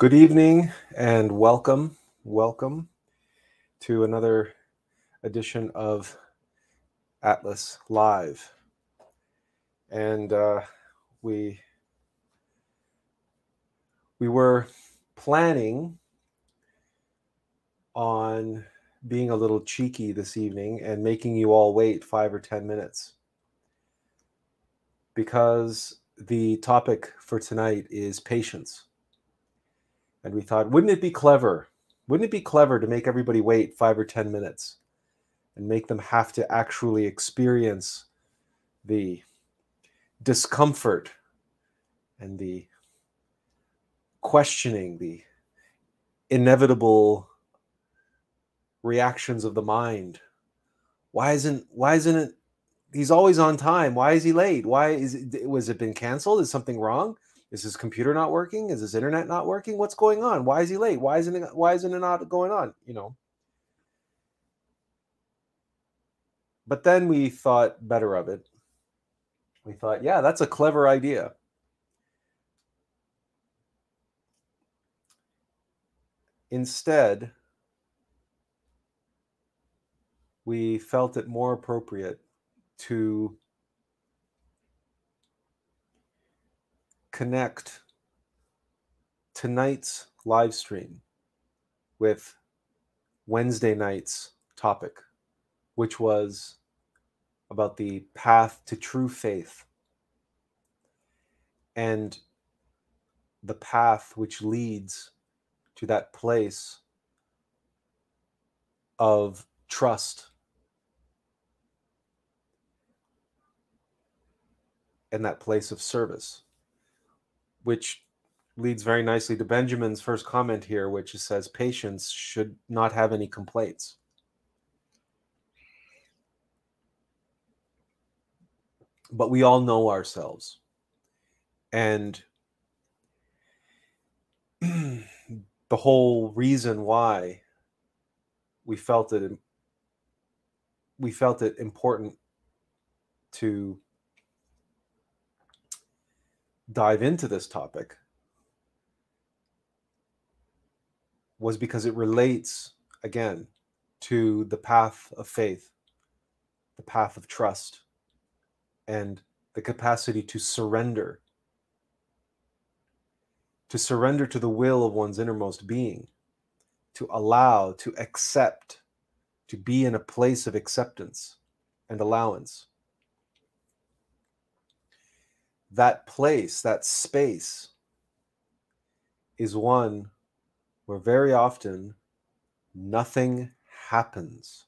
Good evening and welcome, welcome to another edition of Attlas Live. And uh, we we were planning on being a little cheeky this evening and making you all wait five or ten minutes because the topic for tonight is patience and we thought, wouldn't it be clever? Wouldn't it be clever to make everybody wait five or 10 minutes and make them have to actually experience the discomfort and the questioning, the inevitable reactions of the mind? Why isn't why isn't it he's always on time? Why is he late? Why is it was it been canceled? Is something wrong? Is his computer not working? Is his internet not working? What's going on? Why is he late? Why isn't it why isn't it not going on? You know. But then we thought better of it. We thought, yeah, that's a clever idea. Instead, we felt it more appropriate to connect tonight's live stream with Wednesday night's topic, which was about the path to true faith and the path which leads to that place of trust and that place of service which leads very nicely to Benjamin's first comment here, which says patients should not have any complaints. But we all know ourselves. And the whole reason why we felt it we felt it important to dive into this topic was because it relates again to the path of faith, the path of trust, and the capacity to surrender, to surrender to the will of one's innermost being, to allow, to accept, to be in a place of acceptance and allowance that place, that space, is one where very often nothing happens.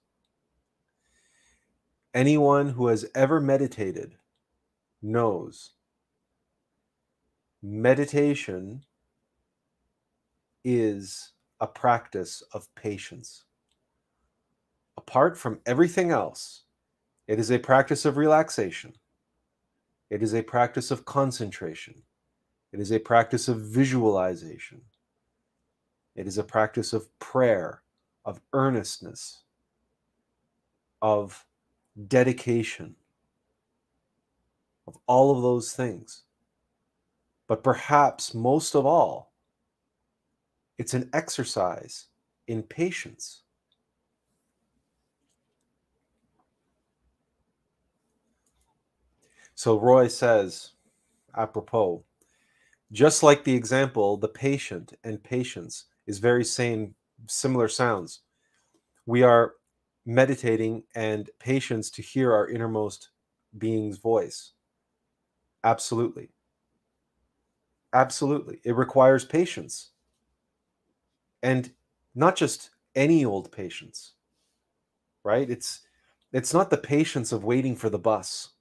Anyone who has ever meditated knows meditation is a practice of patience. Apart from everything else, it is a practice of relaxation. It is a practice of concentration. It is a practice of visualization. It is a practice of prayer, of earnestness, of dedication, of all of those things. But perhaps most of all, it's an exercise in patience. So Roy says, apropos, just like the example, the patient and patience is very same, similar sounds. We are meditating and patience to hear our innermost being's voice. Absolutely. Absolutely. It requires patience. And not just any old patience, right? It's it's not the patience of waiting for the bus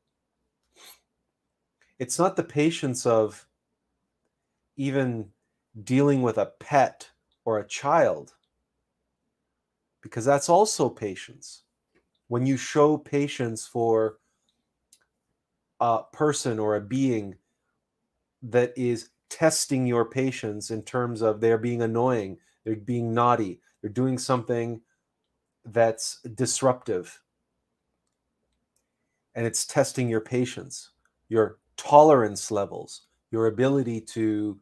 it's not the patience of even dealing with a pet or a child because that's also patience. When you show patience for a person or a being that is testing your patience in terms of they're being annoying they're being naughty they're doing something that's disruptive and it's testing your patience your tolerance levels, your ability to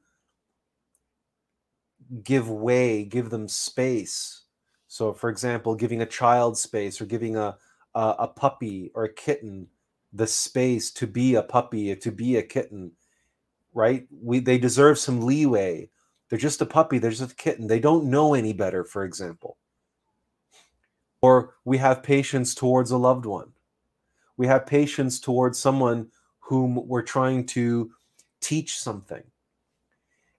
give way, give them space. So, for example, giving a child space or giving a, a, a puppy or a kitten the space to be a puppy, to be a kitten, right? We they deserve some leeway. They're just a puppy, they're just a kitten. They don't know any better, for example. Or we have patience towards a loved one. We have patience towards someone whom we're trying to teach something.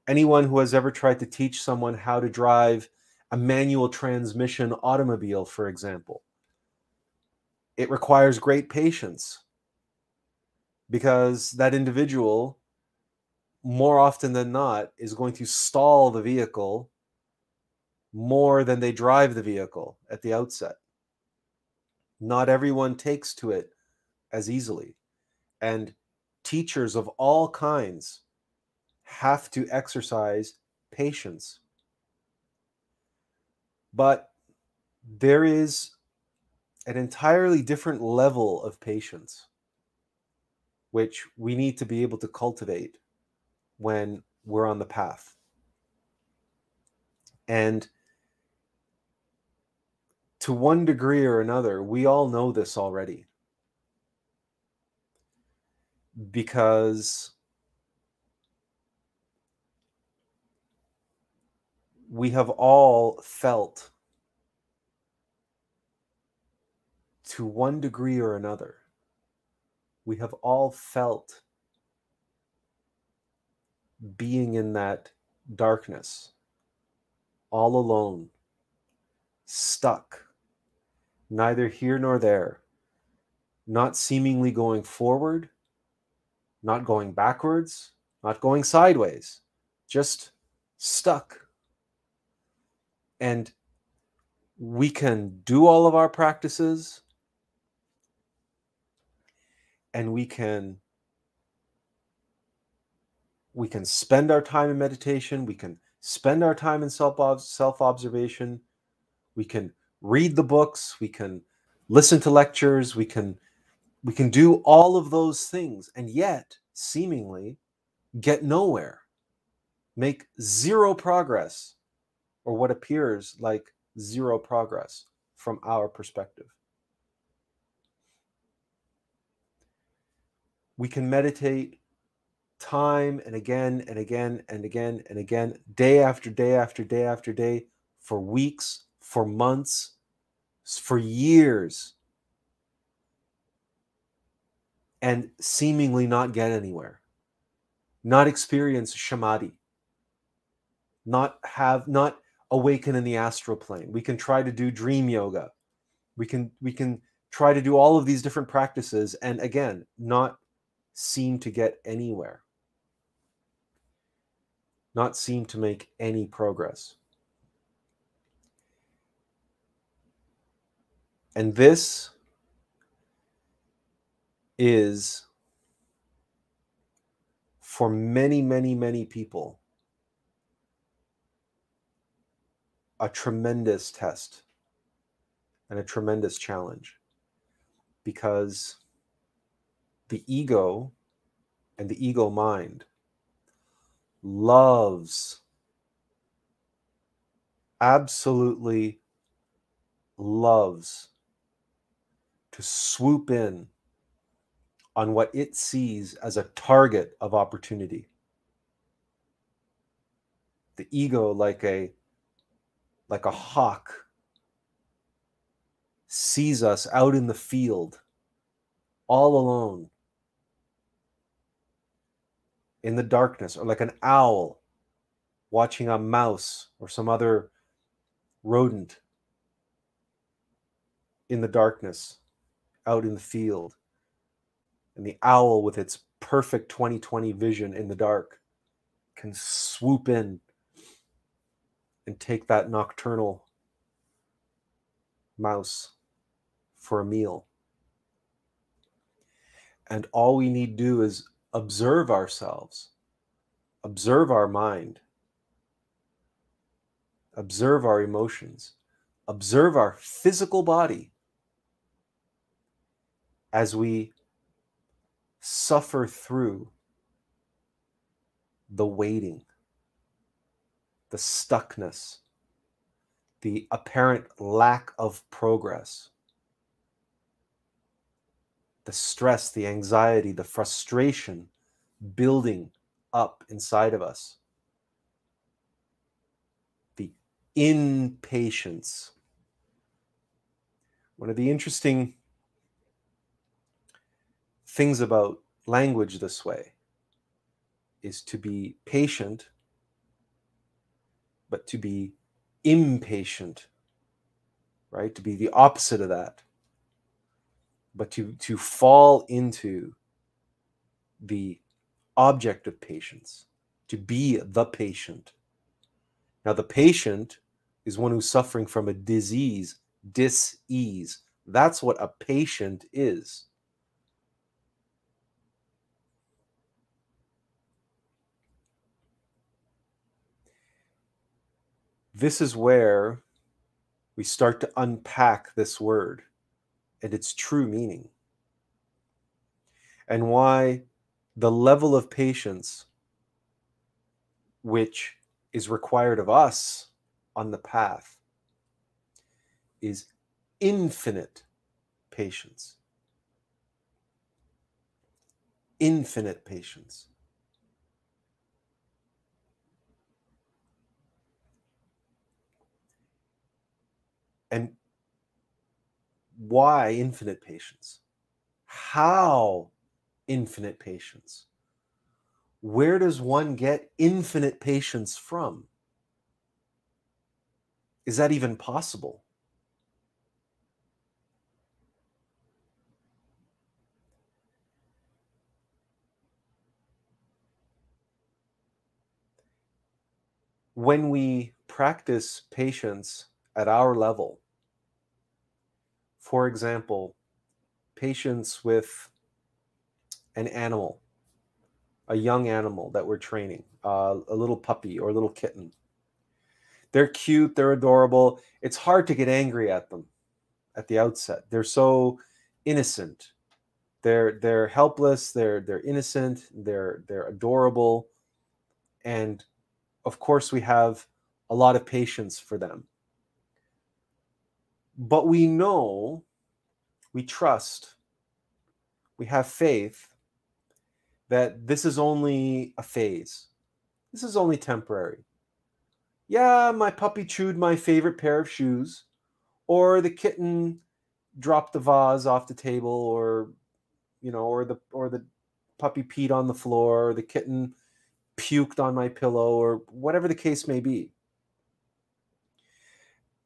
Anyone who has ever tried to teach someone how to drive a manual transmission automobile, for example, it requires great patience because that individual, more often than not, is going to stall the vehicle more than they drive the vehicle at the outset. Not everyone takes to it as easily. And teachers of all kinds have to exercise patience. But there is an entirely different level of patience, which we need to be able to cultivate when we're on the path. And to one degree or another, we all know this already. Because we have all felt to one degree or another, we have all felt being in that darkness, all alone, stuck, neither here nor there, not seemingly going forward, not going backwards, not going sideways, just stuck. And we can do all of our practices and we can we can spend our time in meditation we can spend our time in self self observation we can read the books we can listen to lectures we can we can do all of those things and yet seemingly get nowhere. Make zero progress or what appears like zero progress from our perspective. We can meditate time and again and again and again and again, day after day after day after day, for weeks, for months, for years, and seemingly not get anywhere, not experience samadhi, not have, not awaken in the astral plane. We can try to do dream yoga. We can, we can try to do all of these different practices and again, not seem to get anywhere, not seem to make any progress. And this is for many, many, many people a tremendous test and a tremendous challenge because the ego and the ego mind loves, absolutely loves to swoop in on what it sees as a target of opportunity. The ego, like a like a hawk, sees us out in the field, all alone, in the darkness, or like an owl watching a mouse or some other rodent in the darkness out in the field. And the owl, with its perfect 2020 vision in the dark, can swoop in and take that nocturnal mouse for a meal. And all we need do is observe ourselves, observe our mind, observe our emotions, observe our physical body as we suffer through the waiting, the stuckness, the apparent lack of progress, the stress, the anxiety, the frustration building up inside of us, the impatience. One of the interesting things about language this way is to be patient, but to be impatient, right? To be the opposite of that, but to, to fall into the object of patience, to be the patient. Now, the patient is one who's suffering from a disease, dis-ease. That's what a patient is. This is where we start to unpack this word and its true meaning and why the level of patience which is required of us on the path is infinite patience. Infinite patience. And why infinite patience? How infinite patience? Where does one get infinite patience from? Is that even possible? When we practice patience at our level. For example, patience with an animal, a young animal that we're training, uh, a little puppy or a little kitten. They're cute, they're adorable. It's hard to get angry at them at the outset. They're so innocent. They're they're helpless, they're they're innocent, they're they're adorable. And of course we have a lot of patience for them. But we know, we trust, we have faith that this is only a phase. This is only temporary. Yeah, my puppy chewed my favorite pair of shoes, or the kitten dropped the vase off the table, or you know, or the or the puppy peed on the floor, or the kitten puked on my pillow, or whatever the case may be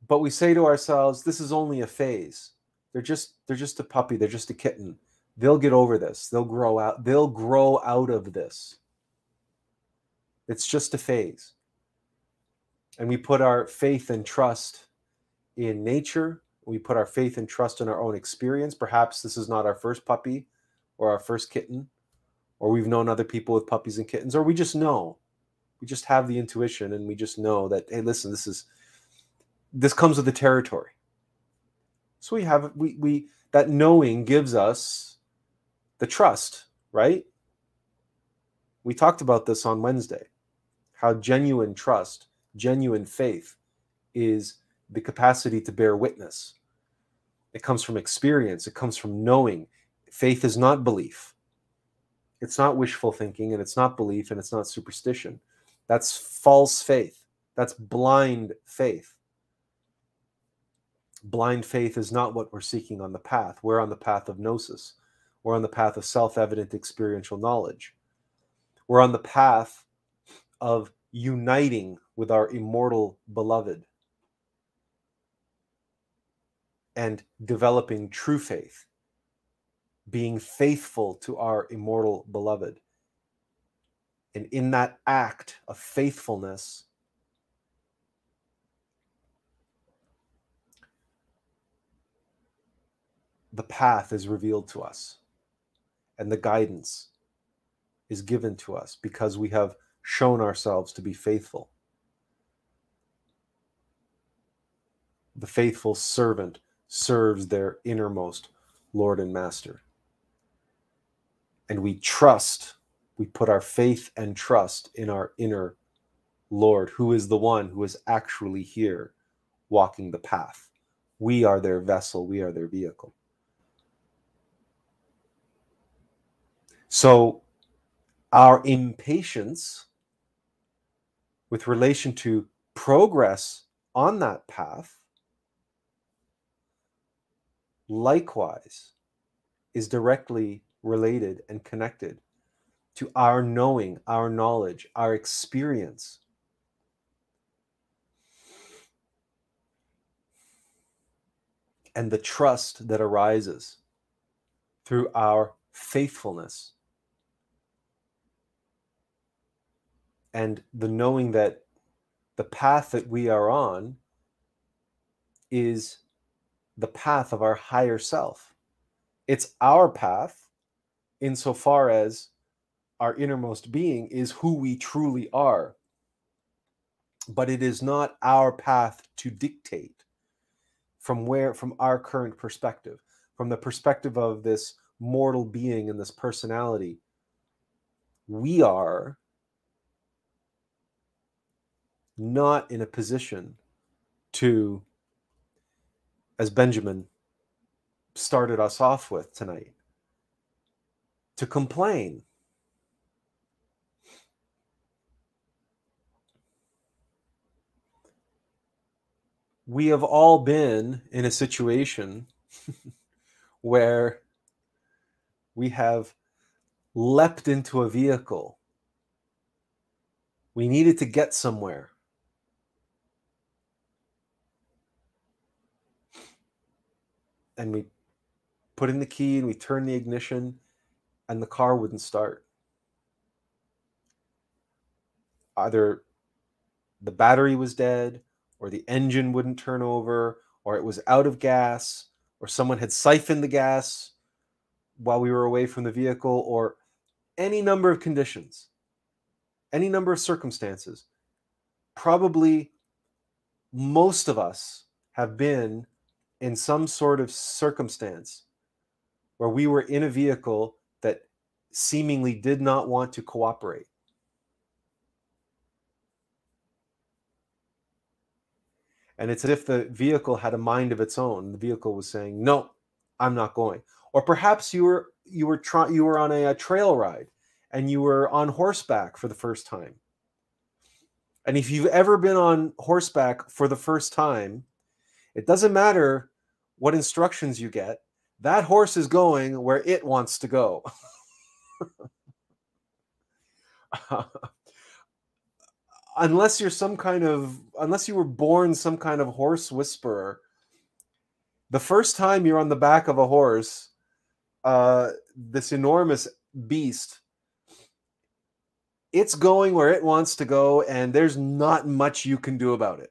but we say to ourselves this is only a phase. They're just they're just a puppy. They're just a kitten. They'll get over this. They'll grow out they'll grow out of this. It's just a phase. And we put our faith and trust in nature. We put our faith and trust in our own experience. Perhaps this is not our first puppy or our first kitten or we've known other people with puppies and kittens or we just know. We just have the intuition and we just know that hey listen this is this comes with the territory. So we have we we that knowing gives us the trust, right? We talked about this on Wednesday. How genuine trust, genuine faith is the capacity to bear witness. It comes from experience, it comes from knowing. Faith is not belief. It's not wishful thinking and it's not belief and it's not superstition. That's false faith. That's blind faith blind faith is not what we're seeking on the path. We're on the path of gnosis. We're on the path of self evident experiential knowledge. We're on the path of uniting with our immortal beloved and developing true faith, being faithful to our immortal beloved. And in that act of faithfulness, the path is revealed to us and the guidance is given to us because we have shown ourselves to be faithful. The faithful servant serves their innermost Lord and Master. And we trust, we put our faith and trust in our inner Lord, who is the one who is actually here walking the path. We are their vessel, we are their vehicle. So, our impatience with relation to progress on that path likewise is directly related and connected to our knowing, our knowledge, our experience. And the trust that arises through our faithfulness. And the knowing that the path that we are on is the path of our higher self. It's our path insofar as our innermost being is who we truly are. But it is not our path to dictate from where, from our current perspective, from the perspective of this mortal being and this personality. We are not in a position to, as Benjamin started us off with tonight, to complain. We have all been in a situation where we have leapt into a vehicle. We needed to get somewhere. And we put in the key and we turned the ignition and the car wouldn't start. Either the battery was dead or the engine wouldn't turn over or it was out of gas or someone had siphoned the gas while we were away from the vehicle or any number of conditions, any number of circumstances. Probably most of us have been in some sort of circumstance where we were in a vehicle that seemingly did not want to cooperate. And it's as if the vehicle had a mind of its own. The vehicle was saying, "No, I'm not going." Or perhaps you were you were you were on a, a trail ride and you were on horseback for the first time. And if you've ever been on horseback for the first time, it doesn't matter what instructions you get, that horse is going where it wants to go. unless you're some kind of unless you were born some kind of horse whisperer the first time you're on the back of a horse uh this enormous beast it's going where it wants to go and there's not much you can do about it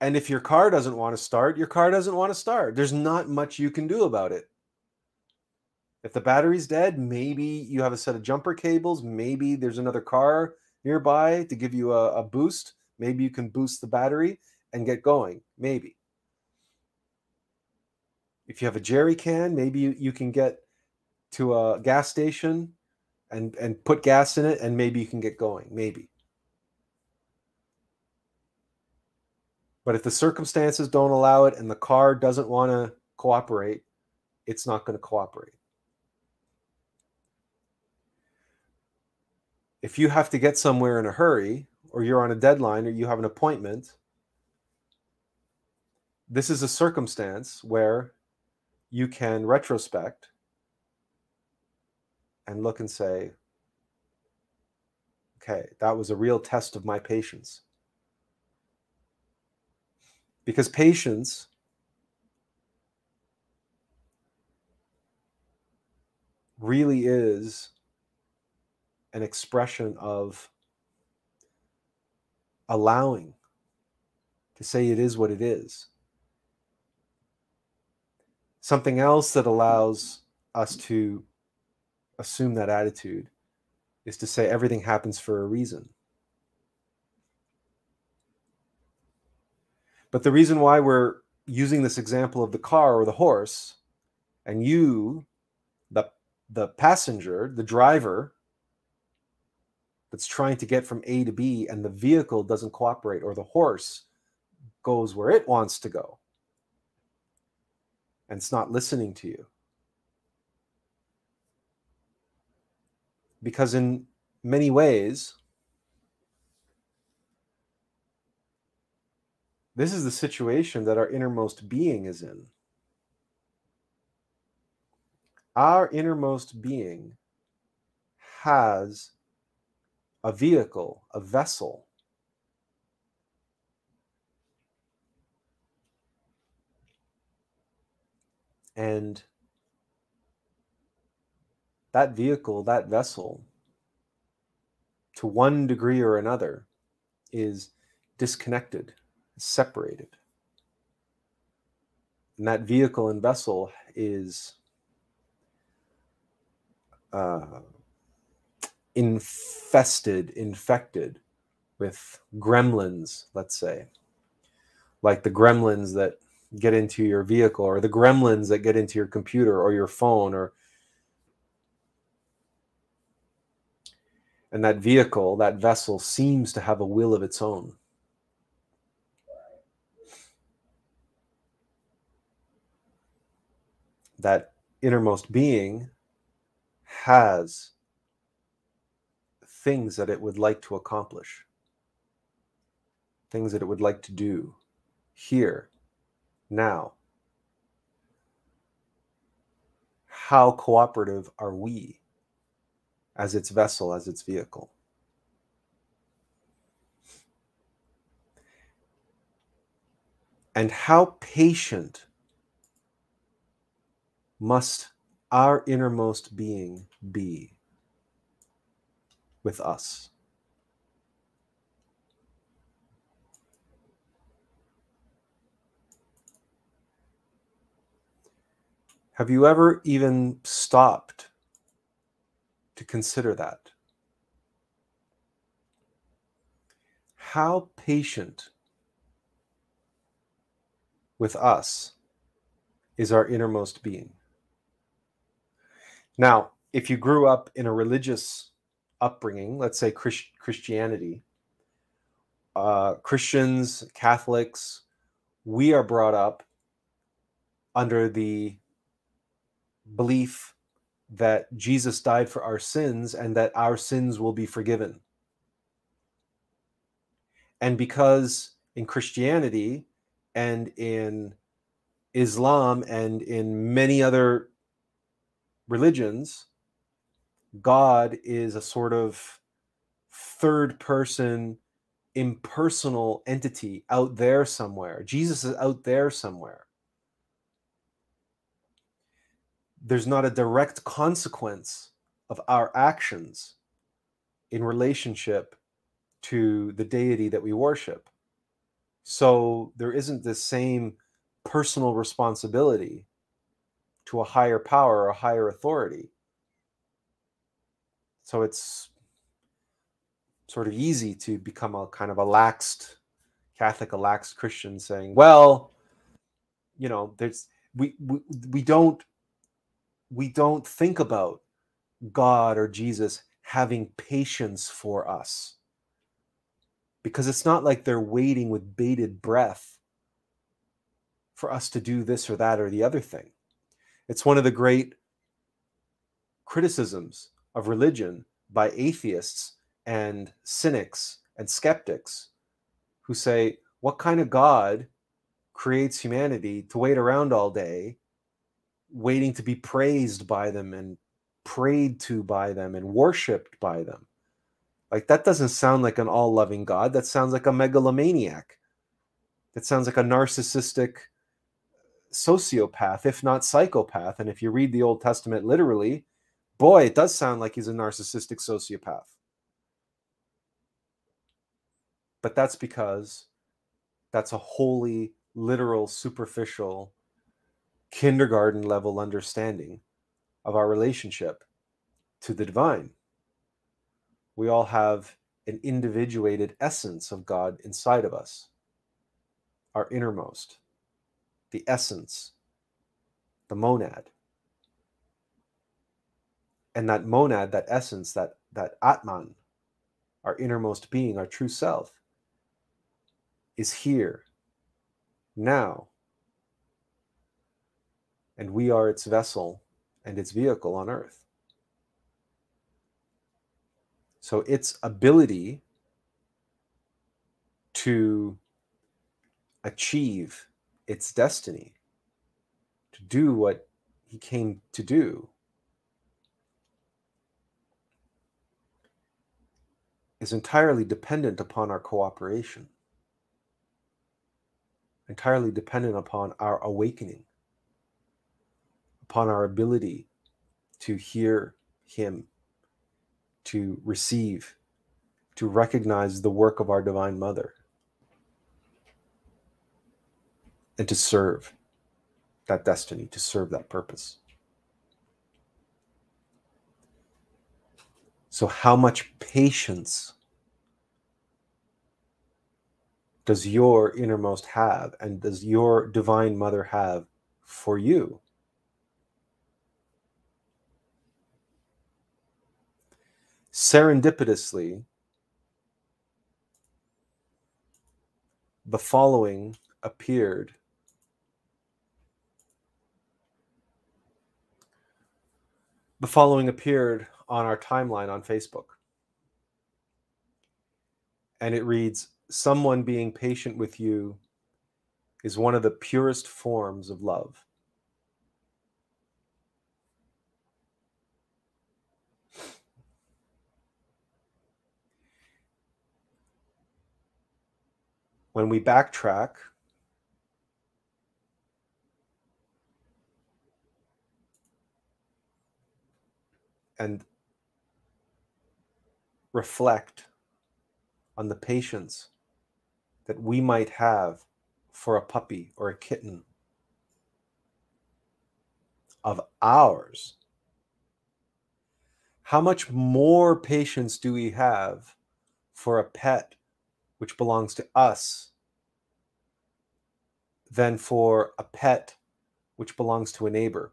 And if your car doesn't want to start, your car doesn't want to start. There's not much you can do about it. If the battery's dead, maybe you have a set of jumper cables. Maybe there's another car nearby to give you a, a boost. Maybe you can boost the battery and get going. Maybe. If you have a jerry can, maybe you, you can get to a gas station and, and put gas in it and maybe you can get going. Maybe. But if the circumstances don't allow it and the car doesn't want to cooperate, it's not going to cooperate. If you have to get somewhere in a hurry, or you're on a deadline, or you have an appointment, this is a circumstance where you can retrospect and look and say, okay, that was a real test of my patience. Because patience really is an expression of allowing to say it is what it is. Something else that allows us to assume that attitude is to say everything happens for a reason. But the reason why we're using this example of the car or the horse, and you, the the passenger, the driver, that's trying to get from A to B and the vehicle doesn't cooperate or the horse goes where it wants to go and it's not listening to you. Because in many ways, this is the situation that our innermost being is in. Our innermost being has a vehicle, a vessel. And that vehicle, that vessel, to one degree or another, is disconnected, separated. And that vehicle and vessel is uh, infested, infected with gremlins, let's say, like the gremlins that get into your vehicle or the gremlins that get into your computer or your phone or and that vehicle that vessel seems to have a will of its own that innermost being has things that it would like to accomplish, things that it would like to do here, now. How cooperative are we as its vessel, as its vehicle? And how patient must our innermost being be with us. Have you ever even stopped to consider that? How patient with us is our innermost being? Now, if you grew up in a religious upbringing, let's say Christ- Christianity, uh, Christians, Catholics, we are brought up under the belief that Jesus died for our sins and that our sins will be forgiven. And because in Christianity and in Islam and in many other religions, God is a sort of third person, impersonal entity out there somewhere. Jesus is out there somewhere. There's not a direct consequence of our actions in relationship to the deity that we worship. So there isn't the same personal responsibility to a higher power or a higher authority. So it's sort of easy to become a kind of a laxed Catholic, a laxed Christian saying, well, you know, there's we, we we don't we don't think about God or Jesus having patience for us. Because it's not like they're waiting with bated breath for us to do this or that or the other thing. It's one of the great criticisms of religion by atheists and cynics and skeptics who say, What kind of God creates humanity to wait around all day, waiting to be praised by them and prayed to by them and worshiped by them? Like, that doesn't sound like an all loving God. That sounds like a megalomaniac. That sounds like a narcissistic sociopath, if not psychopath. And if you read the Old Testament literally, boy, it does sound like he's a narcissistic sociopath. But that's because that's a wholly literal, superficial, kindergarten level understanding of our relationship to the divine. We all have an individuated essence of God inside of us, our innermost, the essence, the monad and that monad that essence that that atman our innermost being, our true self, is here now. And we are its vessel and its vehicle on earth. So its ability to achieve its destiny, to do what he came to do, is entirely dependent upon our cooperation, entirely dependent upon our awakening, upon our ability to hear Him, to receive, to recognize the work of our Divine Mother, and to serve that destiny, to serve that purpose. So, how much patience does your innermost have, and does your divine mother have for you? Serendipitously, the following appeared the following appeared on our timeline on Facebook. And it reads Someone being patient with you is one of the purest forms of love. When we backtrack, and reflect on the patience that we might have for a puppy or a kitten of ours, how much more patience do we have for a pet which belongs to us than for a pet which belongs to a neighbor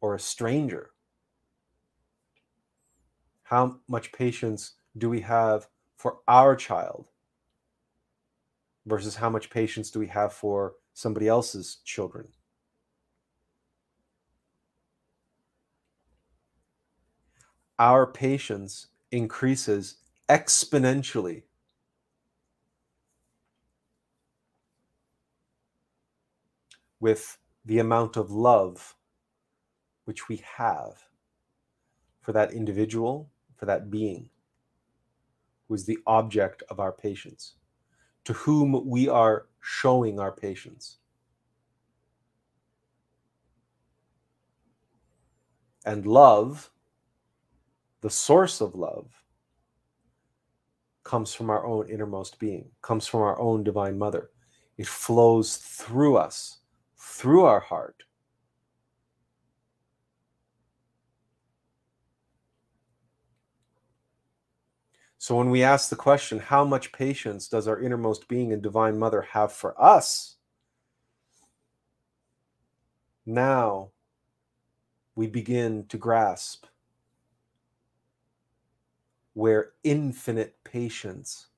or a stranger? How much patience do we have for our child versus how much patience do we have for somebody else's children? Our patience increases exponentially with the amount of love which we have for that individual for that being who is the object of our patience, to whom we are showing our patience. And love, the source of love, comes from our own innermost being, comes from our own Divine Mother. It flows through us, through our heart, So when we ask the question, how much patience does our innermost being and divine mother have for us? Now we begin to grasp where infinite patience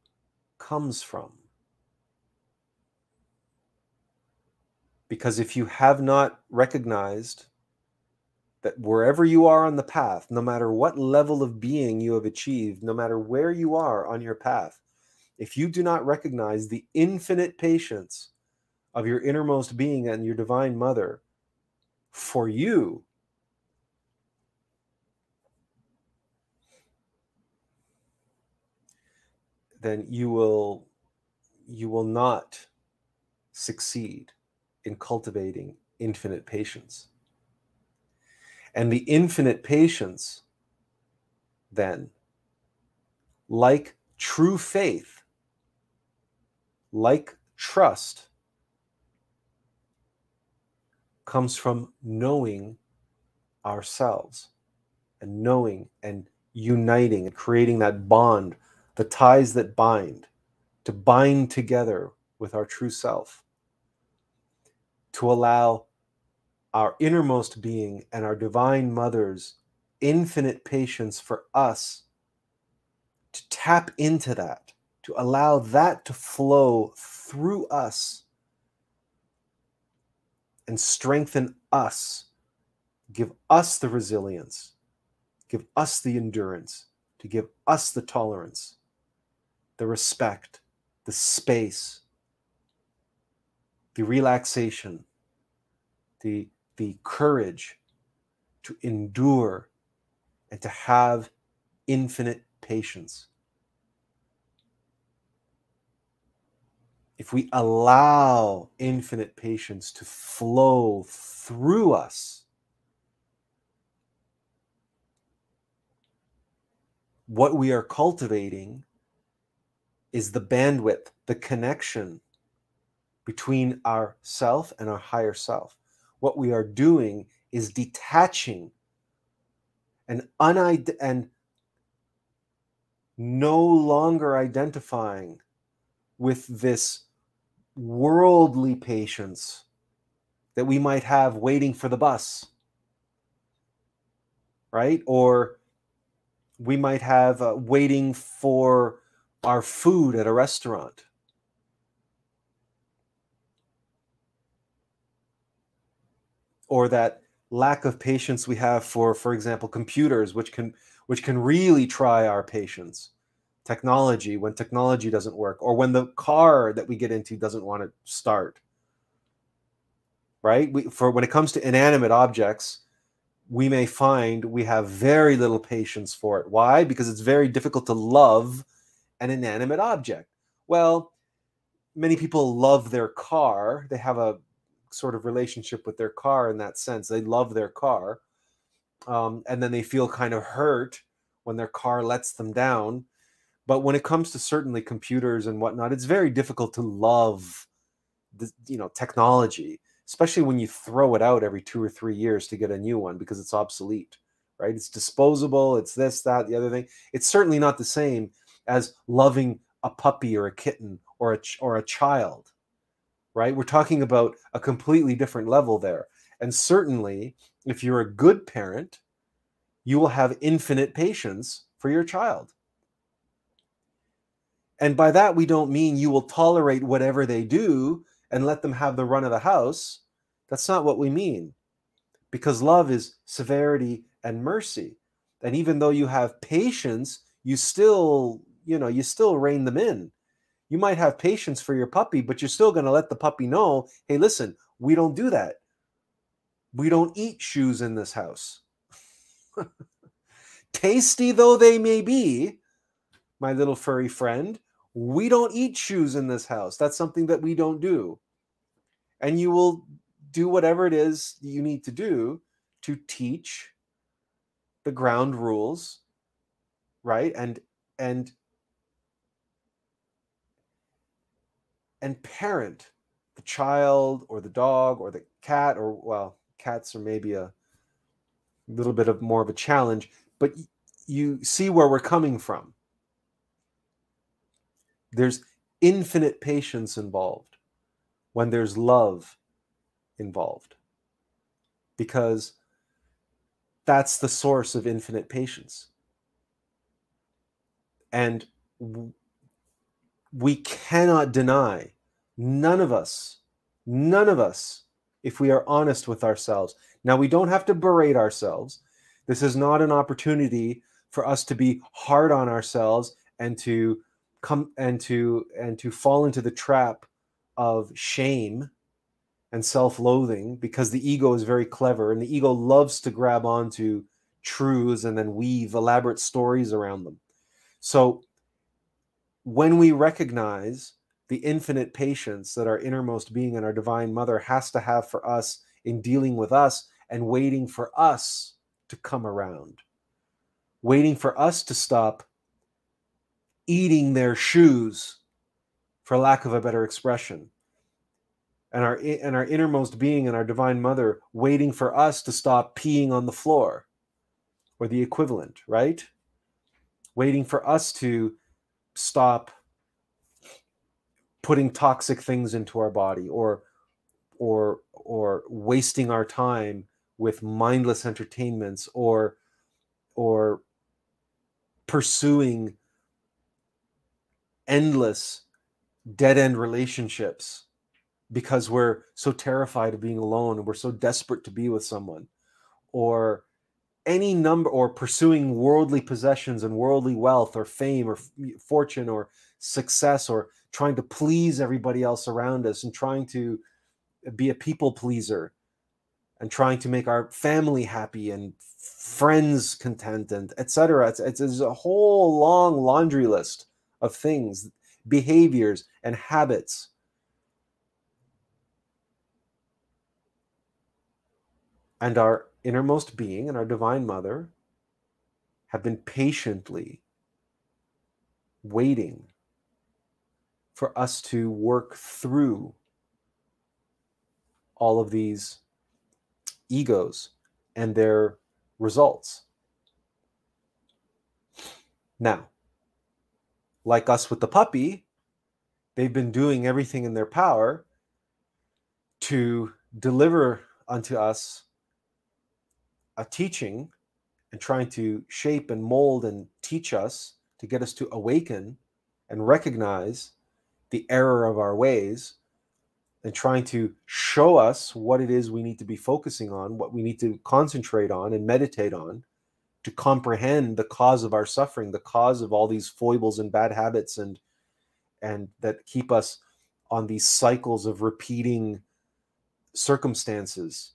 comes from. Because if you have not recognized that wherever you are on the path, no matter what level of being you have achieved, no matter where you are on your path, if you do not recognize the infinite patience of your innermost being and your divine mother for you, then you will you will not succeed in cultivating infinite patience. And the infinite patience, then, like true faith, like trust, comes from knowing ourselves and knowing and uniting and creating that bond, the ties that bind, to bind together with our true self, to allow our innermost being and our divine mother's infinite patience for us to tap into that, to allow that to flow through us and strengthen us, give us the resilience, give us the endurance, to give us the tolerance, the respect, the space, the relaxation, the, the courage to endure and to have infinite patience. If we allow infinite patience to flow through us, what we are cultivating is the bandwidth, the connection between our self and our higher self. What we are doing is detaching and unid- and no longer identifying with this worldly patience that we might have waiting for the bus right? Or we might have uh, waiting for our food at a restaurant or that lack of patience we have for for example computers which can which can really try our patience. Technology when technology doesn't work or when the car that we get into doesn't want to start. Right? We, for when it comes to inanimate objects we may find we have very little patience for it. Why? Because it's very difficult to love an inanimate object. Well many people love their car. They have a sort of relationship with their car in that sense. They love their car. Um, and then they feel kind of hurt when their car lets them down. But when it comes to certainly computers and whatnot, it's very difficult to love the you know technology, especially when you throw it out every two or three years to get a new one because it's obsolete, right? It's disposable, it's this, that, the other thing. It's certainly not the same as loving a puppy or a kitten or a or a child right? We're talking about a completely different level there. And certainly, if you're a good parent, you will have infinite patience for your child. And by that, we don't mean you will tolerate whatever they do and let them have the run of the house. That's not what we mean. Because love is severity and mercy. And even though you have patience, you still, you know, you still rein them in you might have patience for your puppy, but you're still going to let the puppy know, hey, listen, we don't do that. We don't eat shoes in this house. Tasty though they may be, my little furry friend, we don't eat shoes in this house. That's something that we don't do. And you will do whatever it is you need to do to teach the ground rules, right? And and and parent the child or the dog or the cat or well cats are maybe a little bit of more of a challenge but you see where we're coming from. There's infinite patience involved when there's love involved because that's the source of infinite patience. And we cannot deny, none of us, none of us, if we are honest with ourselves. Now, we don't have to berate ourselves. This is not an opportunity for us to be hard on ourselves and to come and to and to fall into the trap of shame and self-loathing because the ego is very clever and the ego loves to grab onto truths and then weave elaborate stories around them. So when we recognize the infinite patience that our innermost being and our divine mother has to have for us in dealing with us and waiting for us to come around, waiting for us to stop eating their shoes, for lack of a better expression. And our, and our innermost being and our divine mother waiting for us to stop peeing on the floor or the equivalent, right? Waiting for us to stop putting toxic things into our body or or or wasting our time with mindless entertainments or or pursuing endless dead end relationships because we're so terrified of being alone and we're so desperate to be with someone or any number or pursuing worldly possessions and worldly wealth or fame or fortune or success or trying to please everybody else around us and trying to be a people pleaser and trying to make our family happy and friends content and etc it's, it's, it's a whole long laundry list of things behaviors and habits. And our innermost being and our divine mother have been patiently waiting for us to work through all of these egos and their results. Now, like us with the puppy, they've been doing everything in their power to deliver unto us a teaching and trying to shape and mold and teach us to get us to awaken and recognize the error of our ways and trying to show us what it is we need to be focusing on, what we need to concentrate on and meditate on to comprehend the cause of our suffering, the cause of all these foibles and bad habits and and that keep us on these cycles of repeating circumstances,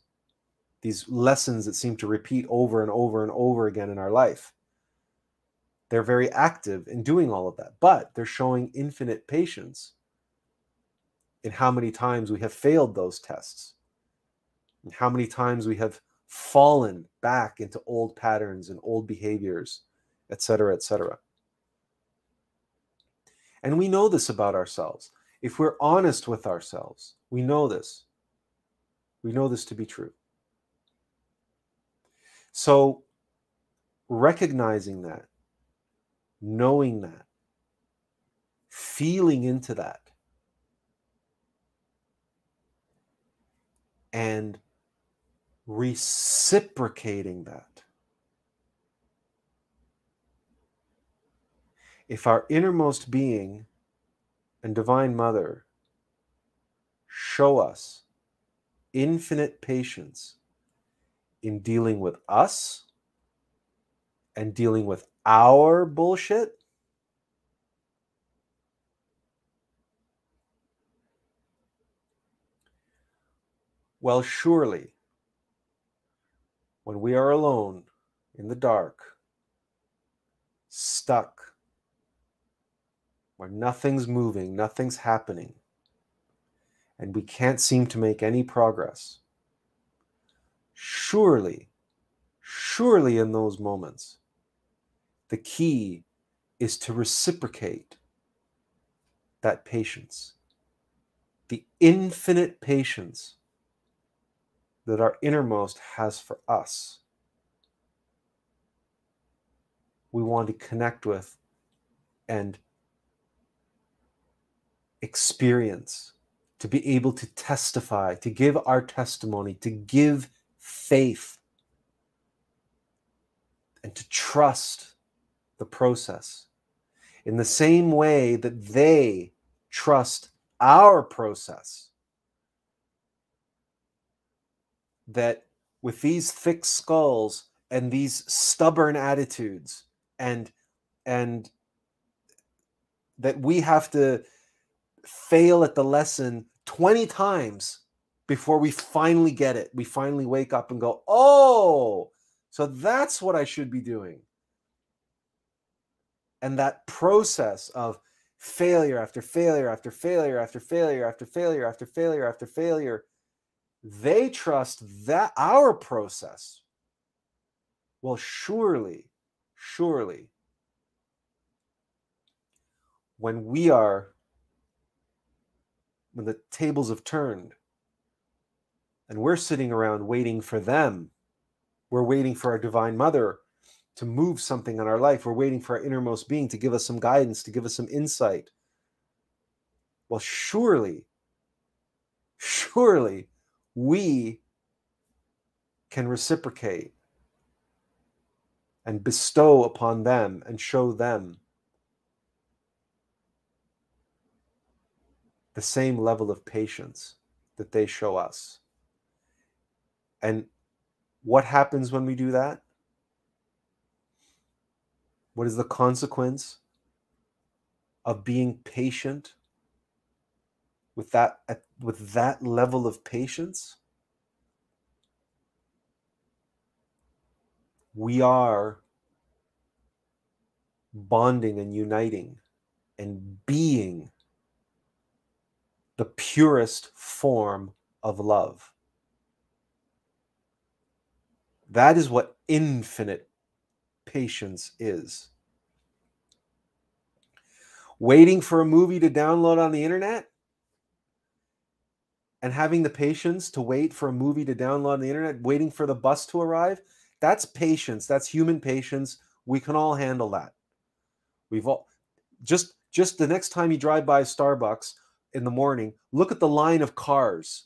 these lessons that seem to repeat over and over and over again in our life. They're very active in doing all of that, but they're showing infinite patience in how many times we have failed those tests, and how many times we have fallen back into old patterns and old behaviors, etc., etc. And we know this about ourselves. If we're honest with ourselves, we know this. We know this to be true. So, recognizing that, knowing that, feeling into that, and reciprocating that. If our innermost being and Divine Mother show us infinite patience in dealing with us and dealing with our bullshit, Well, surely, when we are alone in the dark, stuck, where nothing's moving, nothing's happening, and we can't seem to make any progress, surely, surely in those moments, the key is to reciprocate that patience, the infinite patience that our innermost has for us. We want to connect with and experience, to be able to testify, to give our testimony, to give faith, and to trust the process. In the same way that they trust our process that with these thick skulls and these stubborn attitudes and and that we have to fail at the lesson 20 times before we finally get it we finally wake up and go oh so that's what i should be doing and that process of failure after failure after failure after failure after failure after failure after failure they trust that our process. Well, surely, surely, when we are, when the tables have turned and we're sitting around waiting for them, we're waiting for our Divine Mother to move something in our life. We're waiting for our innermost being to give us some guidance, to give us some insight. Well, surely, surely we can reciprocate and bestow upon them and show them the same level of patience that they show us. And what happens when we do that? What is the consequence of being patient with that with that level of patience? We are bonding and uniting and being the purest form of love. That is what infinite patience is. Waiting for a movie to download on the internet and having the patience to wait for a movie to download on the internet, waiting for the bus to arrive, that's patience. That's human patience. We can all handle that. We've all just just the next time you drive by Starbucks in the morning, look at the line of cars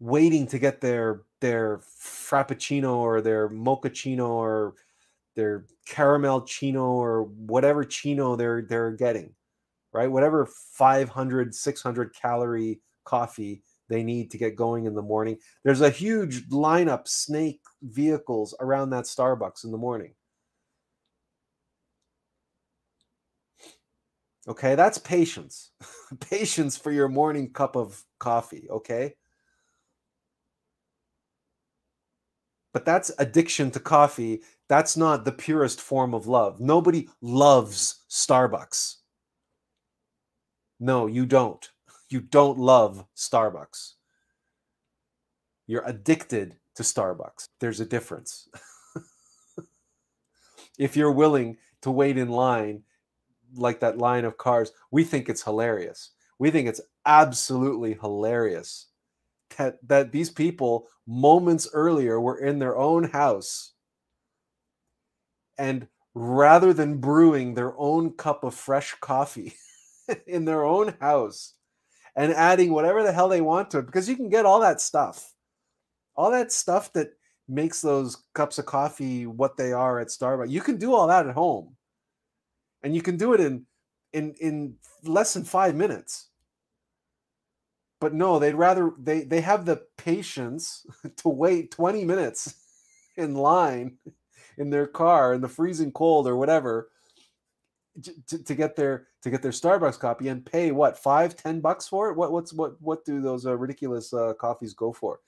waiting to get their their frappuccino or their mochaccino or their caramel chino or whatever chino they're they're getting right? Whatever 500 600 calorie coffee they need to get going in the morning. There's a huge lineup snake vehicles around that starbucks in the morning. Okay? That's patience. Patience for your morning cup of coffee okay but that's addiction to coffee. That's not the purest form of love. Nobody loves Starbucks. No, you don't. You don't love Starbucks. You're addicted to Starbucks. There's a difference. if you're willing to wait in line, like that line of cars, we think it's hilarious. We think it's absolutely hilarious that, that these people moments earlier were in their own house and rather than brewing their own cup of fresh coffee in their own house and adding whatever the hell they want to it because you can get all that stuff. All that stuff that makes those cups of coffee what they are at Starbucks you can do all that at home. And you can do it in in in less than 5 minutes but no they'd rather they they have the patience to wait 20 minutes in line in their car in the freezing cold or whatever to, to get their to get their starbucks copy and pay what five ten bucks for it? What what's what what do those uh, ridiculous uh, coffees go for?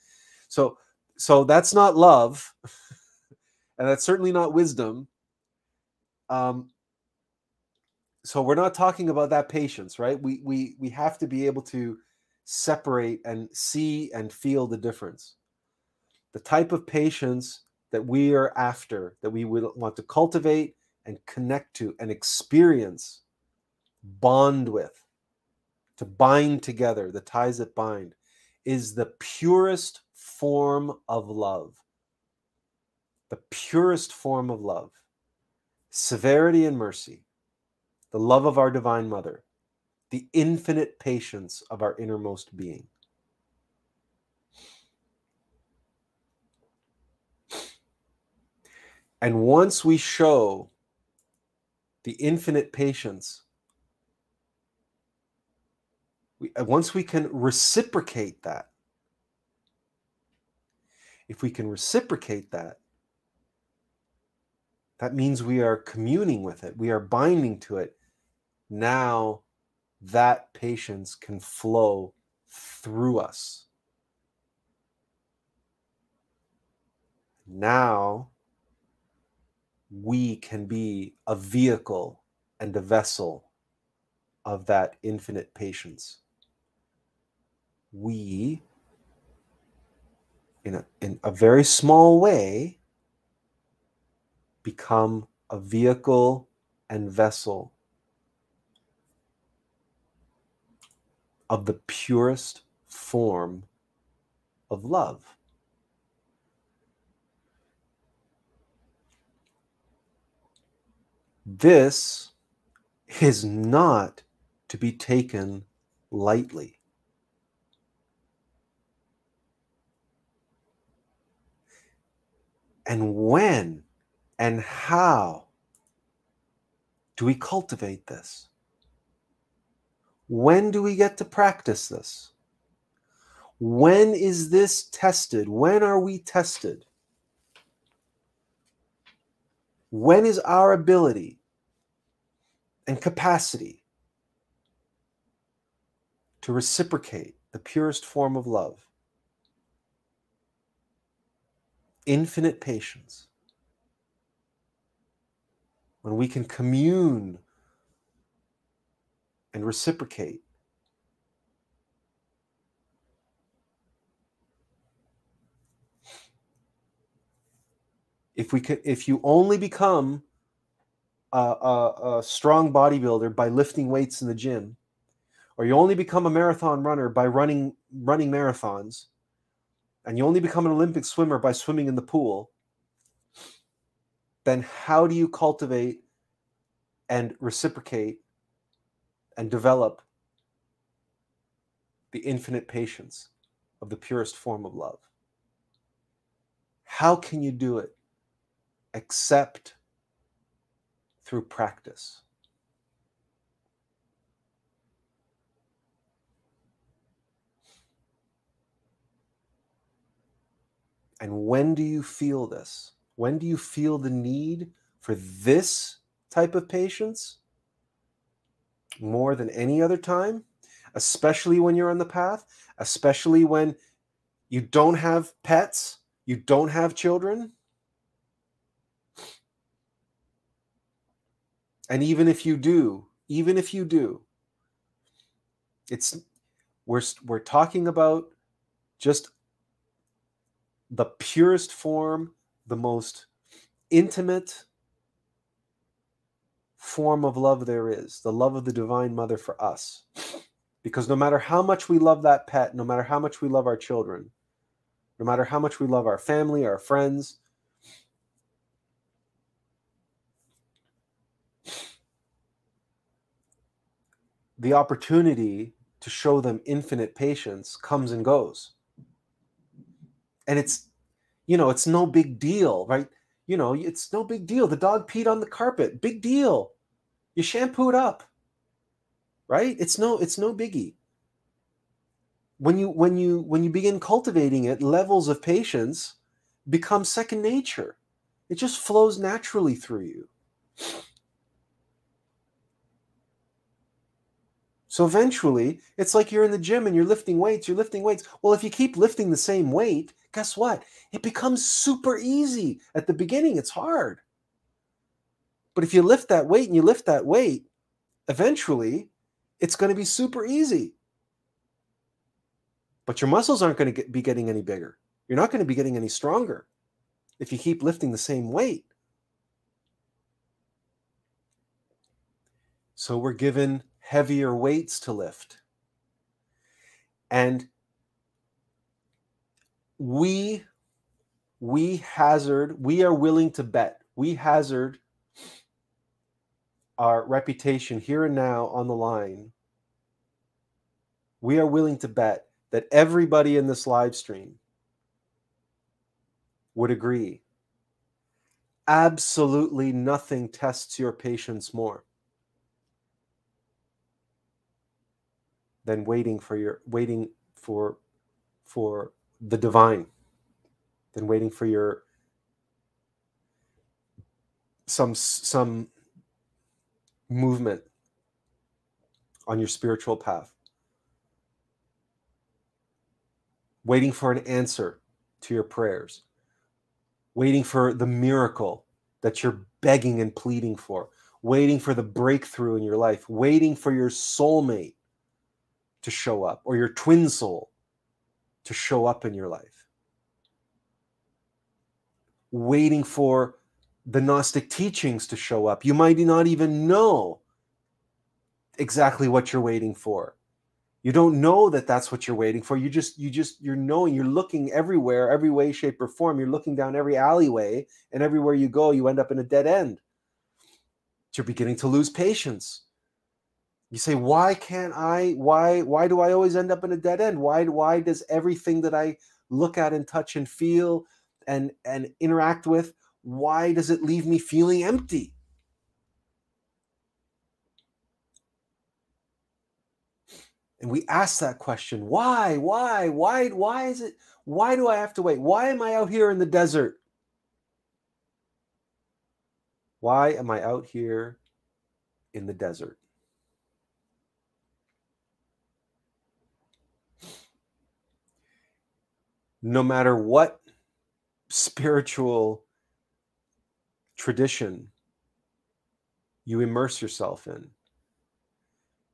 So so that's not love and that's certainly not wisdom. Um so we're not talking about that patience right? We we we have to be able to separate and see and feel the difference. The type of patience that we are after, that we would want to cultivate and connect to and experience, bond with, to bind together, the ties that bind, is the purest form of love. The purest form of love. Severity and mercy, the love of our Divine Mother, the infinite patience of our innermost being. And once we show the infinite patience, we, uh, once we can reciprocate that, if we can reciprocate that, that means we are communing with it, we are binding to it. Now that patience can flow through us. Now we can be a vehicle and a vessel of that infinite patience. We, in a, in a very small way, become a vehicle and vessel of the purest form of love. This is not to be taken lightly. And when and how do we cultivate this? When do we get to practice this? When is this tested? When are we tested? When is our ability and capacity to reciprocate the purest form of love? Infinite patience. When we can commune and reciprocate. If we could if you only become a, a, a, strong bodybuilder by lifting weights in the gym or you only become a marathon runner by running running marathons and you only become an olympic swimmer by swimming in the pool then how do you cultivate and reciprocate and develop the infinite patience of the purest form of love how can you do it except through practice. And when do you feel this? When do you feel the need for this type of patience? More than any other time, especially when you're on the path, especially when you don't have pets, you don't have children, And even if you do, even if you do, it's we're we're talking about just the purest form, the most intimate form of love there is, the love of the divine mother for us. Because no matter how much we love that pet, no matter how much we love our children, no matter how much we love our family, our friends, the opportunity to show them infinite patience comes and goes. And it's, you know, it's no big deal, right? You know, it's no big deal. The dog peed on the carpet. Big deal. You shampoo it up. Right? It's no it's no biggie. When you when you when you begin cultivating it, levels of patience become second nature. It just flows naturally through you. So eventually, it's like you're in the gym and you're lifting weights, you're lifting weights. Well, if you keep lifting the same weight, guess what? It becomes super easy. At the beginning, it's hard. But if you lift that weight and you lift that weight, eventually, it's going to be super easy. But your muscles aren't going to get, be getting any bigger. You're not going to be getting any stronger if you keep lifting the same weight. So we're given heavier weights to lift. And we we hazard, we are willing to bet. We hazard our reputation here and now on the line. We are willing to bet that everybody in this live stream would agree. Absolutely nothing tests your patience more. than waiting for your waiting for for the divine than waiting for your some some movement on your spiritual path. Waiting for an answer to your prayers. Waiting for the miracle that you're begging and pleading for. Waiting for the breakthrough in your life. Waiting for your soulmate to show up or your twin soul to show up in your life. Waiting for the Gnostic teachings to show up. You might not even know exactly what you're waiting for. You don't know that that's what you're waiting for. You just, you just, you're knowing, you're looking everywhere, every way, shape, or form. You're looking down every alleyway, and everywhere you go, you end up in a dead end. You're beginning to lose patience you say why can't i why why do i always end up in a dead end why why does everything that i look at and touch and feel and and interact with why does it leave me feeling empty And we ask that question why, why, why, why is it, why do I have to wait? Why am I out here in the desert? Why am I out here in the desert? No matter what spiritual tradition you immerse yourself in,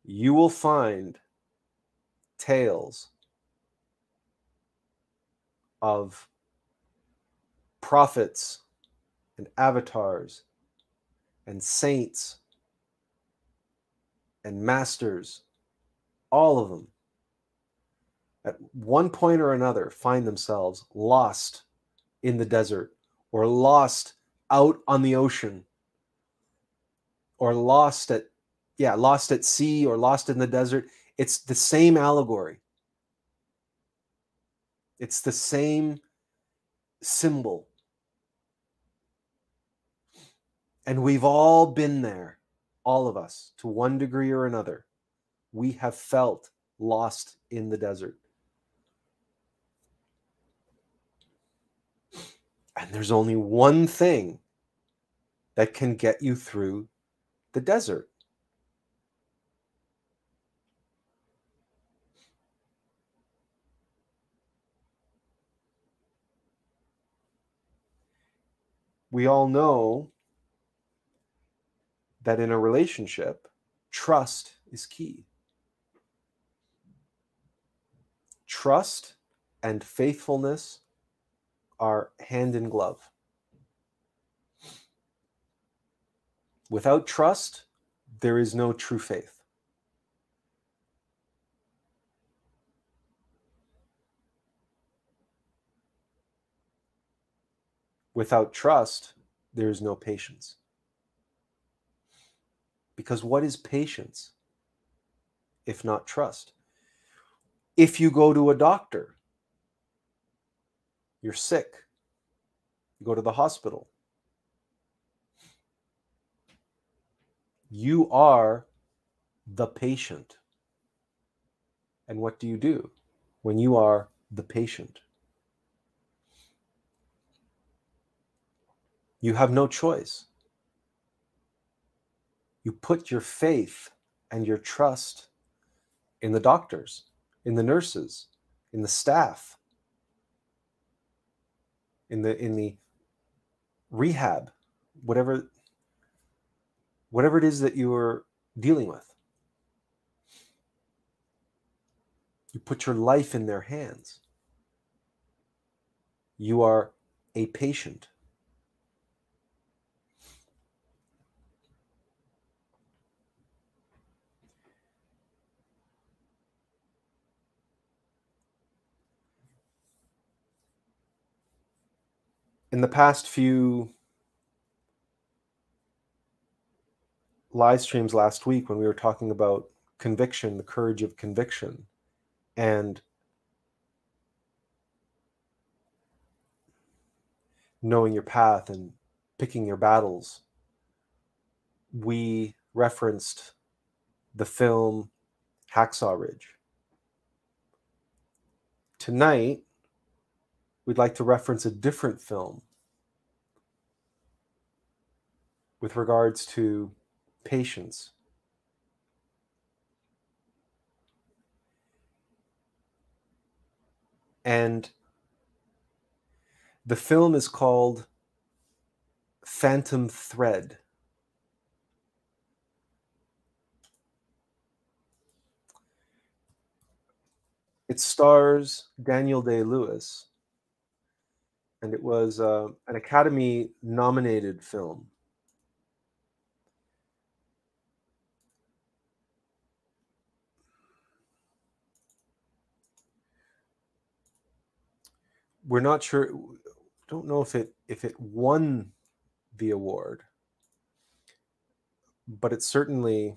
you will find tales of prophets and avatars and saints and masters, all of them, at one point or another, find themselves lost in the desert or lost out on the ocean. Or lost at yeah lost at sea or lost in the desert. It's the same allegory. It's the same symbol. And we've all been there all of us to one degree or another. We have felt lost in the desert. And there's only one thing that can get you through the desert. We all know that in a relationship, trust is key. Trust and faithfulness are hand in glove. Without trust, there is no true faith. Without trust, there is no patience. Because what is patience if not trust? If you go to a doctor, you're sick, you go to the hospital, You are the patient. And what do you do when you are the patient? You have no choice. You put your faith and your trust in the doctors, in the nurses, in the staff, in the in the rehab, whatever whatever it is that you're dealing with. You put your life in their hands. You are a patient. In the past few live streams last week when we were talking about conviction, the courage of conviction, and knowing your path and picking your battles, we referenced the film Hacksaw Ridge. Tonight, we'd like to reference a different film with regards to patience. And the film is called Phantom Thread. It stars Daniel Day Lewis, and it was uh, an Academy nominated film. We're not sure don't know if it if it won the award but it certainly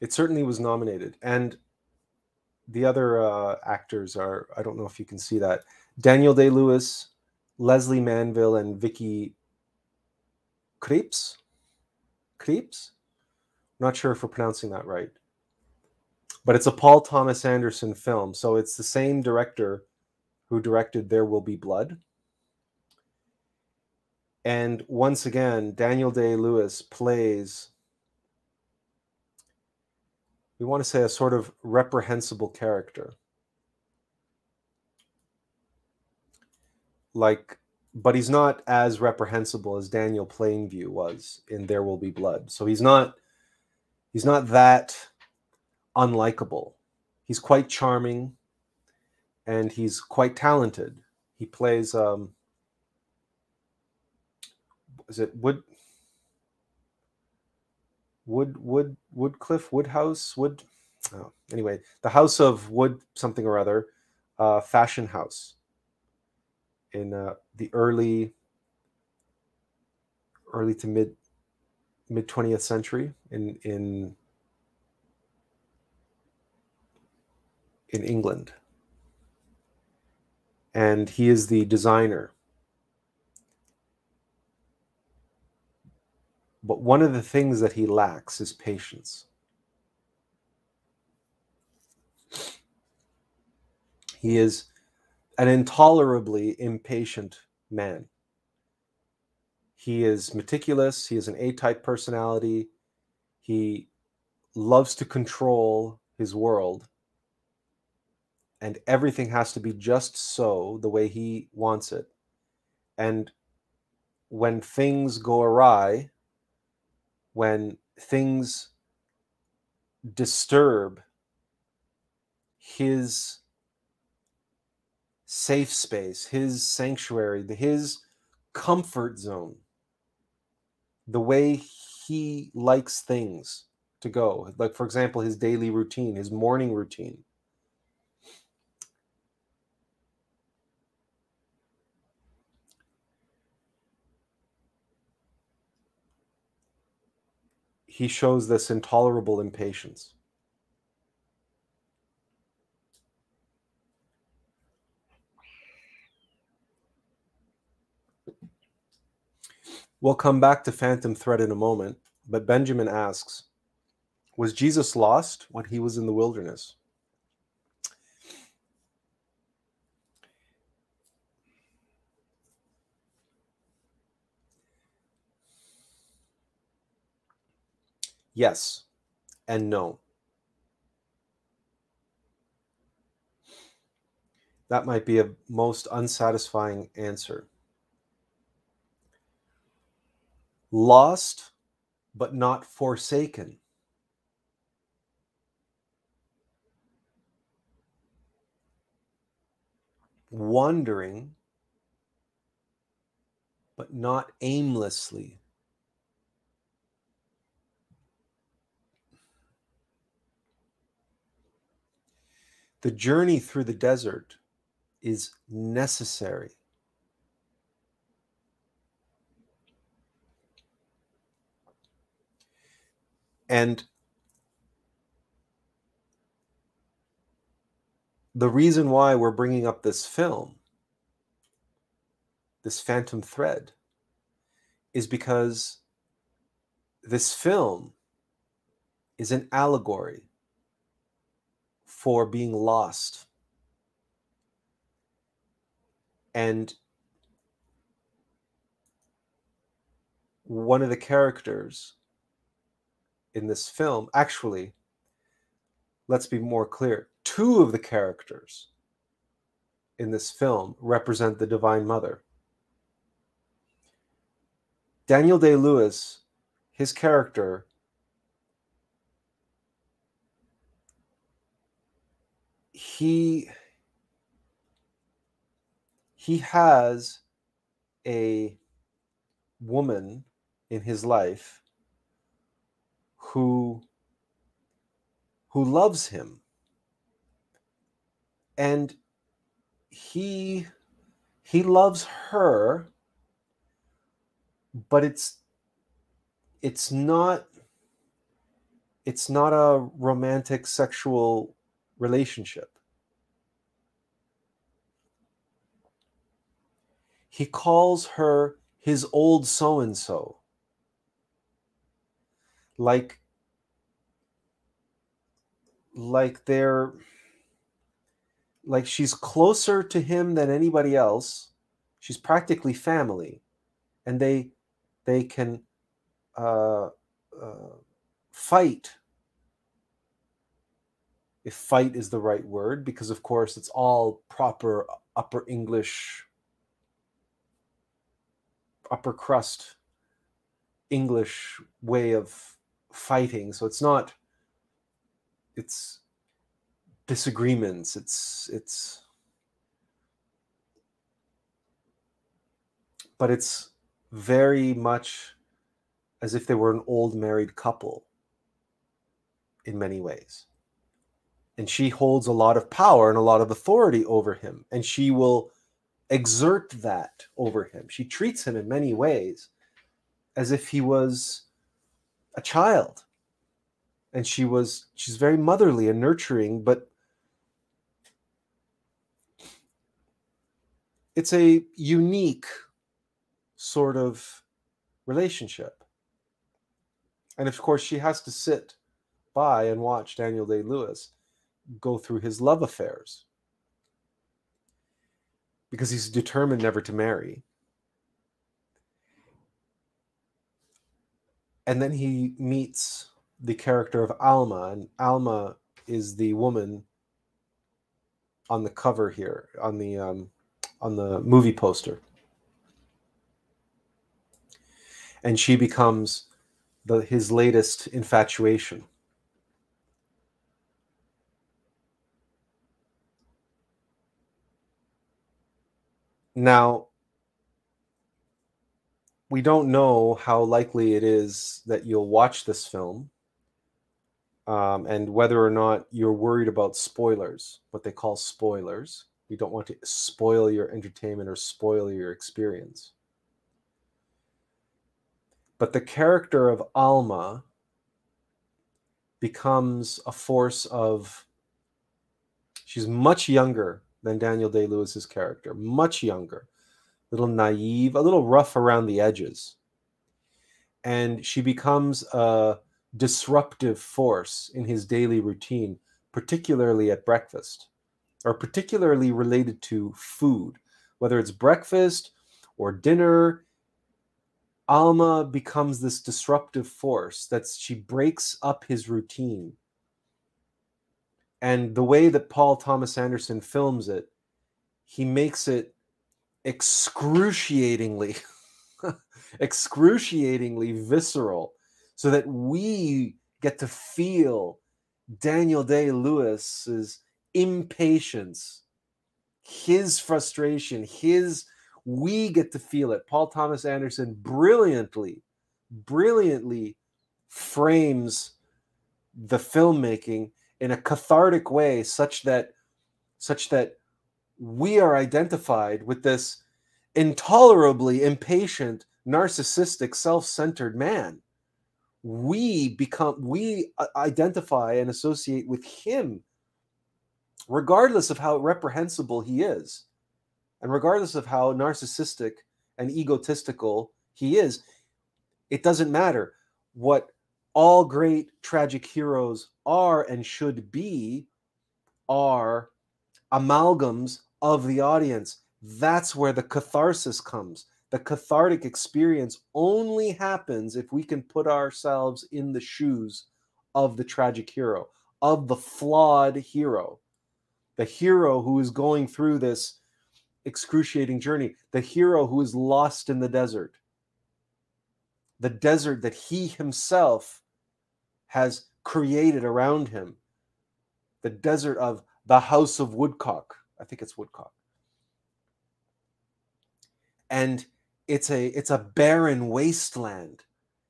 it certainly was nominated and the other uh, actors are i don't know if you can see that daniel day lewis Lesley Manville and vicky Krieps. Krieps. Not sure if we're pronouncing that right. But it's a Paul Thomas Anderson film. So it's the same director who directed There Will Be Blood. And once again, Daniel Day Lewis plays, we want to say, a sort of reprehensible character. Like, but he's not as reprehensible as Daniel Plainview was in There Will Be Blood. So he's not he's not that unlikable. He's quite charming and he's quite talented. He plays um is it Wood Wood Wood Woodcliff Woodhouse Wood oh, anyway the House of Wood something or other uh, fashion house in uh, the early early to mid mid 20th century in in in England and he is the designer But one of the things that he lacks is patience. He is an intolerably impatient man. He is meticulous. He is an A type personality. He loves to control his world. And everything has to be just so, the way he wants it. And when things go awry, when things disturb his safe space, his sanctuary, his comfort zone, the way he likes things to go. Like, for example, his daily routine, his morning routine. he shows this intolerable impatience. We'll come back to Phantom Thread in a moment, but Benjamin asks Was Jesus lost when he was in the wilderness? Yes and no. That might be a most unsatisfying answer. Lost, but not forsaken. Wandering, but not aimlessly. The journey through the desert is necessary. And the reason why we're bringing up this film, this Phantom Thread, is because this film is an allegory for being lost. And one of the characters in this film, actually, let's be more clear, two of the characters in this film represent the Divine Mother. Daniel Day Lewis, his character he he has a woman in his life who who loves him and he he loves her but it's it's not it's not a romantic sexual relationship. He calls her his old so and so. like like they're like she's closer to him than anybody else. She's practically family. And they they can uh, uh, fight. If fight is the right word because of course it's all proper upper english upper crust english way of fighting. So it's not it's disagreements. It's it's but it's very much as if they were an old married couple in many ways. And she holds a lot of power and a lot of authority over him and she will exert that over him. She treats him in many ways as if he was a child and she was she's very motherly and nurturing but it's a unique sort of relationship. And of course she has to sit by and watch daniel day lewis go through his love affairs. Because he's determined never to marry. And then he meets the character of Alma, and Alma is the woman on the cover here on the um, on the movie poster, and she becomes the his latest infatuation. Now, we don't know how likely it is that you'll watch this film um, and whether or not you're worried about spoilers, what they call spoilers. You don't want to spoil your entertainment or spoil your experience. But the character of Alma becomes a force of. She's much younger than Daniel Day Lewis's character, much younger, a little naive, a little rough around the edges. And she becomes a disruptive force in his daily routine, particularly at breakfast, or particularly related to food, whether it's breakfast or dinner. Alma becomes this disruptive force that she breaks up his routine. And the way that Paul Thomas Anderson films it, he makes it excruciatingly, excruciatingly visceral so that we get to feel Daniel Day Lewis's impatience, his frustration, his we get to feel it. Paul Thomas Anderson brilliantly, brilliantly frames the filmmaking in a cathartic way such that such that we are identified with this intolerably impatient narcissistic self-centered man we become we uh, identify and associate with him regardless of how reprehensible he is and regardless of how narcissistic and egotistical he is. It doesn't matter what all great tragic heroes are and should be are amalgams of the audience. That's where the catharsis comes the cathartic experience only happens if we can put ourselves in the shoes of the tragic hero, of the flawed hero, the hero who is going through this excruciating journey, the hero who is lost in the desert, the desert that he himself has created around him, the desert of the house of Woodcock. I think it's Woodcock. And it's a it's a barren wasteland.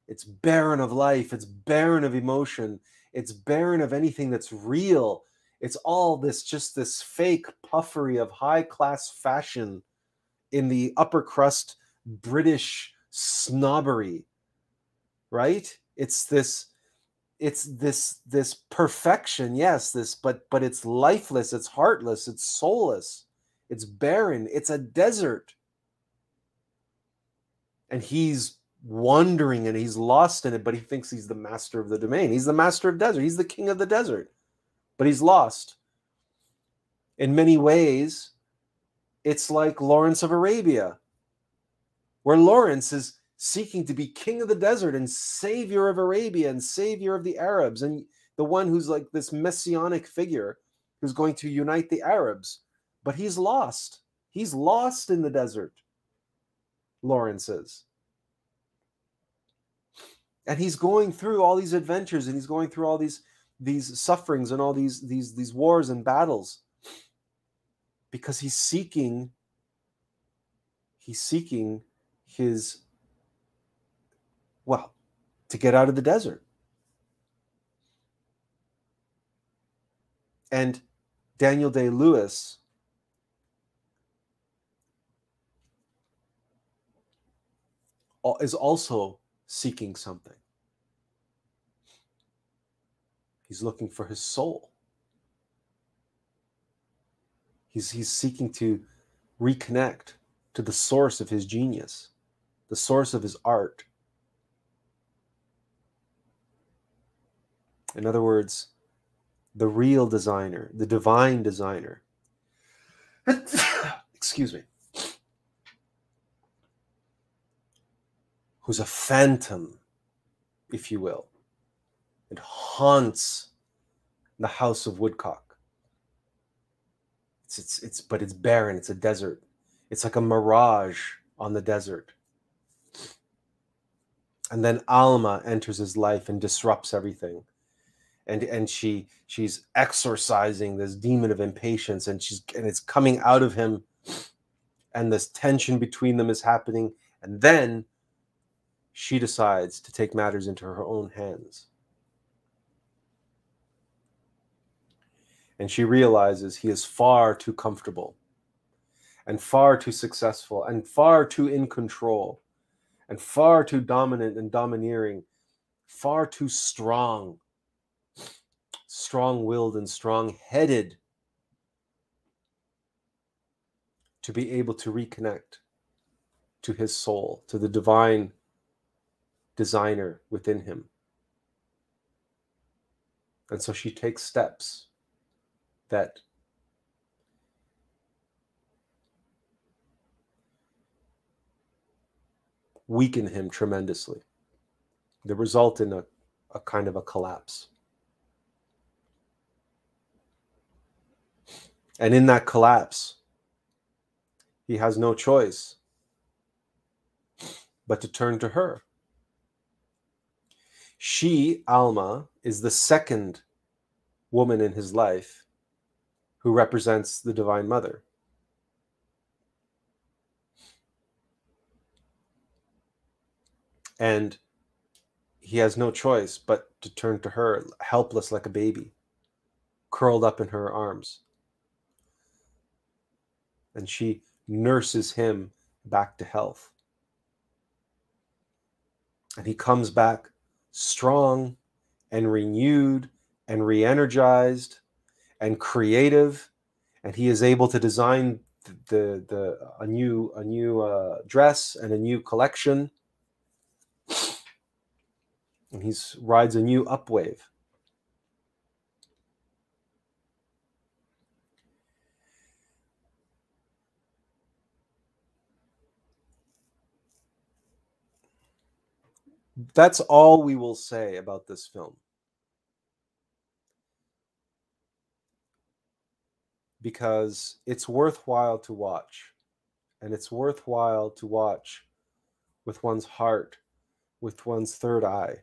It's barren of life. It's barren of emotion. It's barren of anything that's real. It's all this just this fake puffery of high class fashion in the upper crust british snobbery right? It's this it's this this perfection yes this but but it's lifeless. It's heartless. It's soulless. It's barren. It's a desert and he's wandering and he's lost in it, but he thinks he's the master of the domain. He's the master of desert. He's the king of the desert, but he's lost. In many ways, it's like Lawrence of Arabia, where Lawrence is seeking to be king of the desert and savior of Arabia and savior of the Arabs, and the one who's like this messianic figure who's going to unite the Arabs. But he's lost. He's lost in the desert, Lawrence. And he's going through all these adventures and he's going through all these these sufferings and all these these these wars and battles because he's seeking he's seeking his well to get out of the desert and daniel day lewis is also seeking something he's looking for his soul He's, he's seeking to reconnect to the source of his genius, the source of his art. In other words, the real designer, the divine designer. Excuse me. Who's a phantom, if you will, It haunts the house of Woodcock. It's, it's, it's, but it's barren. It's a desert. It's like a mirage on the desert. And then Alma enters his life and disrupts everything. And, and she she's exorcising this demon of impatience and she's and it's coming out of him and this tension between them is happening and then she decides to take matters into her own hands. And she realizes he is far too comfortable and far too successful and far too in control and far too dominant and domineering, far too strong, strong willed and strong headed to be able to reconnect to his soul, to the divine designer within him. And so she takes steps that weaken him tremendously. They result in a, a kind of a collapse. And in that collapse, he has no choice but to turn to her. She, Alma, is the second woman in his life who represents the Divine Mother. And he has no choice but to turn to her, helpless like a baby, curled up in her arms. And she nurses him back to health. And he comes back strong and renewed and re energized and creative, and he is able to design the the a new a new uh, dress and a new collection. And he rides a new upwave. That's all we will say about this film. because it's worthwhile to watch. And it's worthwhile to watch with one's heart, with one's third eye.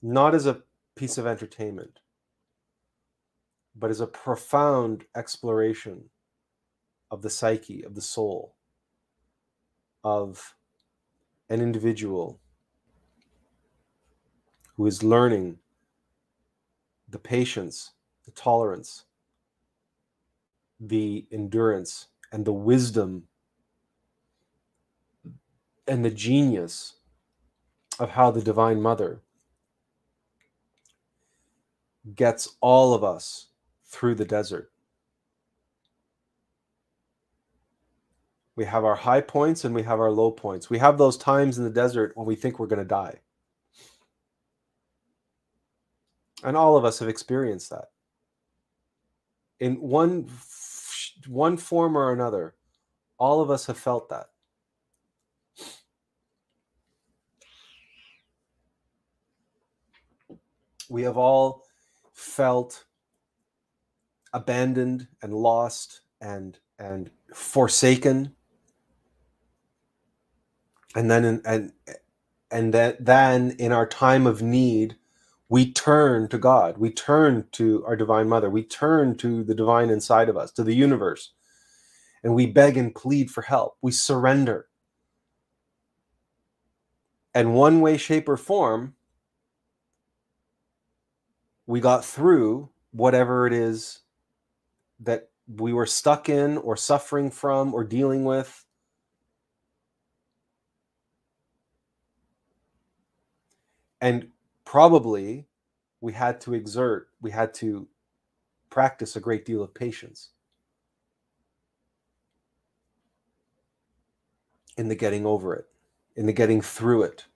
Not as a piece of entertainment, but as a profound exploration of the psyche, of the soul, of an individual who is learning the patience, the tolerance, the endurance and the wisdom and the genius of how the Divine Mother gets all of us through the desert. We have our high points and we have our low points. We have those times in the desert when we think we're going to die. And all of us have experienced that. In one one form or another, all of us have felt that. We have all felt abandoned and lost and and forsaken and then in, and and that then in our time of need we turn to god. We turn to our divine mother. We turn to the divine inside of us to the universe. And we beg and plead for help. We surrender. And one way shape or form we got through whatever it is that we were stuck in or suffering from or dealing with. And probably we had to exert, we had to practice a great deal of patience in the getting over it, in the getting through it,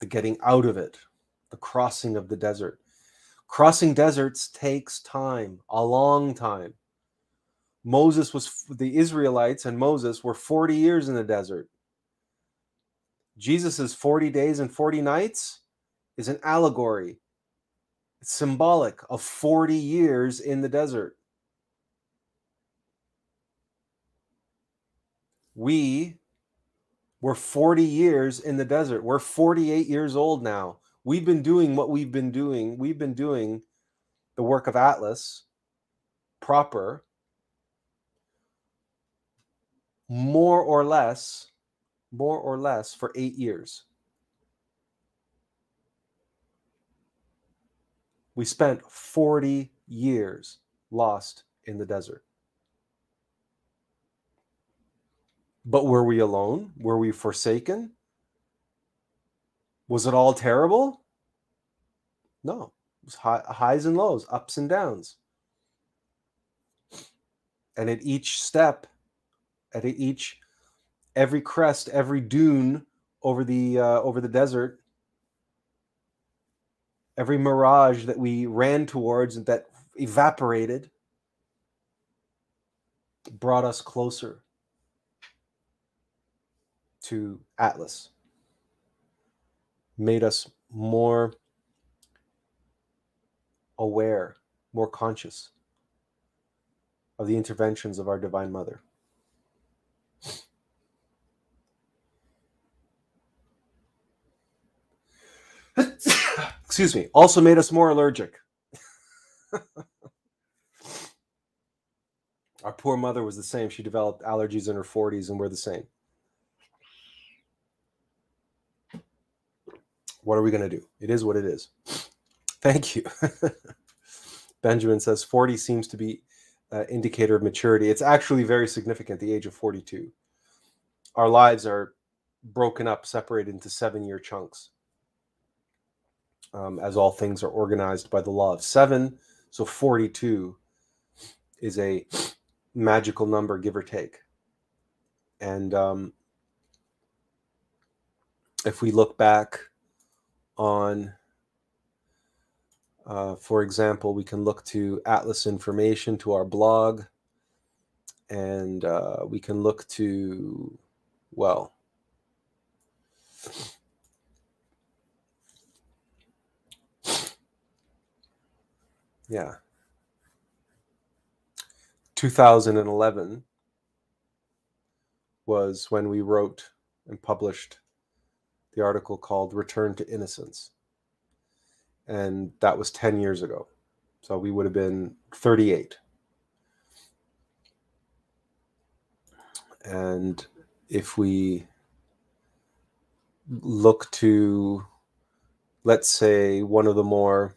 the getting out of it, the crossing of the desert. Crossing deserts takes time, a long time. Moses was, the Israelites and Moses were 40 years in the desert. Jesus' 40 days and 40 nights is an allegory. It's symbolic of 40 years in the desert. We were 40 years in the desert. We're 48 years old now we've been doing what we've been doing. We've been doing the work of Attlas proper, more or less, more or less for eight years. We spent 40 years lost in the desert. But were we alone? Were we forsaken? Was it all terrible? No. It was high, highs and lows, ups and downs. And at each step, at each every crest, every dune over the uh, over the desert, every mirage that we ran towards and that evaporated brought us closer to Attlas made us more aware, more conscious of the interventions of our Divine Mother. Excuse me, also made us more allergic. our poor mother was the same. She developed allergies in her 40s, and we're the same. What are we going to do? It is what it is. Thank you. Benjamin says 40 seems to be an indicator of maturity. It's actually very significant, the age of 42. Our lives are broken up, separated into seven year chunks, um, as all things are organized by the law of seven. So 42 is a magical number, give or take. And um, if we look back on, uh, for example, we can look to Attlas information to our blog, and uh, we can look to, well, yeah, 2011 was when we wrote and published the article called Return to Innocence. And that was 10 years ago. So we would have been 38. And if we look to, let's say, one of the more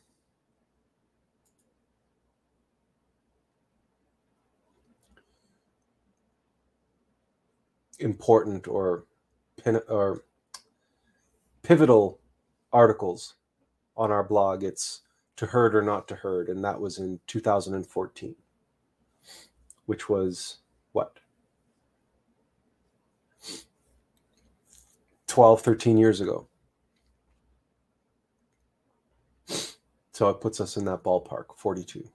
important or or pivotal articles on our blog. It's to herd or not to herd, and that was in 2014, which was what 12, 13 years ago. So it puts us in that ballpark, 42.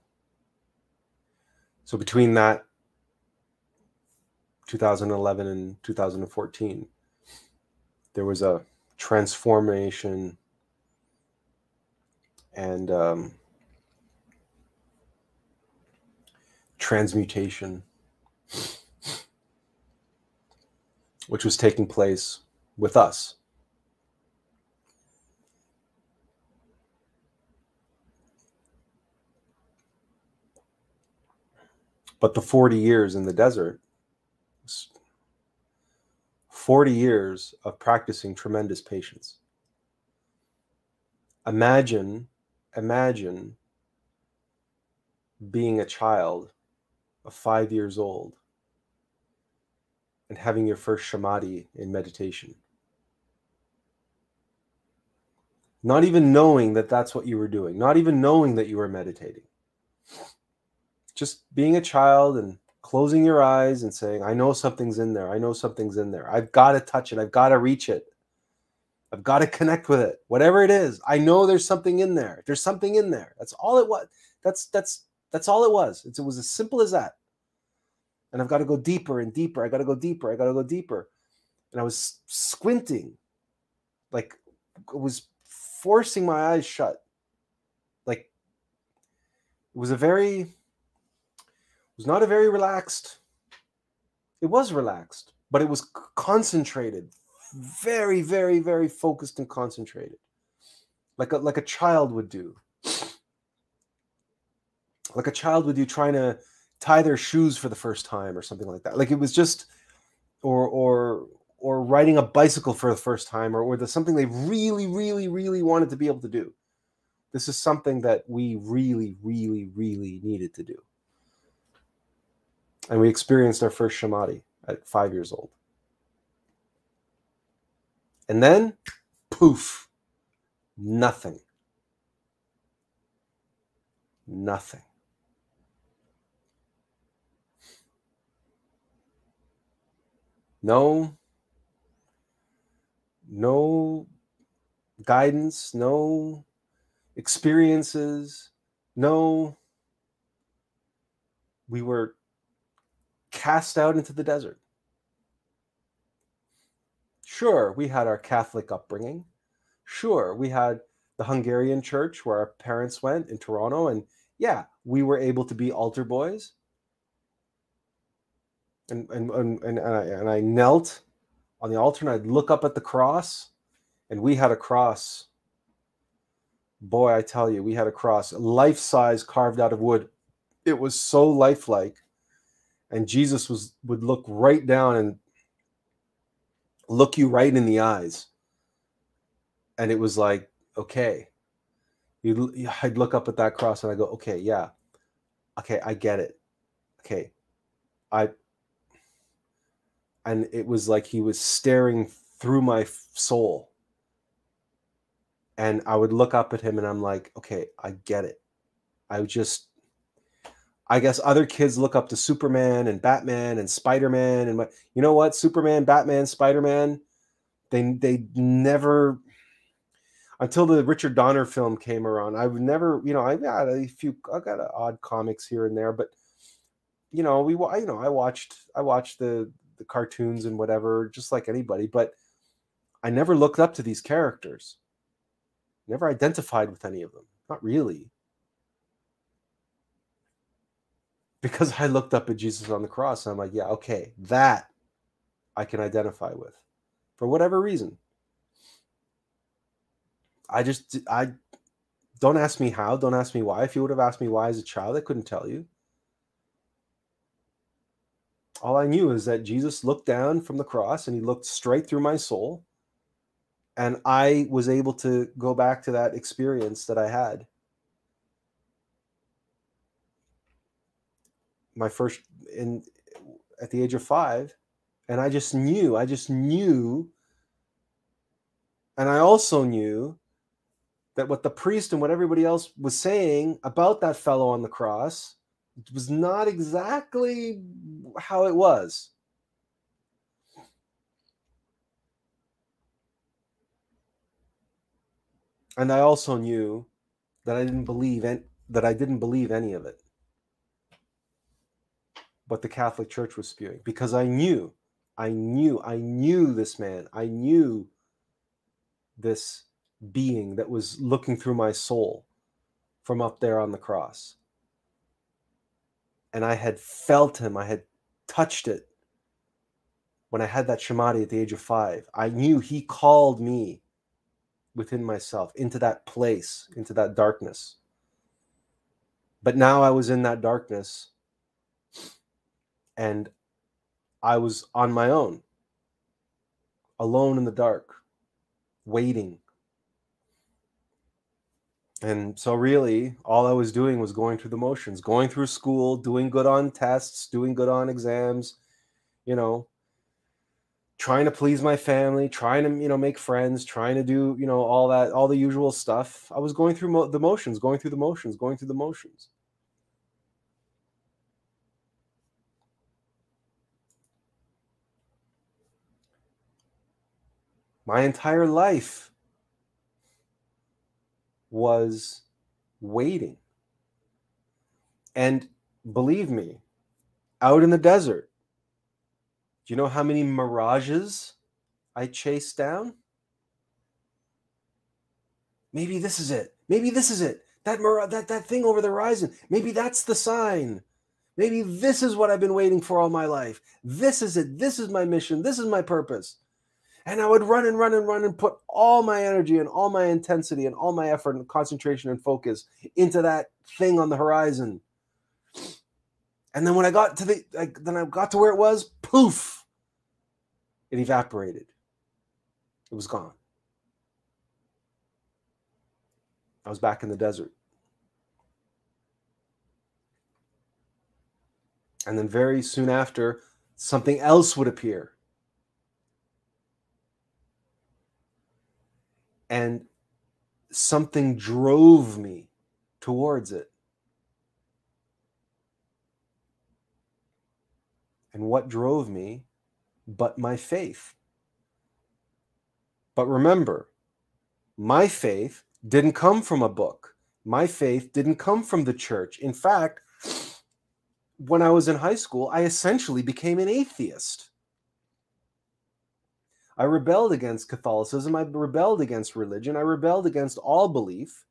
So between that 2011 and 2014, there was a transformation and um, transmutation, which was taking place with us. But the 40 years in the desert, 40 years of practicing tremendous patience. Imagine, imagine being a child of five years old and having your first samadhi in meditation. Not even knowing that that's what you were doing, not even knowing that you were meditating. Just being a child and closing your eyes and saying, I know something's in there. I know something's in there. I've got to touch it. I've got to reach it. I've got to connect with it. Whatever it is, I know there's something in there. There's something in there. That's all it was. That's that's that's all it was. It's, it was as simple as that. And I've got to go deeper and deeper. I got to go deeper. I got to go deeper. And I was squinting, like it was forcing my eyes shut. Like it was a very, was not a very relaxed. It was relaxed, but it was concentrated, very, very, very focused and concentrated, like a like a child would do. Like a child would do trying to tie their shoes for the first time or something like that. Like it was just, or or or riding a bicycle for the first time or, or the something they really, really, really wanted to be able to do. This is something that we really, really, really needed to do. And we experienced our first samadhi at five years old. And then, poof, nothing. Nothing. No no guidance, no experiences, no. We were cast out into the desert. Sure, we had our Catholic upbringing. Sure, we had the Hungarian church where our parents went in Toronto. And yeah, we were able to be altar boys. And, and, and, and, I, and I knelt on the altar and I'd look up at the cross, and we had a cross. Boy, I tell you, we had a cross, life size, carved out of wood. It was so lifelike, and Jesus was would look right down and look you right in the eyes, and it was like, okay. You, I'd look up at that cross and I go, okay, yeah, okay, I get it. Okay, I and it was like he was staring through my soul. And i would look up at him and i'm like okay i get it. I just i guess other kids look up to superman and batman and spider-man and my, you know what superman batman spider-man they they never until the richard donner film came around I've never you know i got a few i got odd comics here and there but you know we you know i watched i watched the the cartoons and whatever, just like anybody. But I never looked up to these characters. Never identified with any of them. Not really. Because I looked up at Jesus on the cross and I'm like, yeah, okay, that I can identify with for whatever reason. I just, I don't ask me how, don't ask me why. If you would have asked me why as a child, I couldn't tell you all I knew is that Jesus looked down from the cross and he looked straight through my soul. And I was able to go back to that experience that I had. my first in at the age of five, and I just knew, I just knew, and I also knew that what the priest and what everybody else was saying about that fellow on the cross was not exactly how it was. And I also knew that I didn't believe that I didn't believe any of it. What the Catholic Church was spewing because I knew, I knew, I knew this man. I knew this being that was looking through my soul from up there on the cross. And I had felt him, I had touched it when I had that Samadhi at the age of five. I knew he called me within myself into that place, into that darkness. But now I was in that darkness and I was on my own, alone in the dark, waiting. And so, really, all I was doing was going through the motions, going through school, doing good on tests, doing good on exams, you know, trying to please my family, trying to, you know, make friends, trying to do, you know, all that, all the usual stuff. I was going through mo- the motions, going through the motions, going through the motions. My entire life was waiting. And believe me, out in the desert, do you know how many mirages I chased down? Maybe this is it. Maybe this is it. That mir- that that thing over the horizon. Maybe that's the sign. Maybe this is what I've been waiting for all my life. This is it. This is my mission. This is my purpose. And I would run and run and run and put all my energy and all my intensity and all my effort and concentration and focus into that thing on the horizon. And then when I got to the, like, then I got to where it was, poof, it evaporated. It was gone. I was back in the desert. And then very soon after, something else would appear. And something drove me towards it. And what drove me but my faith? But remember, my faith didn't come from a book. My faith didn't come from the church. In fact, when I was in high school, I essentially became an atheist. I rebelled against Catholicism. I rebelled against religion. I rebelled against all belief.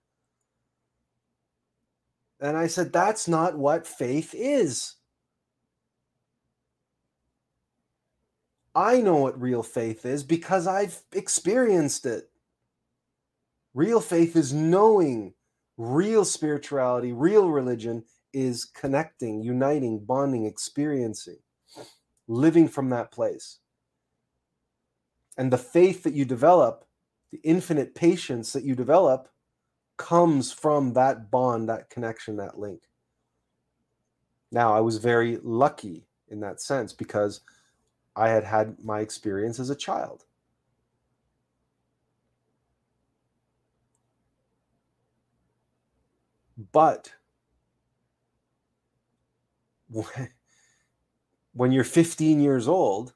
And I said, that's not what faith is. I know what real faith is because I've experienced it. Real faith is knowing real spirituality, real religion is connecting, uniting, bonding, experiencing, living from that place. And the faith that you develop, the infinite patience that you develop, comes from that bond, that connection, that link. Now, I was very lucky in that sense because I had had my experience as a child. But when you're 15 years old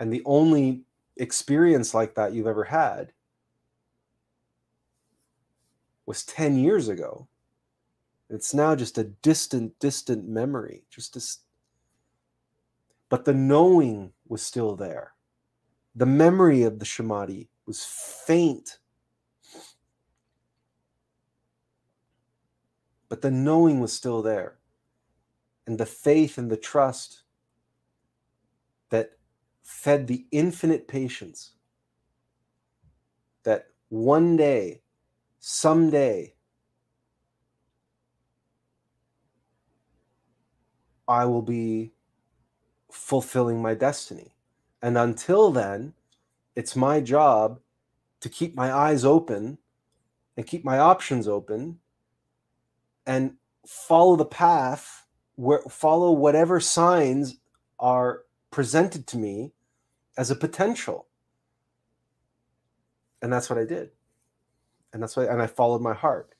and the only experience like that you've ever had was 10 years ago, it's now just a distant, distant memory, just a but the knowing was still there. The memory of the samadhi was faint. But the knowing was still there. And the faith and the trust fed the infinite patience that one day, someday, I will be fulfilling my destiny. And until then, it's my job to keep my eyes open and keep my options open and follow the path where follow whatever signs are presented to me as a potential. And that's what I did. And that's why and I followed my heart.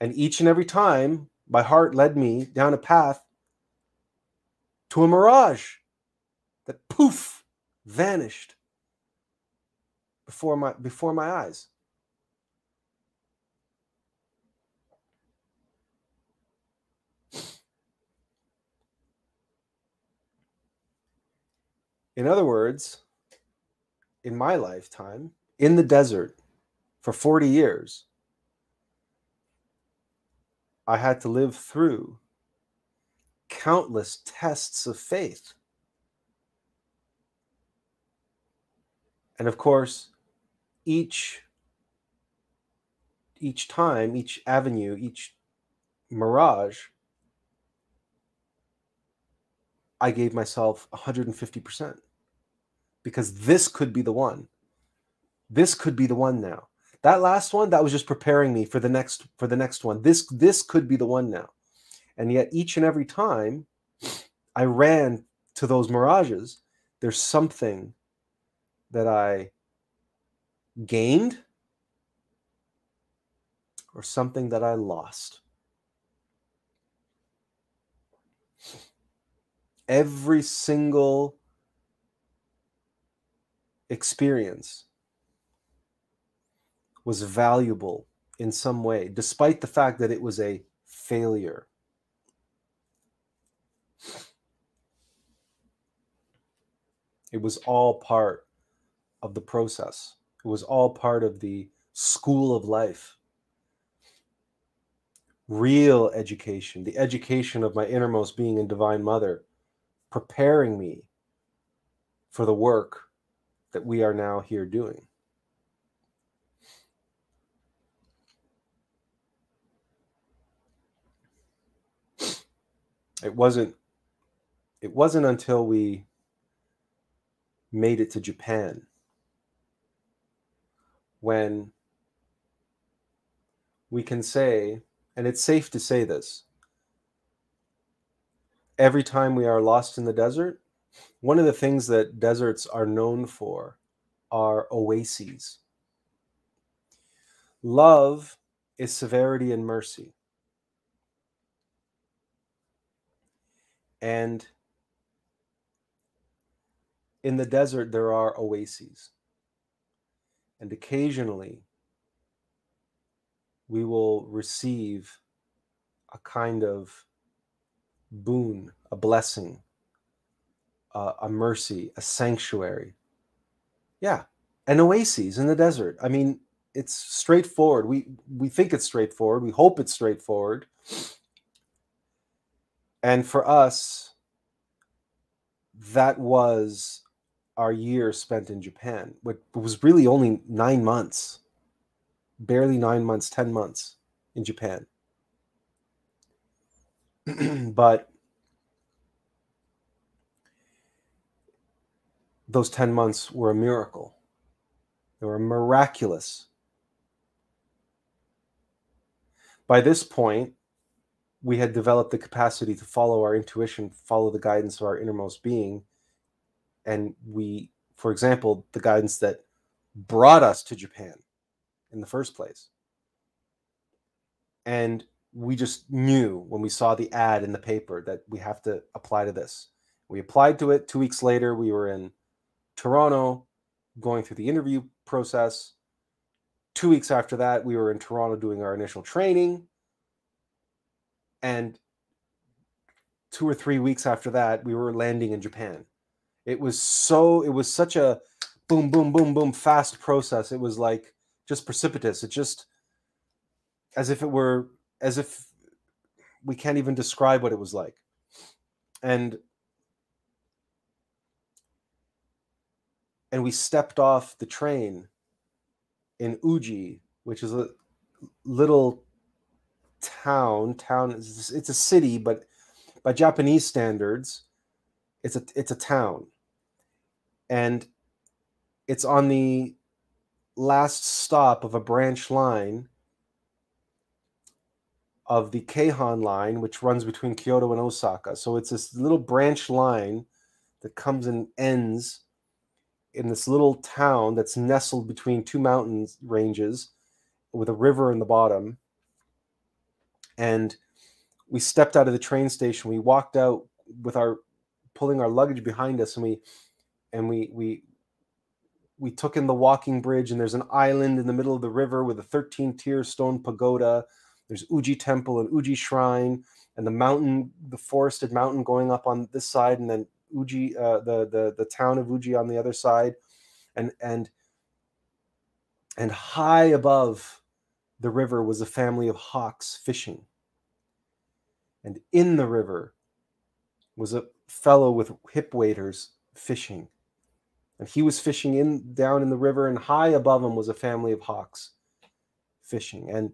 And each and every time my heart led me down a path to a mirage that poof vanished before my before my eyes In other words, in my lifetime, in the desert for 40 years, I had to live through countless tests of faith. And of course, each each time, each avenue, each mirage, I gave myself 150% because this could be the one. This could be the one now. That last one that was just preparing me for the next for the next one. This this could be the one now. And yet each and every time I ran to those mirages, there's something that I gained or something that I lost. Every single experience was valuable in some way, despite the fact that it was a failure. It was all part of the process. It was all part of the school of life real education, the education of my innermost being and divine mother, preparing me for the work that we are now here doing. It wasn't it wasn't until we made it to Japan when we can say and it's safe to say this. Every time we are lost in the desert, one of the things that deserts are known for are oases. Love is severity and mercy. And in the desert, there are oases. And occasionally, we will receive a kind of boon, a blessing, a mercy, a sanctuary. Yeah, an oasis in the desert. I mean, it's straightforward. We we think it's straightforward. We hope it's straightforward. And for us, that was our year spent in Japan, What was really only nine months barely nine months, 10 months in Japan. but those 10 months were a miracle. They were miraculous. By this point, we had developed the capacity to follow our intuition, follow the guidance of our innermost being. And we, for example, the guidance that brought us to Japan in the first place. And we just knew when we saw the ad in the paper that we have to apply to this. We applied to it. Two weeks later, we were in Toronto going through the interview process. Two weeks after that, we were in Toronto doing our initial training. And two or three weeks after that, we were landing in Japan. It was so, it was such a boom, boom, boom, boom, fast process. It was like just precipitous. It just as if it were as if we can't even describe what it was like. And and we stepped off the train in Uji, which is a little town. Town is it's a city, but by Japanese standards, it's a it's a town. And it's on the last stop of a branch line of the Keihan line, which runs between Kyoto and Osaka. So it's this little branch line that comes and ends in this little town that's nestled between two mountain ranges with a river in the bottom. And we stepped out of the train station. We walked out with our pulling our luggage behind us and we and we we we took in the walking bridge and there's an island in the middle of the river with a 13 tier stone pagoda there's uji temple and uji shrine and the mountain the forested mountain going up on this side and then Uji, uh, the the the town of Uji on the other side, and and and high above the river was a family of hawks fishing. And in the river was a fellow with hip waders fishing. And he was fishing in down in the river, and high above him was a family of hawks fishing. And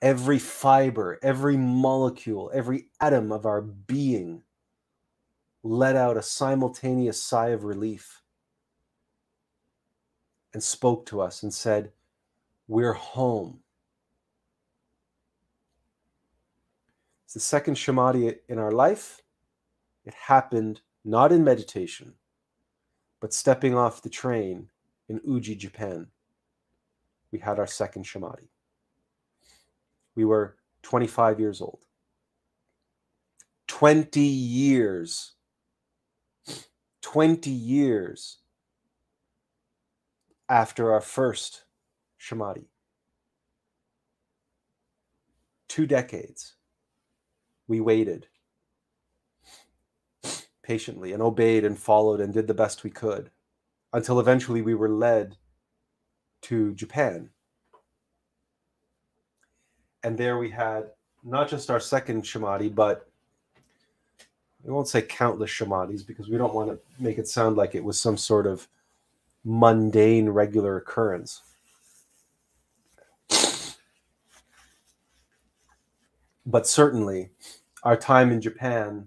every fiber, every molecule, every atom of our being let out a simultaneous sigh of relief and spoke to us and said, We're home. It's the second Samadhi in our life. It happened not in meditation, but stepping off the train in Uji, Japan. We had our second Samadhi. We were 25 years old. 20 years. 20 years after our first Samadhi. Two decades. We waited patiently and obeyed and followed and did the best we could until eventually we were led to Japan. And there we had not just our second Samadhi, but we won't say countless samadhis because we don't want to make it sound like it was some sort of mundane, regular occurrence. But certainly, our time in Japan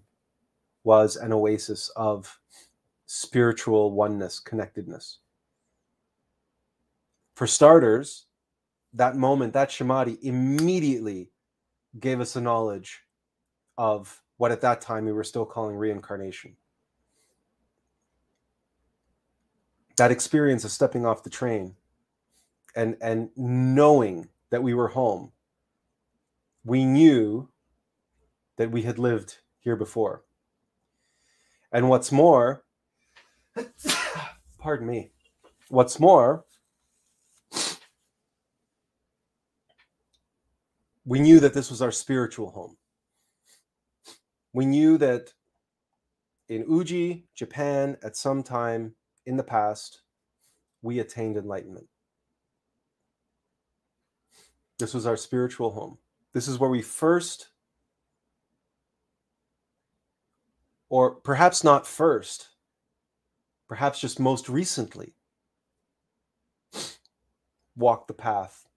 was an oasis of spiritual oneness, connectedness. For starters, that moment, that Samadhi immediately gave us a knowledge of what at that time we were still calling reincarnation. that experience of stepping off the train and and knowing that we were home we knew that we had lived here before and what's more pardon me what's more we knew that this was our spiritual home we knew that in uji japan at some time in the past, we attained enlightenment. This was our spiritual home. This is where we first, or perhaps not first, perhaps just most recently, walked the path.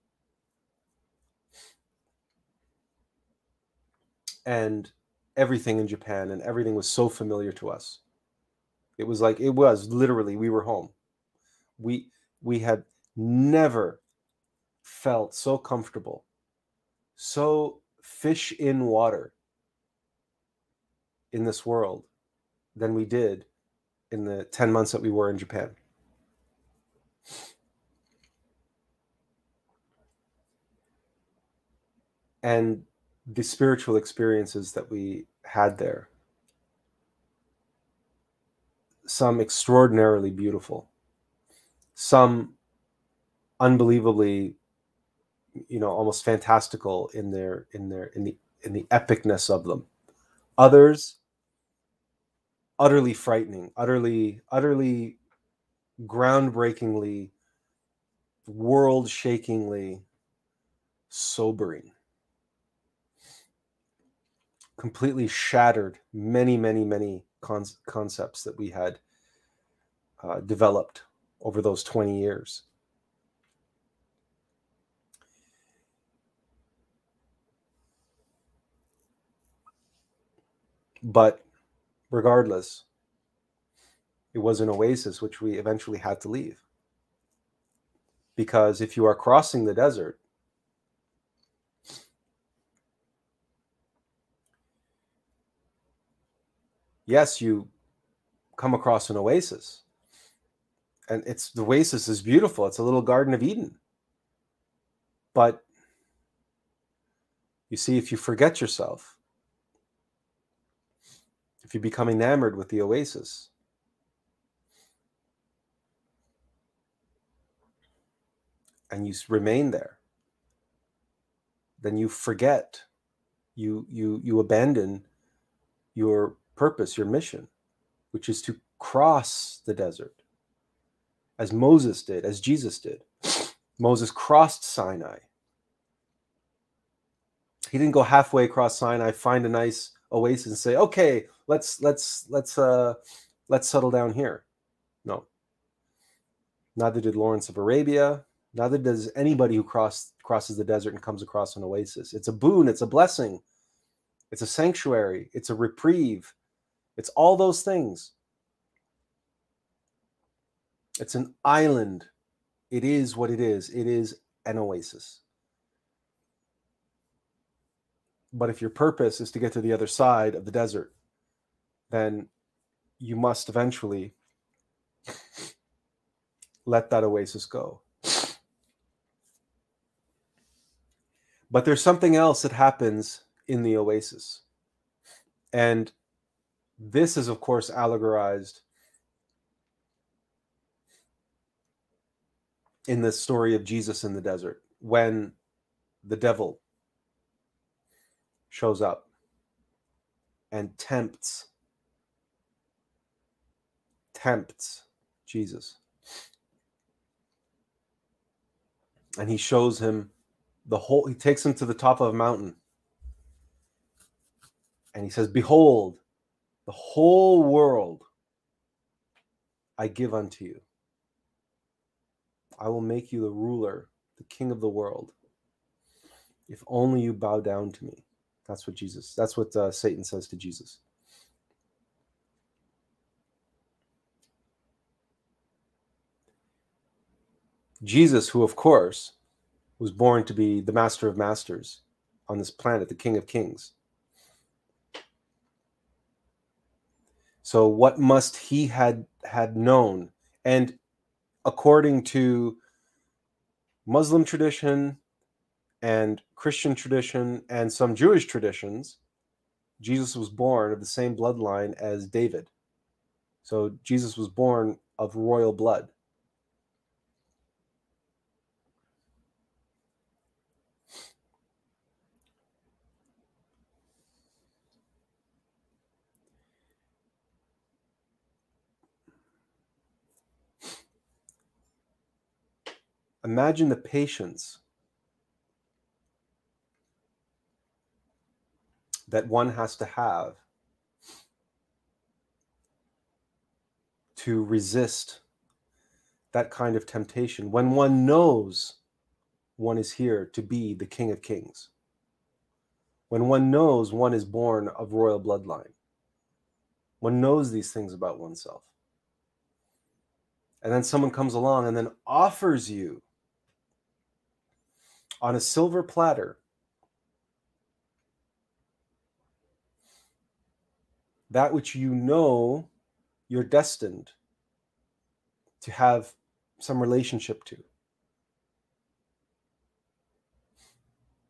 And everything in Japan and everything was so familiar to us. It was like it was literally we were home. We we had never felt so comfortable, so fish in water in this world than we did in the 10 months that we were in Japan. And the spiritual experiences that we had there. Some extraordinarily beautiful, some unbelievably, you know, almost fantastical in their in their in the in the epicness of them. Others utterly frightening, utterly utterly groundbreakingly world-shakingly sobering completely shattered many many many con- concepts that we had uh, developed over those 20 years. But regardless, it was an oasis which we eventually had to leave. Because if you are crossing the desert, yes, you come across an oasis. And it's the oasis is beautiful. It's a little Garden of Eden. But you see, if you forget yourself, if you become enamored with the oasis, and you remain there, then you forget, you you you abandon your purpose, your mission, which is to cross the desert as Moses did, as Jesus did. Moses crossed Sinai. He didn't go halfway across Sinai, find a nice oasis and say, "Okay, let's let's let's uh let's settle down here." No. Neither did Lawrence of Arabia. Neither does anybody who cross, crosses the desert and comes across an oasis. It's a boon, it's a blessing, it's a sanctuary, it's a reprieve, it's all those things. It's an island. It is what it is. It is an oasis. But if your purpose is to get to the other side of the desert, then you must eventually let that oasis go. But there's something else that happens in the oasis. And this is, of course, allegorized in the story of Jesus in the desert when the devil shows up and tempts tempts Jesus. And he shows him the whole he takes him to the top of a mountain. And he says behold the whole world I give unto you I will make you the ruler, the king of the world. If only you bow down to me. That's what Jesus, that's what uh, Satan says to Jesus. Jesus, who of course was born to be the master of masters on this planet, the king of kings. So what must he had had known? And according to Muslim tradition and Christian tradition and some Jewish traditions, Jesus was born of the same bloodline as David. So Jesus was born of royal blood. Imagine the patience that one has to have to resist that kind of temptation when one knows one is here to be the King of Kings, when one knows one is born of royal bloodline, one knows these things about oneself. And then someone comes along and then offers you on a silver platter. That which you know you're destined to have some relationship to.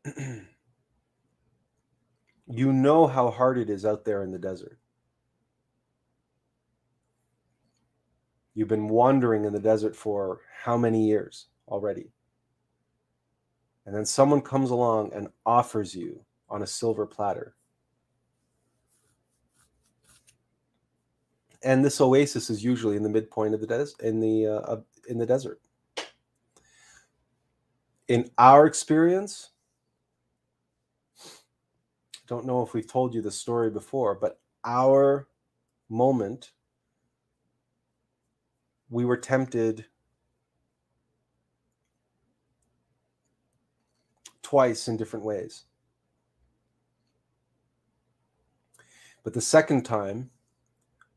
you know how hard it is out there in the desert. You've been wandering in the desert for how many years already? And then someone comes along and offers you on a silver platter. And this oasis is usually in the midpoint of the des- in the uh, in the desert. In our experience, I don't know if we've told you the story before, but our moment, we were tempted twice in different ways. But the second time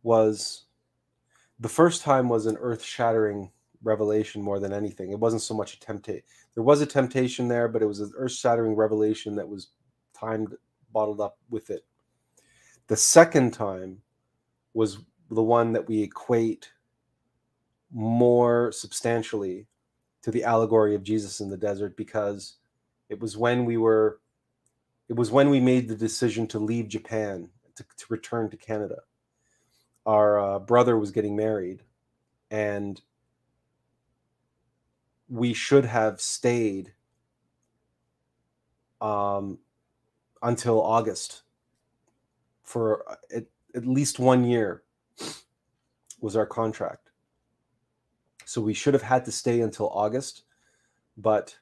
was the first time was an earth shattering revelation more than anything. It wasn't so much a temptation. There was a temptation there, but it was an earth shattering revelation that was timed, bottled up with it. The second time was the one that we equate more substantially to the allegory of Jesus in the desert because it was when we were, it was when we made the decision to leave Japan to, to return to Canada. Our uh, brother was getting married, and we should have stayed um, until August for uh, it. at least one year was our contract. So we should have had to stay until August, but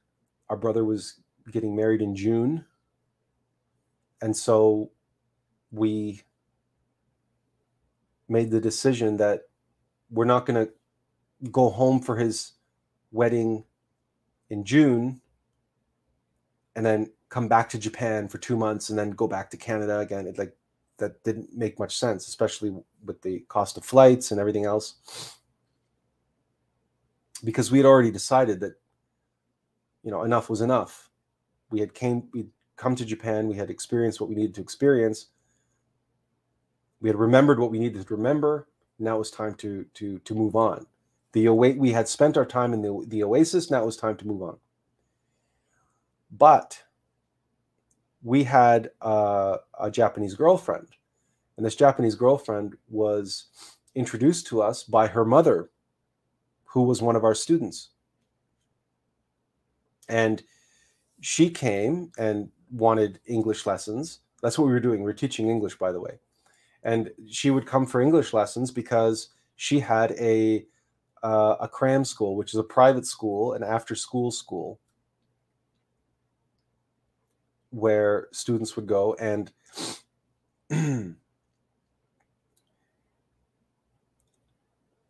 our brother was getting married in June. And so we made the decision that we're not going to go home for his wedding in June and then come back to Japan for two months and then go back to Canada again. It like that didn't make much sense, especially with the cost of flights and everything else. Because we had already decided that, you know, enough was enough. We had came, we'd come to Japan, we had experienced what we needed to experience. We had remembered what we needed to remember. Now it was time to to to move on. The we had spent our time in the, the oasis. Now it was time to move on. But we had uh, a Japanese girlfriend, and this Japanese girlfriend was introduced to us by her mother, who was one of our students. And she came and wanted English lessons. That's what we were doing. We were teaching English, by the way. And she would come for English lessons because she had a uh, a cram school, which is a private school, an after school school where students would go and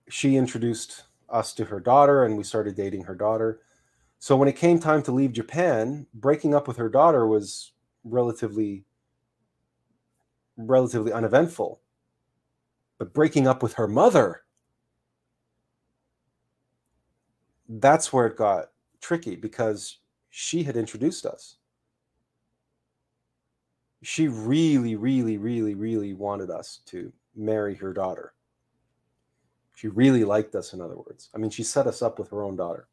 she introduced us to her daughter and we started dating her daughter so when it came time to leave japan breaking up with her daughter was relatively relatively uneventful but breaking up with her mother that's where it got tricky because she had introduced us she really, really, really, really wanted us to marry her daughter. She really liked us, in other words. I mean, she set us up with her own daughter.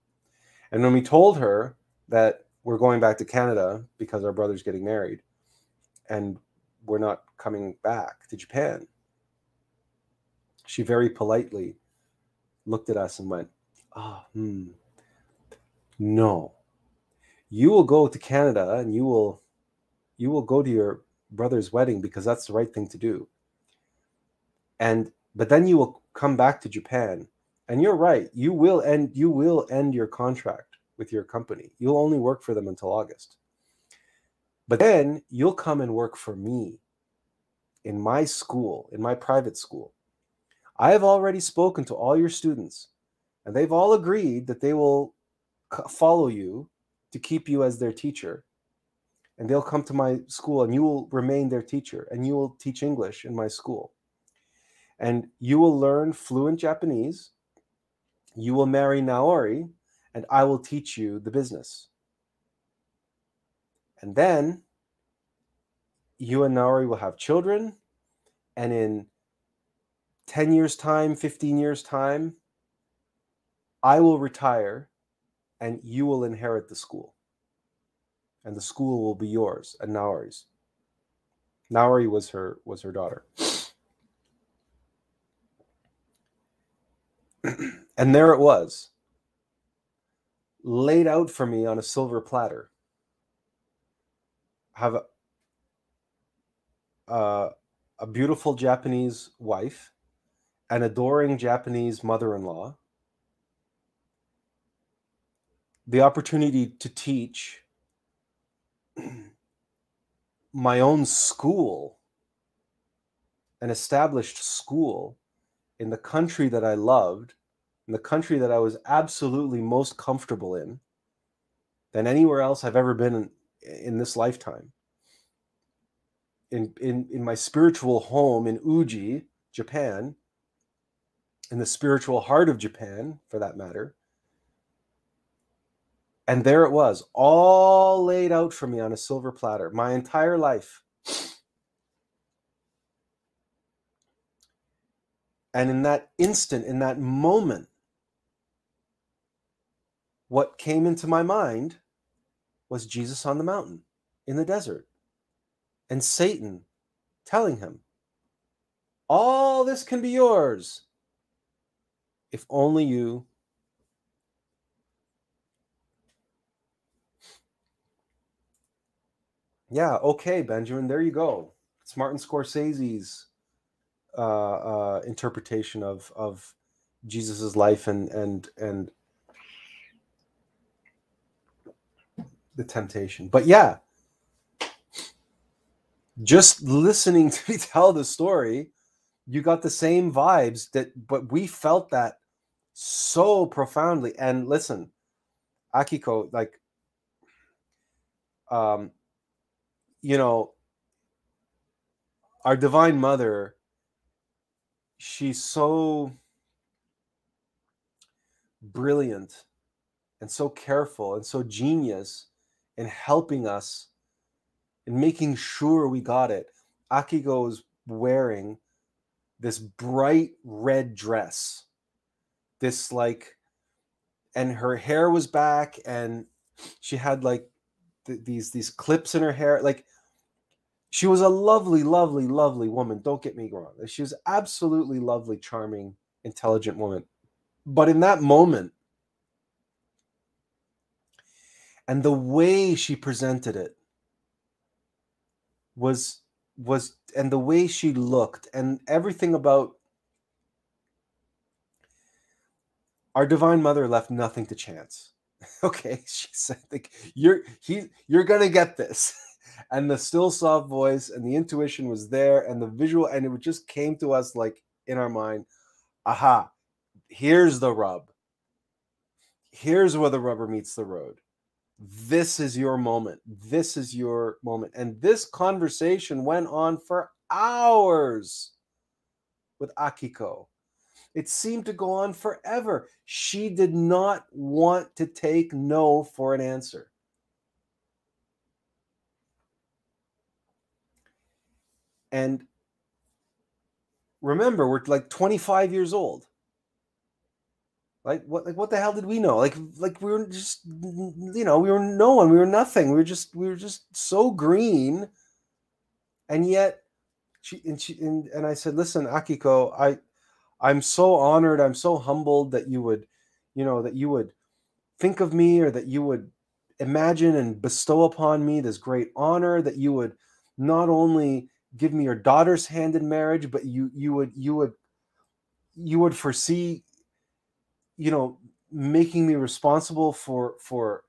And when we told her that we're going back to Canada because our brother's getting married and we're not coming back to Japan, she very politely looked at us and went, oh, hmm, no. You will go to Canada and you will you will go to your brother's wedding because that's the right thing to do. And but then you will come back to Japan and you're right, you will end you will end your contract with your company. You'll only work for them until August. But then you'll come and work for me in my school, in my private school. I have already spoken to all your students, and they've all agreed that they will follow you to keep you as their teacher and they'll come to my school and you will remain their teacher and you will teach English in my school. And you will learn fluent Japanese. You will marry Naori and I will teach you the business. And then you and Naori will have children. And in 10 years' time, 15 years' time, I will retire and you will inherit the school and the school will be yours and Naori's. Naori was her was her daughter. And there it was, laid out for me on a silver platter. Have a, uh, a beautiful Japanese wife, an adoring Japanese mother-in-law, the opportunity to teach my own school, an established school in the country that I loved, in the country that I was absolutely most comfortable in than anywhere else I've ever been in, in this lifetime. In, in, in my spiritual home in Uji, Japan, in the spiritual heart of Japan, for that matter, and there it was, all laid out for me on a silver platter, my entire life. And in that instant, in that moment, what came into my mind was Jesus on the mountain in the desert and Satan telling him, All this can be yours if only you Yeah, okay, Benjamin, there you go. It's Martin Scorsese's uh, uh, interpretation of of Jesus's life and and and the temptation. But yeah, just listening to me tell the story, you got the same vibes that, but we felt that so profoundly. And listen, Akiko, like, um, you know, our Divine Mother, she's so brilliant and so careful and so genius in helping us and making sure we got it. Akiko is wearing this bright red dress, this like, and her hair was back, and she had like th- these these clips in her hair, like. She was a lovely, lovely, lovely woman. Don't get me wrong. She was absolutely lovely, charming, intelligent woman. But in that moment, and the way she presented it was was and the way she looked and everything about our divine mother left nothing to chance. Okay she said like you're he you're gonna get this. And the still soft voice and the intuition was there and the visual and it just came to us like in our mind aha here's the rub. Here's where the rubber meets the road this is your moment. This is your moment. And this conversation went on for hours with Akiko. It seemed to go on forever. She did not want to take no for an answer. And remember, we're like 25 years old. Like what? Like what the hell did we know? Like like we were just you know we were no one. We were nothing. We were just we were just so green, and yet she and she and, and I said, listen, Akiko, I I'm so honored. I'm so humbled that you would, you know, that you would think of me or that you would imagine and bestow upon me this great honor that you would not only give me your daughter's hand in marriage but you you would you would you would foresee you know making me responsible for for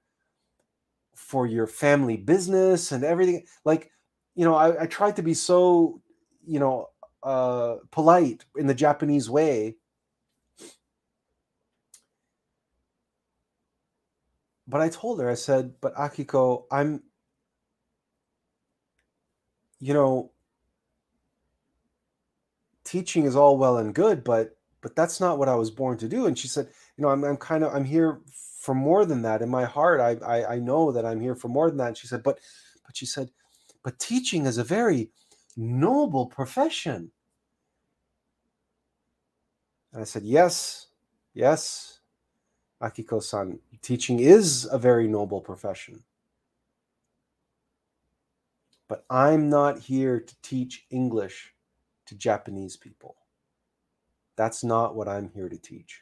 for your family business and everything. Like you know i, I tried to be so you know uh polite in the japanese way. But i told her i said but akiko i'm you know teaching is all well and good but but that's not what I was born to do. And she said, you know, I'm, I'm kind of, I'm here for more than that. In my heart, I, I, I know that I'm here for more than that. And she said, but, but she said, but teaching is a very noble profession. And I said, yes, yes, Akiko-san, teaching is a very noble profession. But I'm not here to teach English to Japanese people. That's not what I'm here to teach.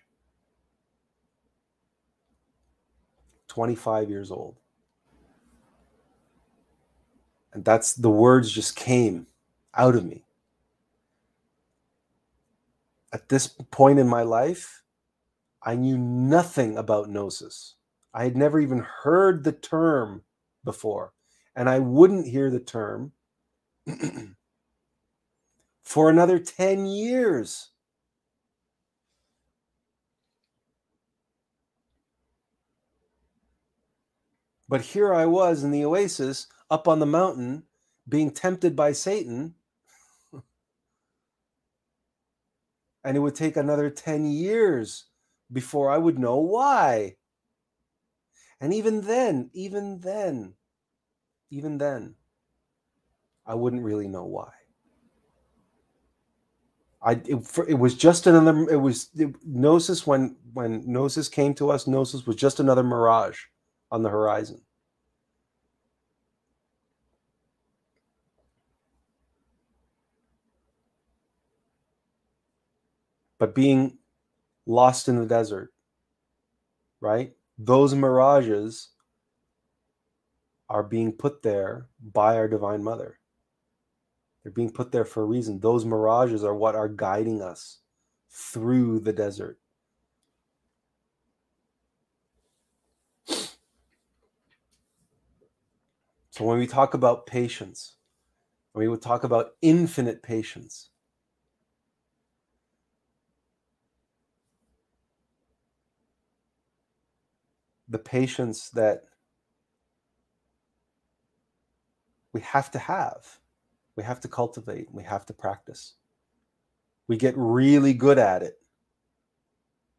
25 years old. And that's the words just came out of me. At this point in my life, I knew nothing about gnosis. I had never even heard the term before, and I wouldn't hear the term for another 10 years. But here I was in the oasis up on the mountain being tempted by Satan. and it would take another 10 years before I would know why. And even then, even then, even then, I wouldn't really know why. I it, for, it was just another. It was it, gnosis when when gnosis came to us. Gnosis was just another mirage on the horizon. But being lost in the desert, right? Those mirages are being put there by our Divine Mother. They're being put there for a reason. Those mirages are what are guiding us through the desert. So when we talk about patience, we would talk about infinite patience, the patience that we have to have, we have to cultivate, we have to practice. We get really good at it.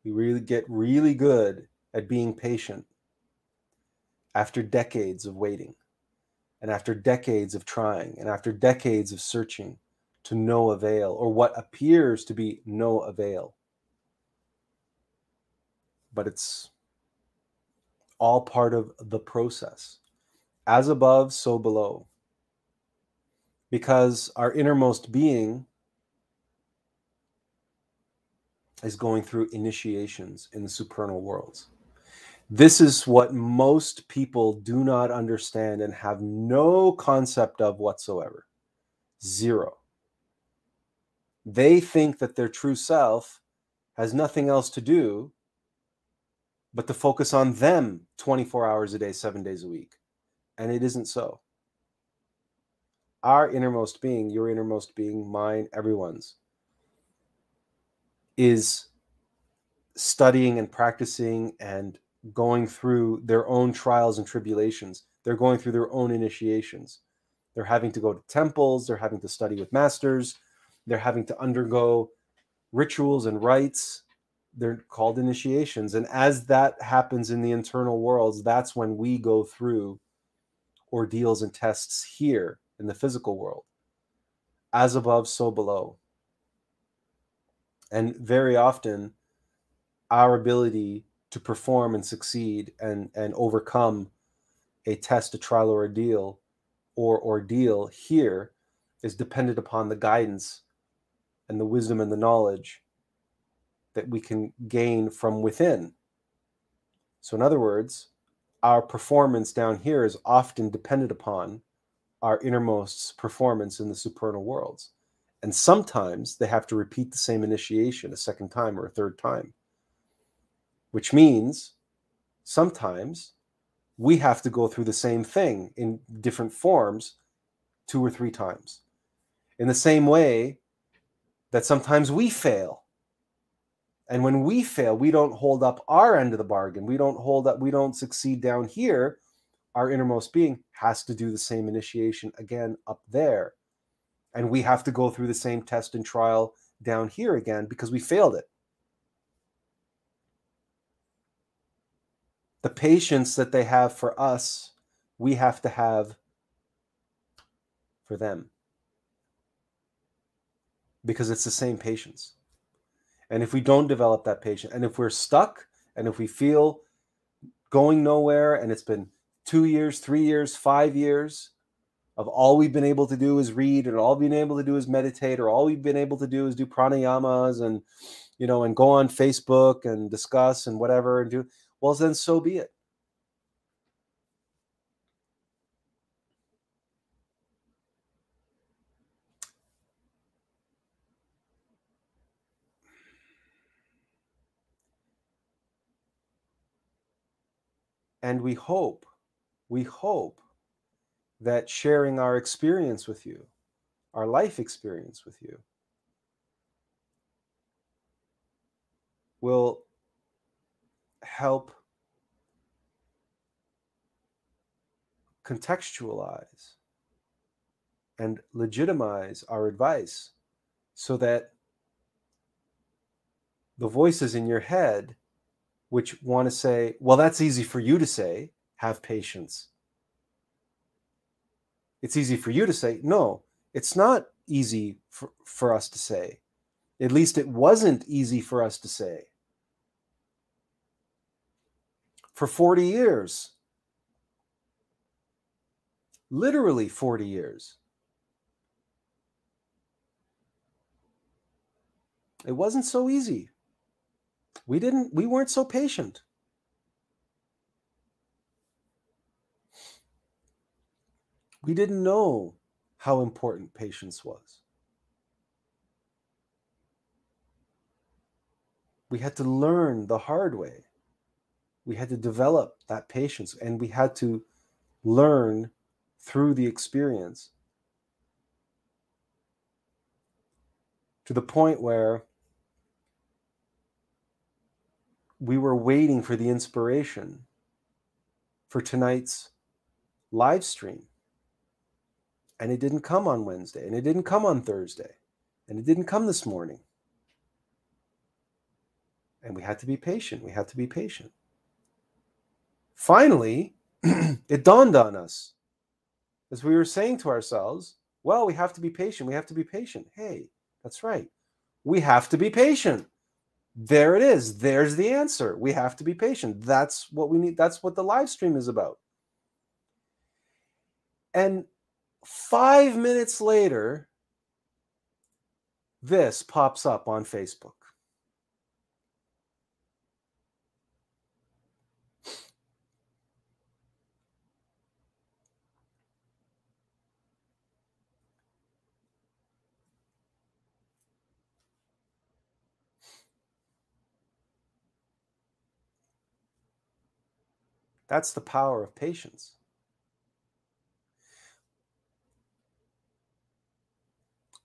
We really get really good at being patient after decades of waiting and after decades of trying and after decades of searching to no avail or what appears to be no avail. But it's all part of the process. As above, so below. Because our innermost being is going through initiations in the supernal worlds. This is what most people do not understand and have no concept of whatsoever. Zero. They think that their true self has nothing else to do but to focus on them 24 hours a day, seven days a week. And it isn't so. Our innermost being, your innermost being, mine, everyone's, is studying and practicing and going through their own trials and tribulations. They're going through their own initiations. They're having to go to temples, they're having to study with masters, they're having to undergo rituals and rites. They're called initiations. And as that happens in the internal worlds, that's when we go through ordeals and tests here in the physical world. As above, so below. And very often, our ability to perform and succeed and and overcome a test, a trial, or ordeal, or ordeal here is dependent upon the guidance and the wisdom and the knowledge that we can gain from within. So, in other words, our performance down here is often dependent upon our innermost performance in the supernal worlds. And sometimes they have to repeat the same initiation a second time or a third time which means sometimes we have to go through the same thing in different forms two or three times. In the same way that sometimes we fail. And when we fail, we don't hold up our end of the bargain. We don't hold up, we don't succeed down here. Our innermost being has to do the same initiation again up there. And we have to go through the same test and trial down here again because we failed it. The patience that they have for us, we have to have for them. Because it's the same patience. And if we don't develop that patience, and if we're stuck, and if we feel going nowhere, and it's been two years, three years, five years of all we've been able to do is read, and all we've been able to do is meditate, or all we've been able to do is do pranayamas and you know, and go on Facebook and discuss and whatever and do well, then so be it. And we hope, we hope that sharing our experience with you, our life experience with you, will help contextualize and legitimize our advice so that the voices in your head which want to say, well, that's easy for you to say, have patience. It's easy for you to say, no, it's not easy for, for us to say. At least it wasn't easy for us to say for 40 years. Literally 40 years. It wasn't so easy. We didn't we weren't so patient. We didn't know how important patience was. We had to learn the hard way. We had to develop that patience and we had to learn through the experience to the point where we were waiting for the inspiration for tonight's live stream. And it didn't come on Wednesday, and it didn't come on Thursday, and it didn't come this morning. And we had to be patient. We had to be patient. Finally, it dawned on us as we were saying to ourselves, well, we have to be patient. We have to be patient. Hey, that's right. We have to be patient. There it is. There's the answer. We have to be patient. That's what we need. That's what the live stream is about. And five minutes later, this pops up on Facebook. That's the power of patience.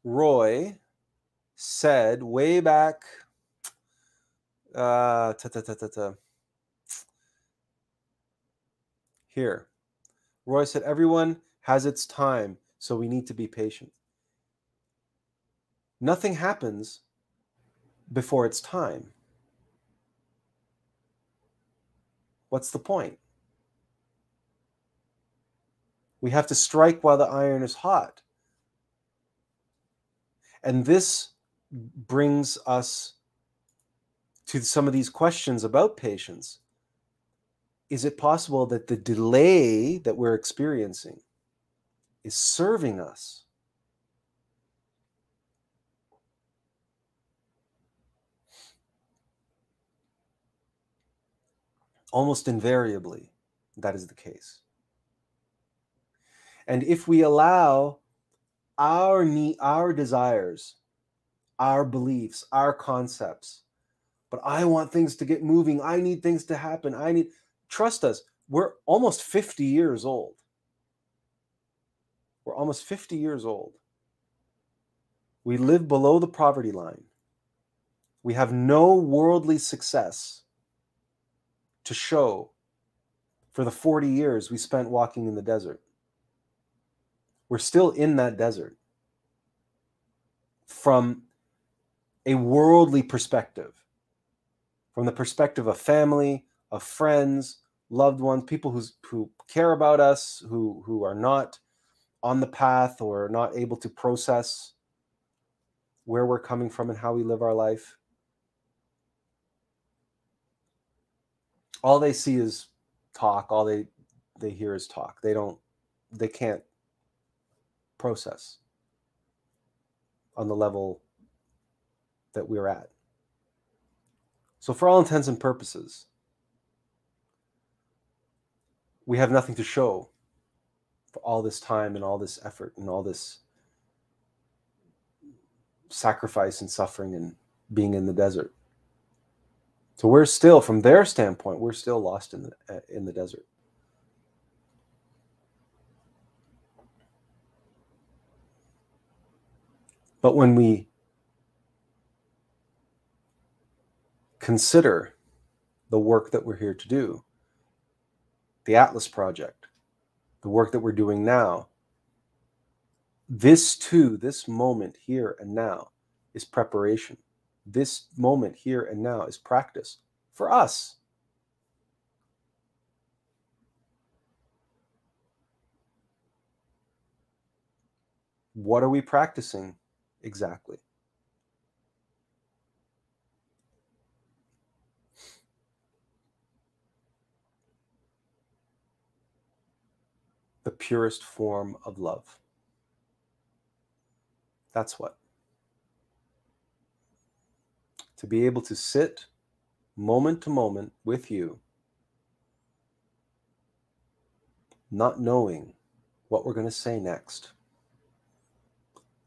Roy said way back uh, ta, ta, ta, here. Roy said, Everyone has its time, so we need to be patient. Nothing happens before its time. What's the point? We have to strike while the iron is hot. And this brings us to some of these questions about patience. Is it possible that the delay that we're experiencing is serving us? Almost invariably, that is the case. And if we allow our need, our desires, our beliefs, our concepts, but I want things to get moving. I need things to happen. I need, trust us, we're almost 50 years old. We're almost 50 years old. We live below the poverty line. We have no worldly success to show for the 40 years we spent walking in the desert. We're still in that desert from a worldly perspective, from the perspective of family, of friends, loved ones, people who's, who care about us, who, who are not on the path or not able to process where we're coming from and how we live our life. All they see is talk. All they they hear is talk. They don't they can't process on the level that we're at. So, for all intents and purposes, we have nothing to show for all this time and all this effort and all this sacrifice and suffering and being in the desert. So we're still, from their standpoint, we're still lost in the uh, in the desert. But when we consider the work that we're here to do, the Attlas Project, the work that we're doing now, this too, this moment here and now is preparation. This moment here and now is practice for us. What are we practicing exactly. The purest form of love. That's what. To be able to sit moment to moment with you, not knowing what we're going to say next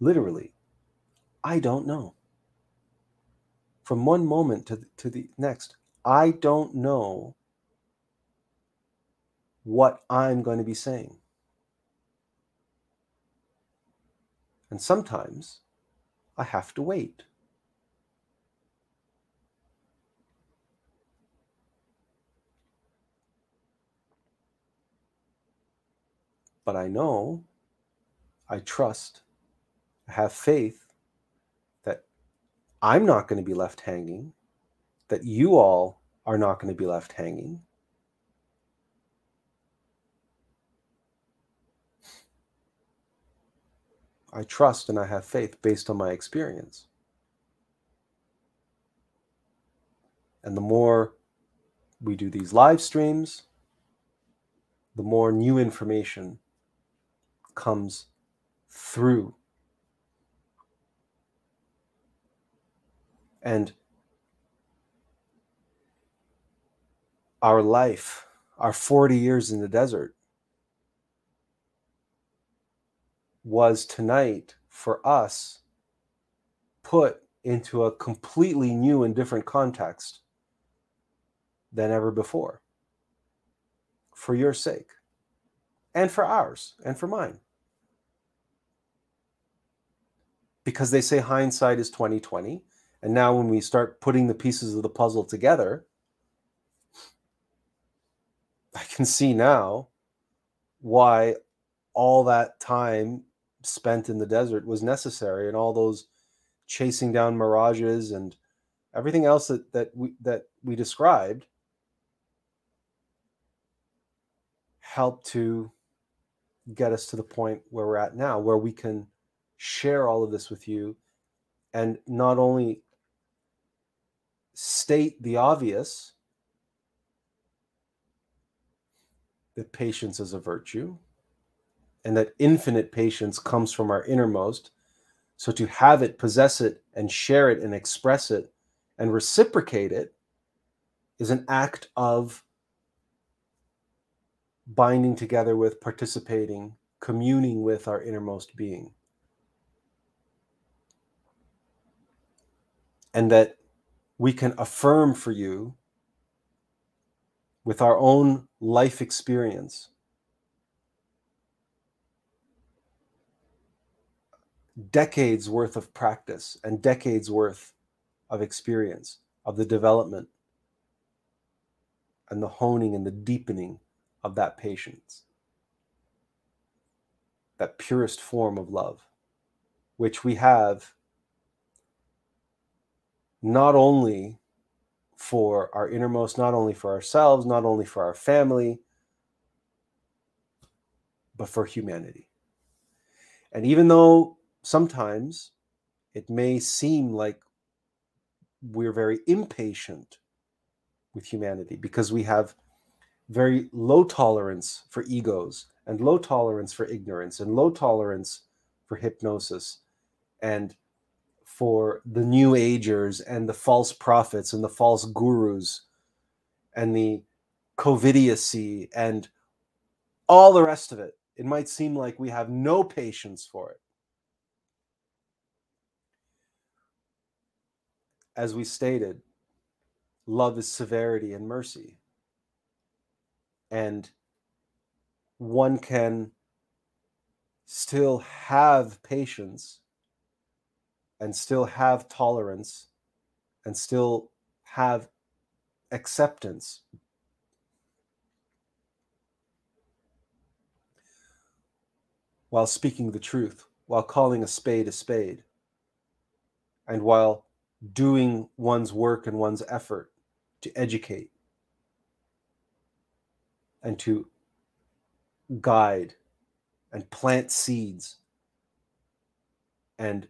literally, I don't know. From one moment to, to the next, I don't know what I'm going to be saying. And sometimes I have to wait. But I know, I trust, I have faith I'm not going to be left hanging, that you all are not going to be left hanging. I trust and I have faith based on my experience. And the more we do these live streams, the more new information comes through. And our life, our 40 years in the desert, was tonight for us put into a completely new and different context than ever before for your sake and for ours and for mine. Because they say hindsight is 2020 and now when we start putting the pieces of the puzzle together i can see now why all that time spent in the desert was necessary and all those chasing down mirages and everything else that, that we that we described helped to get us to the point where we're at now where we can share all of this with you. And not only state the obvious that patience is a virtue and that infinite patience comes from our innermost. So to have it, possess it, and share it, and express it, and reciprocate it is an act of binding together with, participating, communing with our innermost being. And that we can affirm for you with our own life experience. Decades worth of practice and decades worth of experience of the development and the honing and the deepening of that patience that purest form of love which we have not only for our innermost not only for ourselves not only for our family but for humanity. And even though sometimes it may seem like we're very impatient with humanity because we have very low tolerance for egos and low tolerance for ignorance and low tolerance for hypnosis and for the new agers and the false prophets and the false gurus and the covidiacy and all the rest of it it might seem like we have no patience for it as we stated, love is severity and mercy. And one can still have patience and still have tolerance and still have acceptance. While speaking the truth, while calling a spade a spade, and while doing one's work and one's effort to educate and to guide and plant seeds and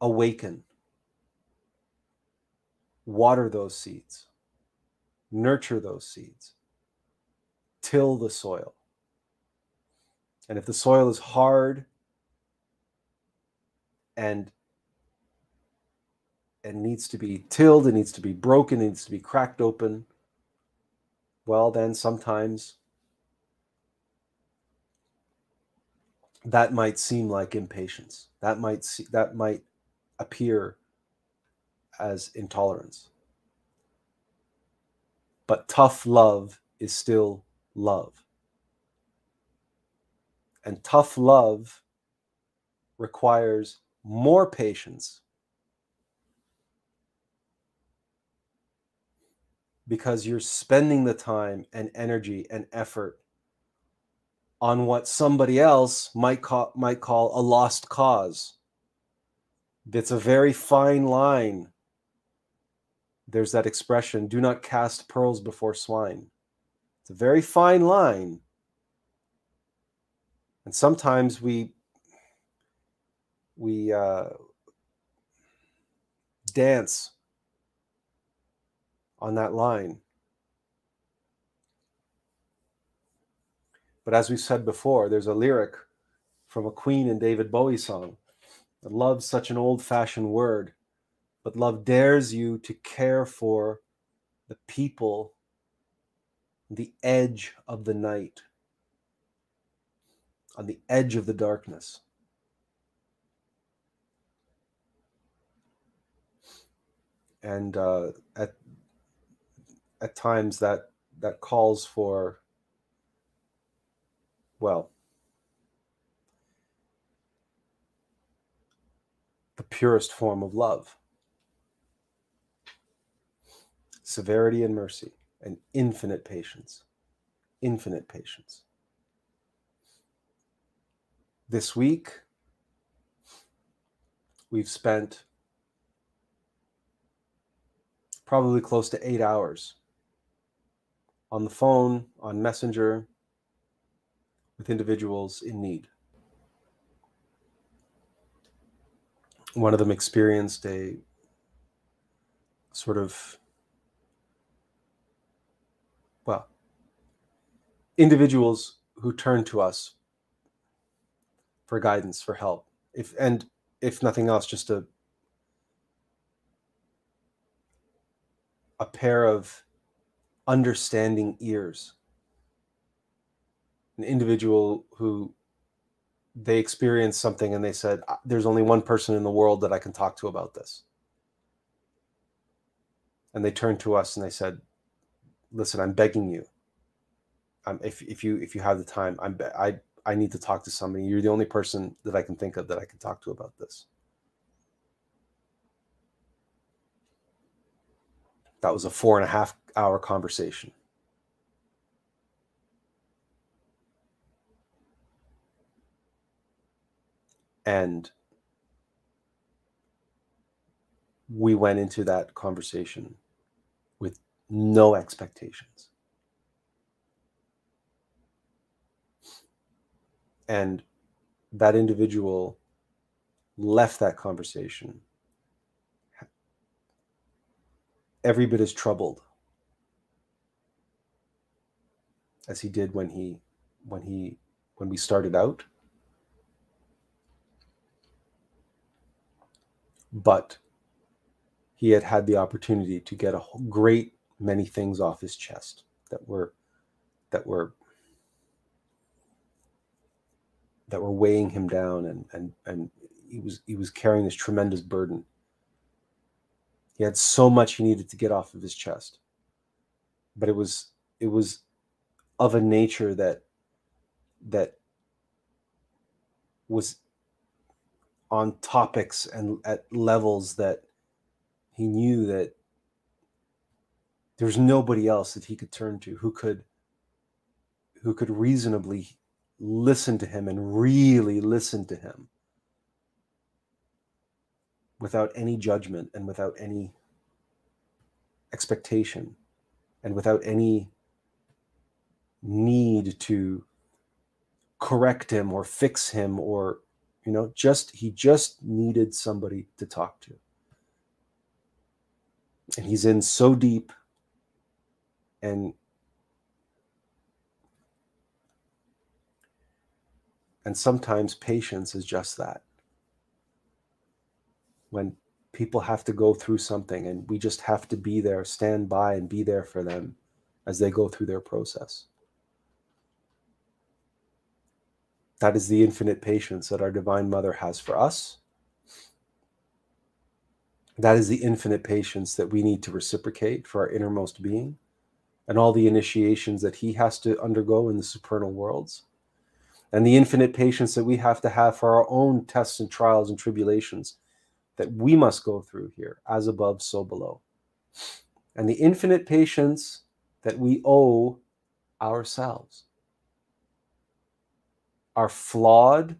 awaken. Water those seeds, nurture those seeds, till the soil. And if the soil is hard and and needs to be tilled, it needs to be broken, it needs to be cracked open, well, then sometimes that might seem like impatience. That might see, that might appear as intolerance. But tough love is still love. And tough love requires more patience because you're spending the time and energy and effort on what somebody else might call, might call a lost cause. It's a very fine line. There's that expression do not cast pearls before swine. It's a very fine line. And sometimes we we uh, dance on that line. But as we said before, there's a lyric from a Queen and David Bowie song love's such an old fashioned word, but love dares you to care for the people, the edge of the night, on the edge of the darkness. And uh, at at times that that calls for well purest form of love severity and mercy and infinite patience infinite patience this week we've spent probably close to eight hours on the phone, on Messenger, with individuals in need. One of them experienced a sort of, well, individuals who turn to us for guidance, for help, if and if nothing else, just a a pair of understanding ears. An individual who they experienced something and they said, There's only one person in the world that I can talk to about this. And they turned to us and they said, Listen, I'm begging you. Um, if, if you if you have the time, I'm I I need to talk to somebody. You're the only person that I can think of that I can talk to about this. That was a four and a half hour conversation. And we went into that conversation with no expectations. And that individual left that conversation every bit as troubled as he did when he when he when we started out but he had had the opportunity to get a great many things off his chest that were that were that were weighing him down and and and he was he was carrying this tremendous burden he had so much he needed to get off of his chest. But it was it was of a nature that that was on topics and at levels that he knew that there was nobody else that he could turn to who could who could reasonably listen to him and really listen to him without any judgment and without any expectation and without any need to correct him or fix him or you know just he just needed somebody to talk to and he's in so deep and and sometimes patience is just that when people have to go through something and we just have to be there, stand by and be there for them as they go through their process. That is the infinite patience that our Divine Mother has for us. That is the infinite patience that we need to reciprocate for our innermost being and all the initiations that he has to undergo in the supernal worlds, and the infinite patience that we have to have for our own tests and trials and tribulations that we must go through here, as above, so below, and the infinite patience that we owe ourselves. Our flawed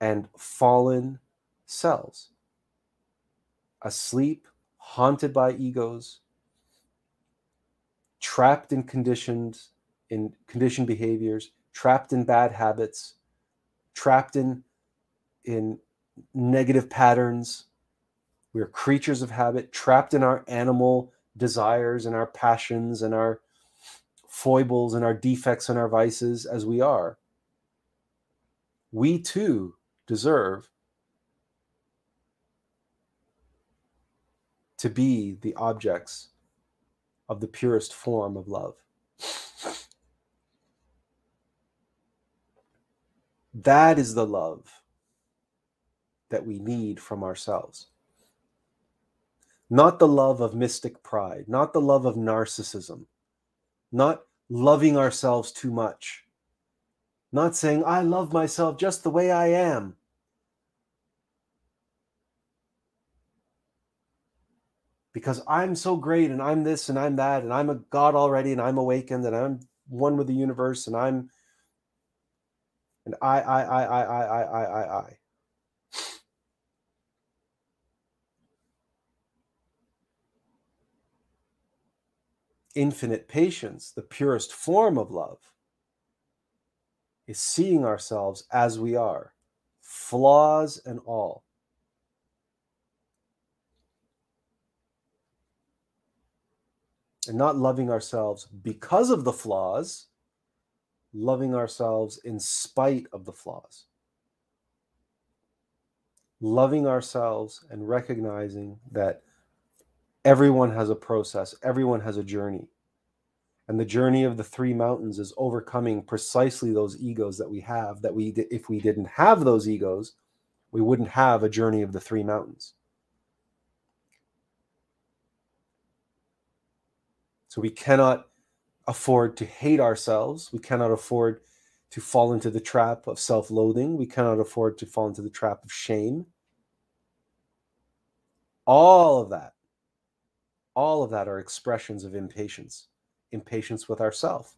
and fallen selves, asleep, haunted by egos, trapped in conditioned in conditioned behaviors, trapped in bad habits, trapped in in negative patterns. We're creatures of habit, trapped in our animal desires and our passions and our foibles and our defects and our vices as we are. We too deserve to be the objects of the purest form of love. That is the love that we need from ourselves. Not the love of mystic pride, not the love of narcissism, not loving ourselves too much. Not saying, I love myself just the way I am. Because I'm so great and I'm this and I'm that and I'm a God already and I'm awakened and I'm one with the universe and I'm and I, I, I, I, I, I, I, I. Infinite patience, the purest form of love, is seeing ourselves as we are, flaws and all. and not loving ourselves because of the flaws, loving ourselves in spite of the flaws. Loving ourselves and recognizing that everyone has a process, everyone has a journey. And the journey of the three mountains is overcoming precisely those egos that we have. That we, if we didn't have those egos, we wouldn't have a journey of the three mountains. So we cannot afford to hate ourselves. We cannot afford to fall into the trap of self loathing. We cannot afford to fall into the trap of shame. All of that, all of that are expressions of impatience, impatience with ourself.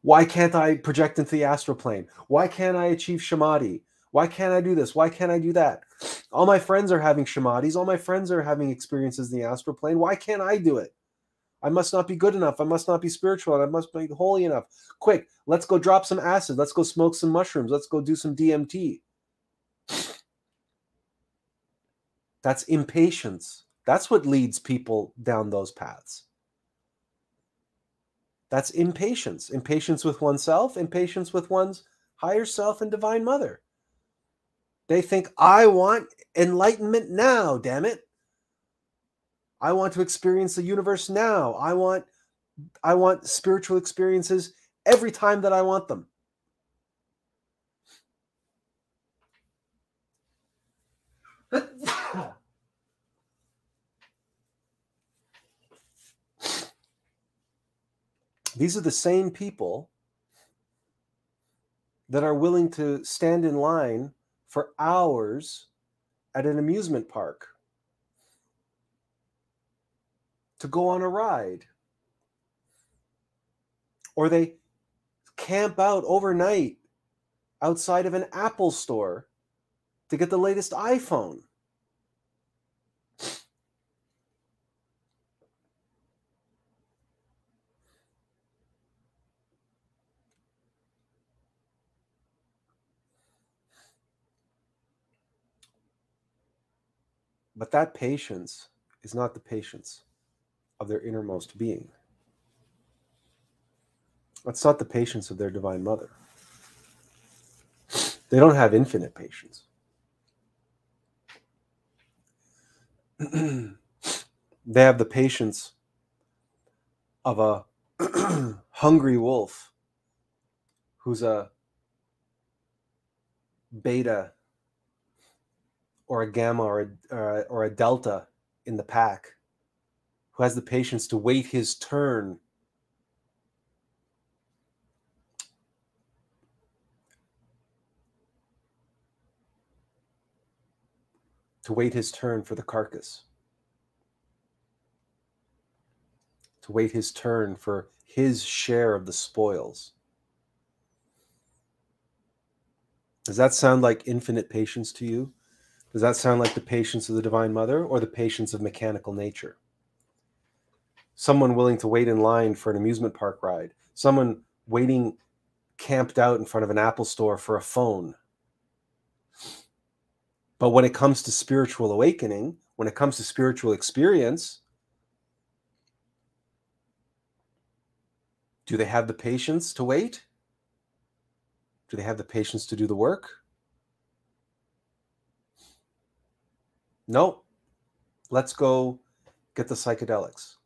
Why can't I project into the astral plane? Why can't I achieve samadhi? Why can't I do this? Why can't I do that? All my friends are having samadhis. All my friends are having experiences in the astral plane. Why can't I do it? I must not be good enough. I must not be spiritual. I must be holy enough. Quick, let's go drop some acid. Let's go smoke some mushrooms. Let's go do some DMT. That's impatience. That's what leads people down those paths. That's impatience. Impatience with oneself, impatience with one's higher self and divine mother. They think, I want enlightenment now, damn it. I want to experience the universe now. I want I want spiritual experiences every time that I want them. These are the same people that are willing to stand in line for hours at an amusement park to go on a ride. Or they camp out overnight outside of an Apple store to get the latest iPhone. But that patience is not the patience of their innermost being. That's not the patience of their divine mother. They don't have infinite patience. they have the patience of a hungry wolf who's a beta or a gamma or a, a, or a delta in the pack who has the patience to wait his turn. To wait his turn for the carcass. To wait his turn for his share of the spoils. Does that sound like infinite patience to you does that sound like the patience of the Divine Mother or the patience of mechanical nature? Someone willing to wait in line for an amusement park ride, someone waiting camped out in front of an Apple store for a phone. But when it comes to spiritual awakening, when it comes to spiritual experience, do they have the patience to wait? Do they have the patience to do the work? No, let's go get the psychedelics.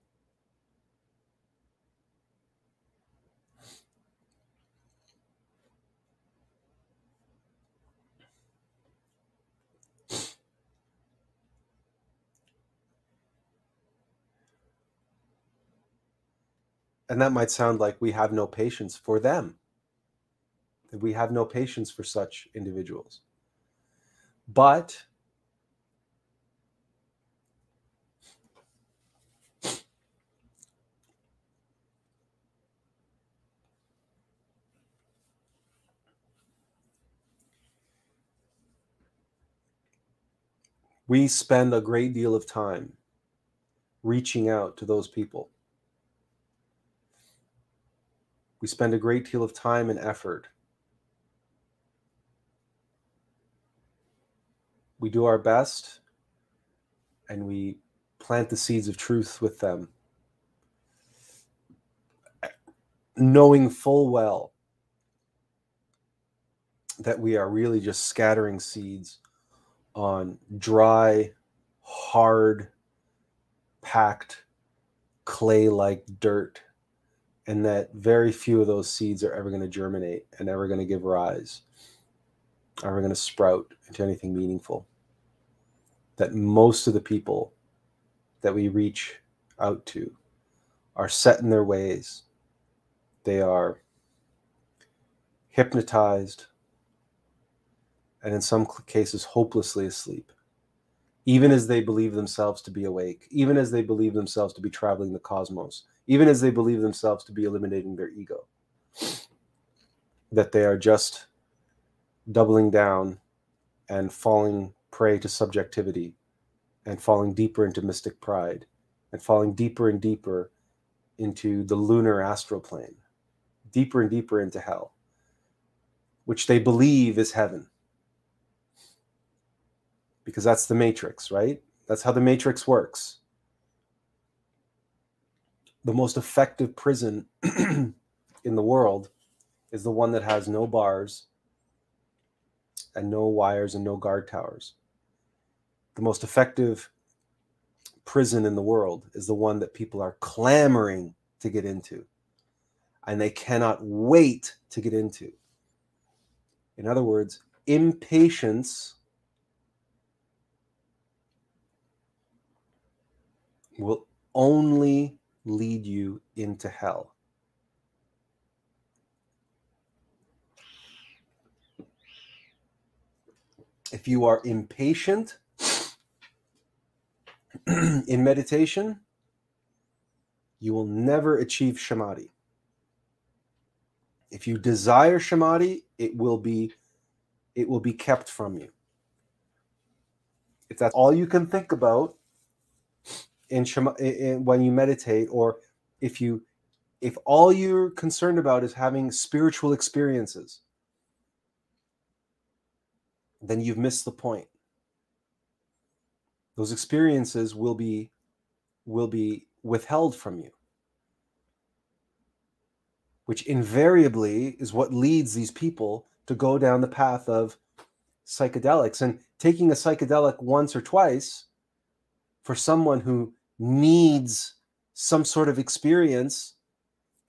And that might sound like we have no patience for them, that we have no patience for such individuals. But we spend a great deal of time reaching out to those people. We spend a great deal of time and effort. We do our best and we plant the seeds of truth with them, knowing full well that we are really just scattering seeds on dry, hard, packed clay like dirt, and that very few of those seeds are ever going to germinate and ever going to give rise, ever going to sprout into anything meaningful. That most of the people that we reach out to are set in their ways. They are hypnotized, and in some cases, hopelessly asleep, even as they believe themselves to be awake, even as they believe themselves to be traveling the cosmos, even as they believe themselves to be eliminating their ego. That they are just doubling down and falling prey to subjectivity and falling deeper into mystic pride and falling deeper and deeper into the lunar astral plane, deeper and deeper into hell, which they believe is heaven because that's the matrix, right? That's how the matrix works. The most effective prison in the world is the one that has no bars and no wires and no guard towers. The most effective prison in the world is the one that people are clamoring to get into and they cannot wait to get into. In other words, impatience will only lead you into hell. If you are impatient in meditation, you will never achieve samadhi. If you desire samadhi, it will be it will be kept from you. If that's all you can think about, in, in when you meditate or if you if all you're concerned about is having spiritual experiences then you've missed the point. Those experiences will be will be withheld from you which invariably is what leads these people to go down the path of psychedelics. And taking a psychedelic once or twice for someone who needs some sort of experience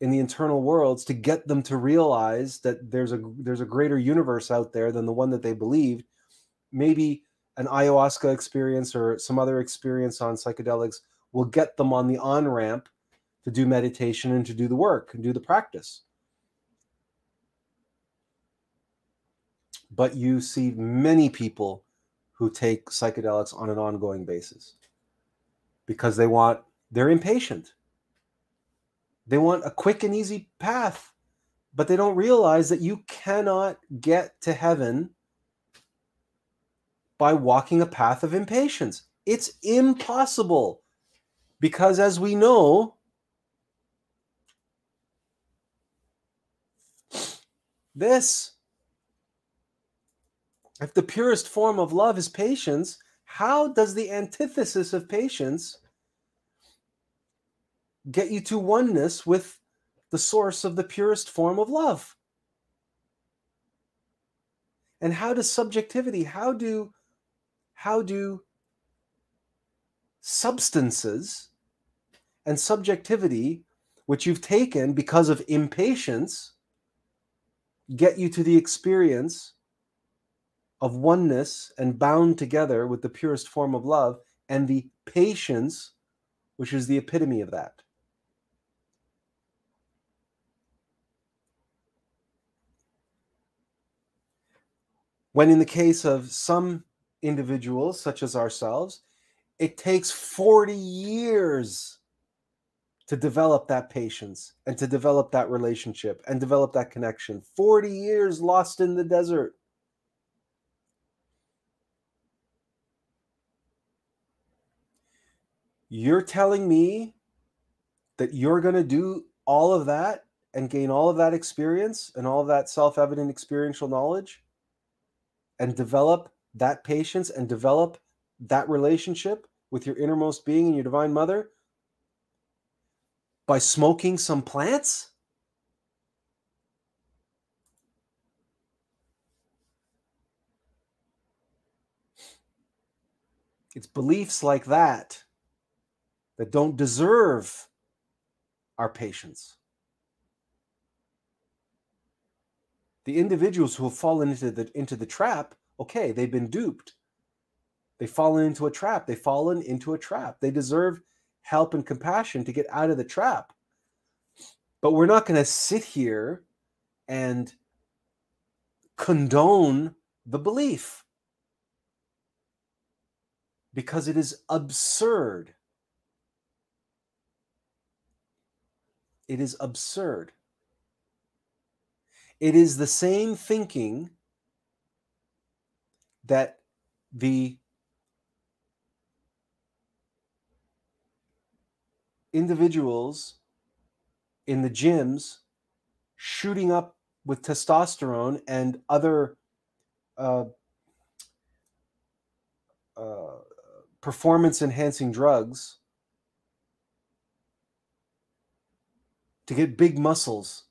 in the internal worlds to get them to realize that there's a there's a greater universe out there than the one that they believed. Maybe an ayahuasca experience or some other experience on psychedelics will get them on the on ramp to do meditation and to do the work and do the practice. But you see many people who take psychedelics on an ongoing basis because they want they're impatient they want a quick and easy path, but they don't realize that you cannot get to heaven by walking a path of impatience. It's impossible. Because as we know, this, if the purest form of love is patience, how does the antithesis of patience get you to oneness with the source of the purest form of love. And how does subjectivity, how do how do substances and subjectivity which you've taken because of impatience get you to the experience of oneness and bound together with the purest form of love and the patience which is the epitome of that When in the case of some individuals, such as ourselves, it takes 40 years to develop that patience and to develop that relationship and develop that connection. 40 years lost in the desert. You're telling me that you're going to do all of that and gain all of that experience and all of that self evident experiential knowledge and develop that patience and develop that relationship with your innermost being and your divine mother by smoking some plants? It's beliefs like that that don't deserve our patience. The individuals who have fallen into the into the trap, okay, they've been duped. They've fallen into a trap. They've fallen into a trap. They deserve help and compassion to get out of the trap. But we're not going to sit here and condone the belief because it is absurd. It is absurd. It is the same thinking that the individuals in the gyms shooting up with testosterone and other uh, uh, performance enhancing drugs to get big muscles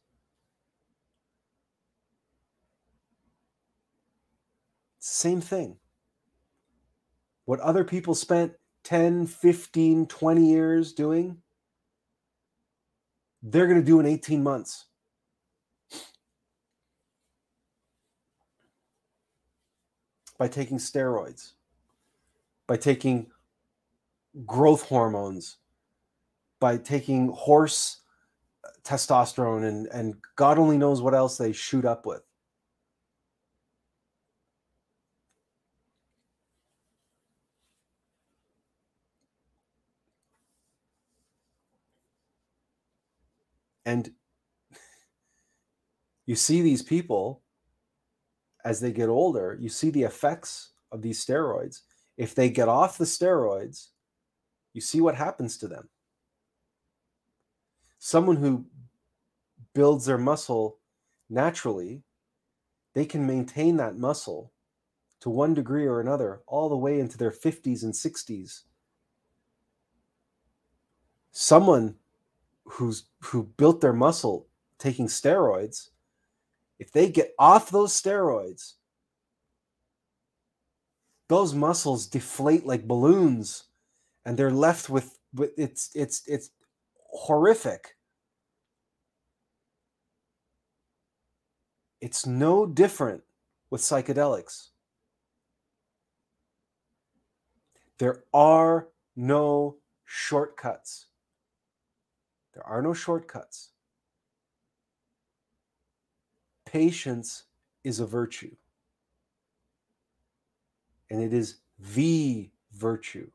Same thing. What other people spent 10, 15, 20 years doing, they're going to do in 18 months. By taking steroids, by taking growth hormones, by taking horse testosterone and, and God only knows what else they shoot up with. And you see these people as they get older, you see the effects of these steroids. If they get off the steroids, you see what happens to them. Someone who builds their muscle naturally, they can maintain that muscle to one degree or another all the way into their 50s and 60s. Someone who's who built their muscle taking steroids, if they get off those steroids, those muscles deflate like balloons and they're left with, with it's it's it's horrific. It's no different with psychedelics. There are no shortcuts. There are no shortcuts. Patience is a virtue, and it is the virtue.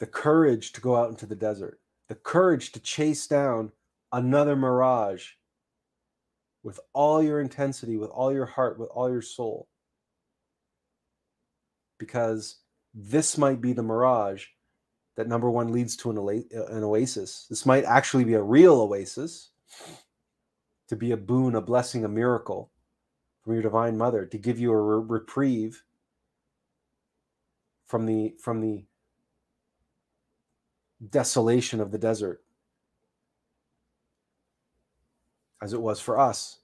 The courage to go out into the desert, the courage to chase down another mirage with all your intensity, with all your heart, with all your soul. Because this might be the mirage that number one leads to an, oasis. This might actually be a real oasis to be a boon, a blessing, a miracle from your divine mother to give you a re- reprieve from the from the desolation of the desert as it was for us.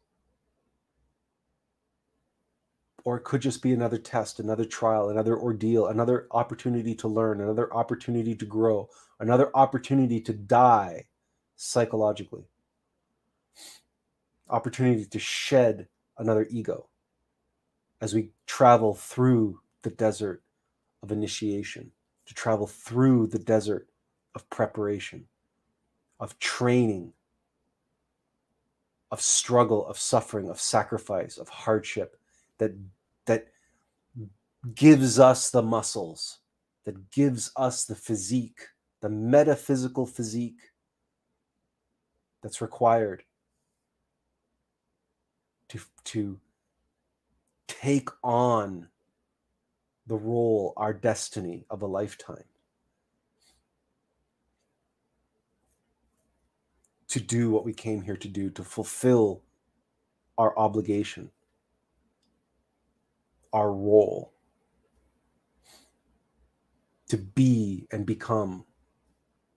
Or it could just be another test, another trial, another ordeal, another opportunity to learn, another opportunity to grow, another opportunity to die psychologically, opportunity to shed another ego as we travel through the desert of initiation, to travel through the desert of preparation, of training, of struggle, of suffering, of sacrifice, of hardship that that gives us the muscles, that gives us the physique, the metaphysical physique that's required to to take on the role, our destiny of a lifetime. To do what we came here to do, to fulfill our obligation, our role, to be and become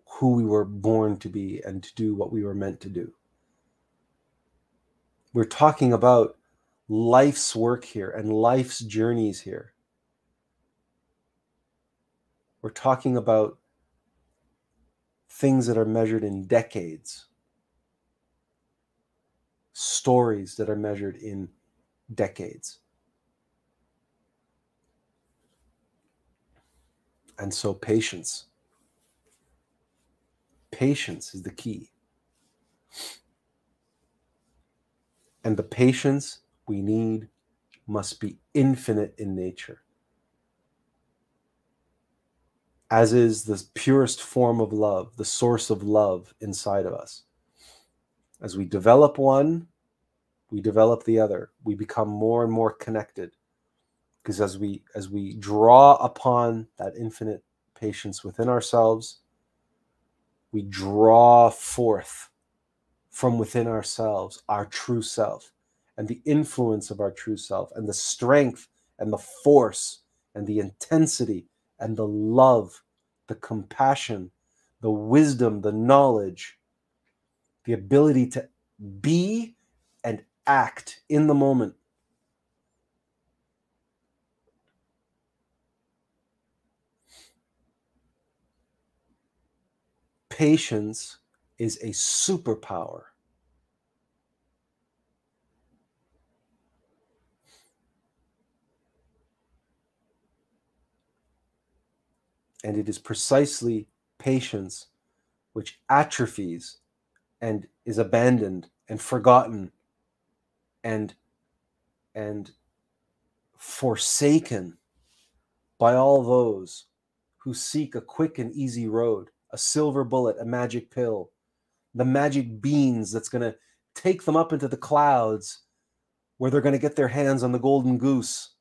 who we were born to be and to do what we were meant to do. We're talking about life's work here and life's journeys here. We're talking about things that are measured in decades stories that are measured in decades. And so, patience. Patience is the key. And the patience we need must be infinite in nature, as is the purest form of love, the source of love inside of us. As we develop one, we develop the other. We become more and more connected. Because as we as we draw upon that infinite patience within ourselves, we draw forth from within ourselves our true self and the influence of our true self and the strength and the force and the intensity and the love, the compassion, the wisdom, the knowledge the ability to be and act in the moment. Patience is a superpower. And it is precisely patience which atrophies and is abandoned and forgotten and and forsaken by all those who seek a quick and easy road, a silver bullet, a magic pill, the magic beans that's going to take them up into the clouds where they're going to get their hands on the golden goose.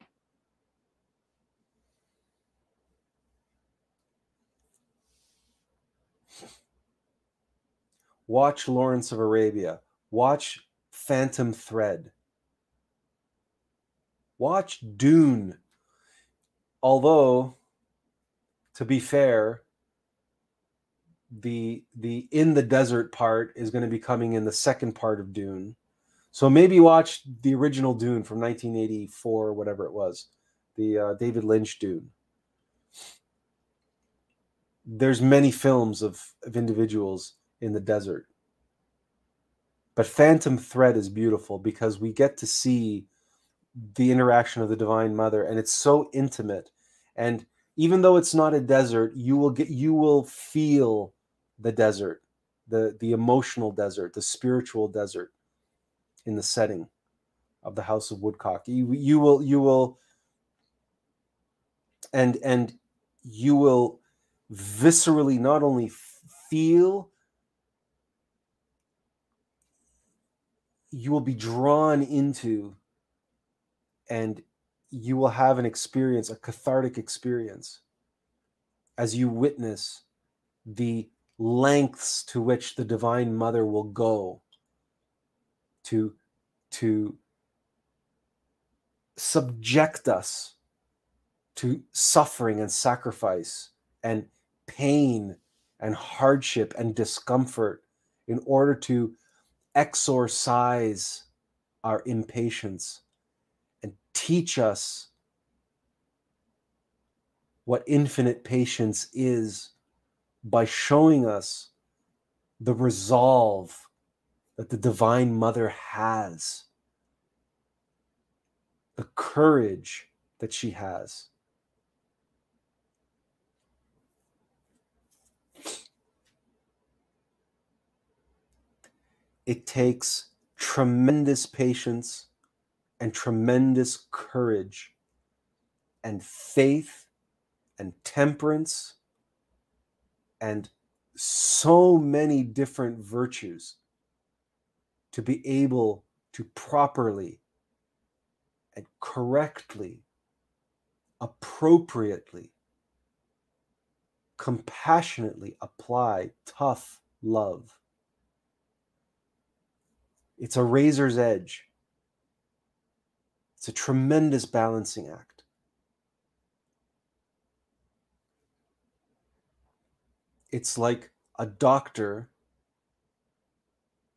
Watch Lawrence of Arabia. Watch Phantom Thread. Watch Dune. Although, to be fair, the the in the desert part is going to be coming in the second part of Dune. So maybe watch the original Dune from 1984, whatever it was, the uh, David Lynch Dune. There's many films of, of individuals in the desert. But Phantom Thread is beautiful because we get to see the interaction of the Divine Mother, and it's so intimate. And even though it's not a desert, you will get you will feel the desert, the the emotional desert, the spiritual desert in the setting of the House of Woodcock. You you will you will and and you will viscerally not only feel you will be drawn into and you will have an experience, a cathartic experience, as you witness the lengths to which the Divine Mother will go to, to subject us to suffering and sacrifice and pain and hardship and discomfort in order to exorcise our impatience and teach us what infinite patience is by showing us the resolve that the Divine Mother has, the courage that she has. It takes tremendous patience and tremendous courage and faith and temperance and so many different virtues to be able to properly and correctly, appropriately, compassionately apply tough love it's a razor's edge. It's a tremendous balancing act. It's like a doctor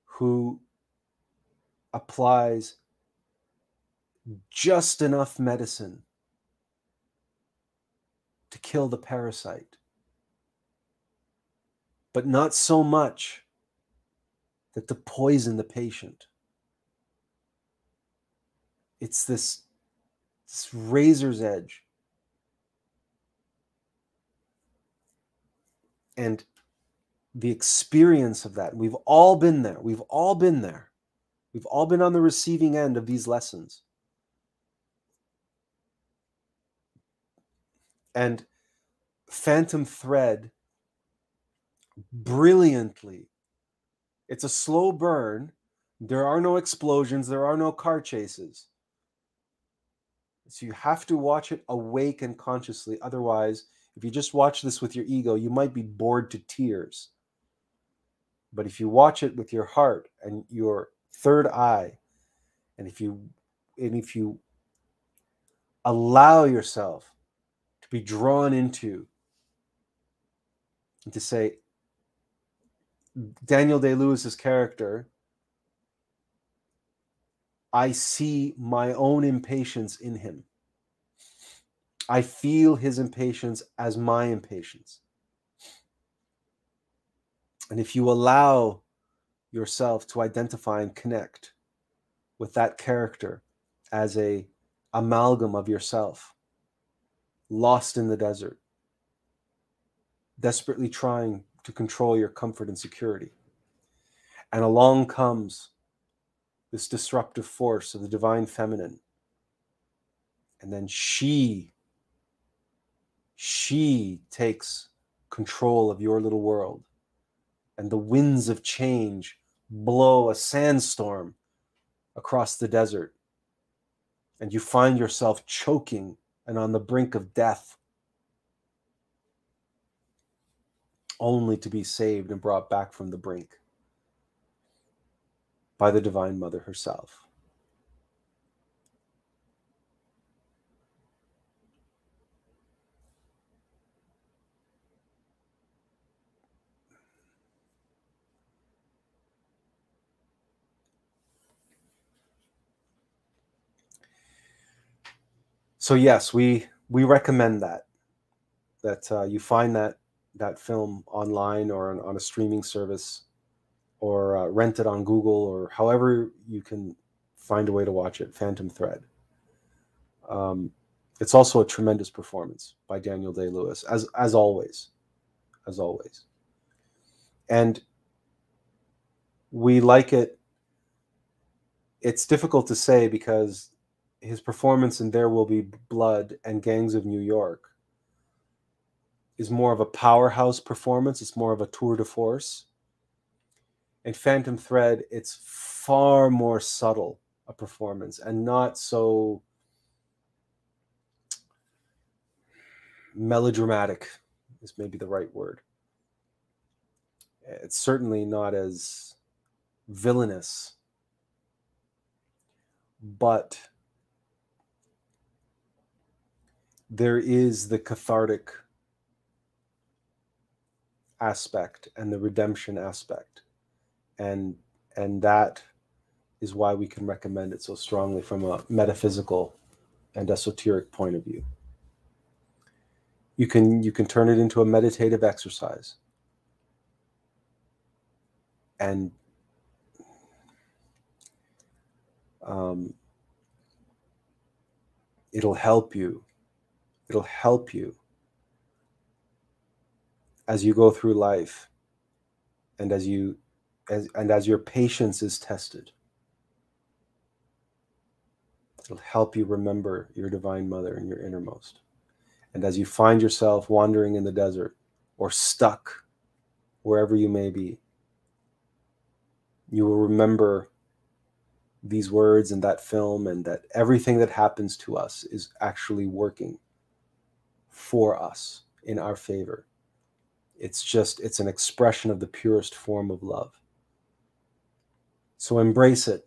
who applies just enough medicine to kill the parasite, but not so much that to poison the patient. It's this, this razor's edge. And the experience of that, we've all been there. We've all been there. We've all been on the receiving end of these lessons. And Phantom Thread brilliantly it's a slow burn. There are no explosions, there are no car chases. So you have to watch it awake and consciously. Otherwise, if you just watch this with your ego, you might be bored to tears. But if you watch it with your heart and your third eye, and if you and if you allow yourself to be drawn into and to say, Daniel Day Lewis's character, I see my own impatience in him. I feel his impatience as my impatience. And if you allow yourself to identify and connect with that character as a amalgam of yourself, lost in the desert, desperately trying to control your comfort and security. And along comes this disruptive force of the divine feminine. And then she, she takes control of your little world. And the winds of change blow a sandstorm across the desert. And you find yourself choking and on the brink of death only to be saved and brought back from the brink by the Divine Mother herself. So yes, we we recommend that that uh, you find that that film online or on, on a streaming service or uh, rent it on Google or however you can find a way to watch it. Phantom Thread. Um, it's also a tremendous performance by Daniel Day Lewis, as as always, as always. And we like it. It's difficult to say because his performance in There Will Be Blood and Gangs of New York is more of a powerhouse performance. It's more of a tour de force. In Phantom Thread, it's far more subtle a performance and not so melodramatic is maybe the right word. It's certainly not as villainous, but there is the cathartic aspect and the redemption aspect. And and that is why we can recommend it so strongly from a metaphysical and esoteric point of view. You can you can turn it into a meditative exercise. And um, it'll help you it'll help you as you go through life and as you as, and as your patience is tested it'll help you remember your divine mother and your innermost and as you find yourself wandering in the desert or stuck wherever you may be, you will remember these words and that film, and that everything that happens to us is actually working for us in our favor. It's just, it's an expression of the purest form of love. So embrace it,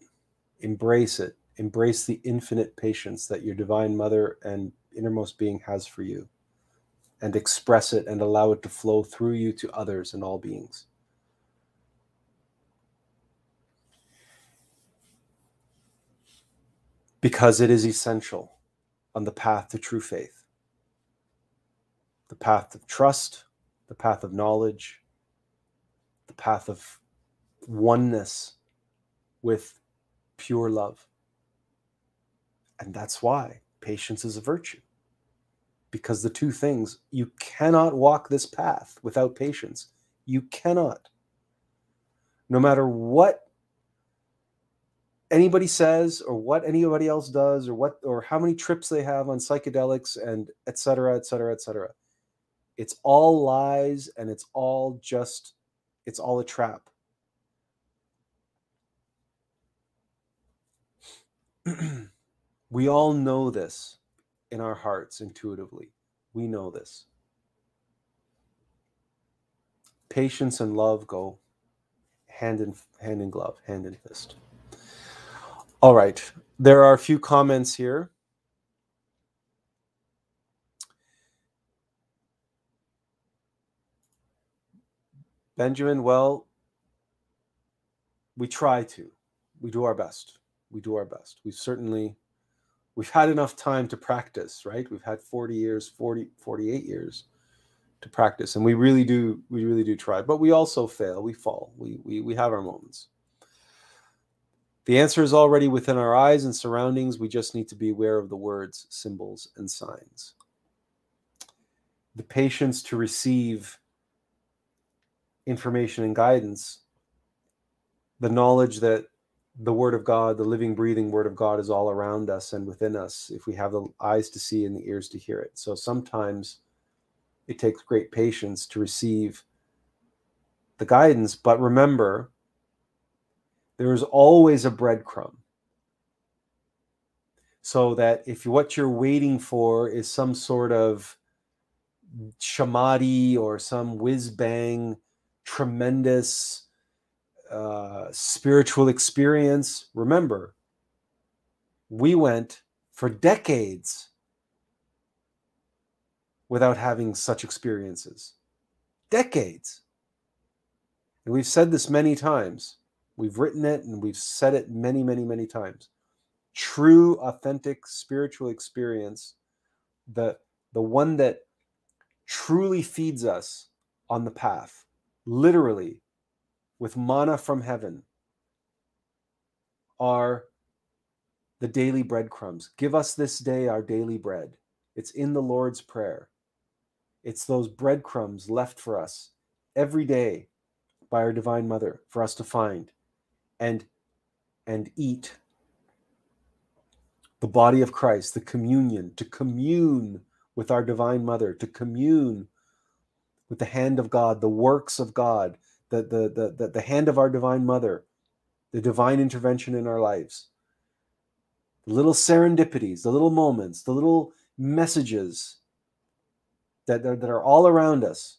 embrace it, embrace the infinite patience that your divine mother and innermost being has for you and express it and allow it to flow through you to others and all beings. Because it is essential on the path to true faith, the path of trust, the path of knowledge, the path of oneness with pure love. And that's why patience is a virtue. Because the two things you cannot walk this path without patience. You cannot. No matter what anybody says or what anybody else does or what or how many trips they have on psychedelics and etc etc etc it's all lies and it's all just it's all a trap We all know this in our hearts intuitively. We know this. Patience and love go hand in hand in glove, hand in fist. All right. There are a few comments here. Benjamin, well, we try to. We do our best. We do our best. We've certainly we've had enough time to practice, right? We've had 40 years, 40, 48 years to practice. And we really do, we really do try, but we also fail. We fall. We, we, we have our moments. The answer is already within our eyes and surroundings. We just need to be aware of the words, symbols, and signs. The patience to receive information and guidance, the knowledge that the word of God, the living, breathing word of God is all around us and within us if we have the eyes to see and the ears to hear it. So sometimes it takes great patience to receive the guidance, but remember, there is always a breadcrumb. So that if what you're waiting for is some sort of samadhi or some whiz bang, tremendous, uh, spiritual experience. Remember, we went for decades without having such experiences. Decades. And we've said this many times. We've written it and we've said it many, many, many times. True, authentic spiritual experience, the, the one that truly feeds us on the path, literally with manna from heaven are the daily breadcrumbs. Give us this day our daily bread. It's in the Lord's Prayer. It's those breadcrumbs left for us every day by our Divine Mother for us to find and and eat the body of Christ, the communion, to commune with our Divine Mother, to commune with the hand of God, the works of God, the, the, the, the, hand of our Divine Mother, the divine intervention in our lives. The little serendipities, the little moments, the little messages that are, that are all around us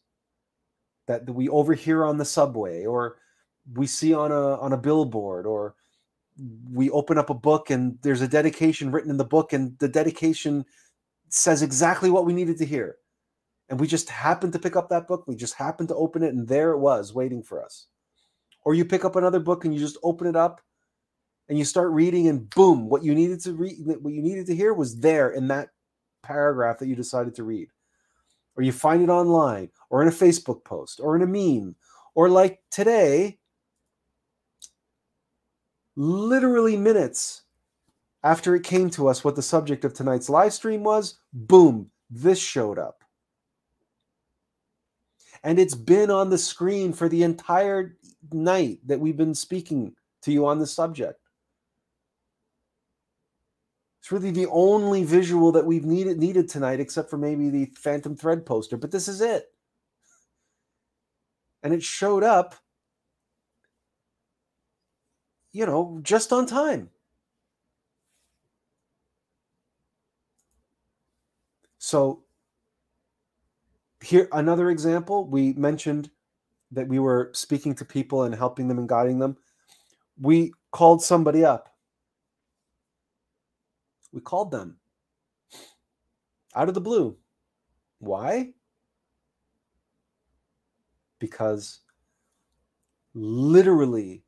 that we overhear on the subway or we see on a on a billboard or we open up a book and there's a dedication written in the book and the dedication says exactly what we needed to hear and we just happened to pick up that book we just happened to open it and there it was waiting for us or you pick up another book and you just open it up and you start reading and boom what you needed to read what you needed to hear was there in that paragraph that you decided to read or you find it online or in a facebook post or in a meme or like today literally minutes after it came to us what the subject of tonight's live stream was, boom, this showed up. And it's been on the screen for the entire night that we've been speaking to you on the subject. It's really the only visual that we've needed needed tonight, except for maybe the Phantom Thread poster, but this is it. And it showed up you know, just on time. So here another example, we mentioned that we were speaking to people and helping them and guiding them. We called somebody up. We called them out of the blue. Why? Because literally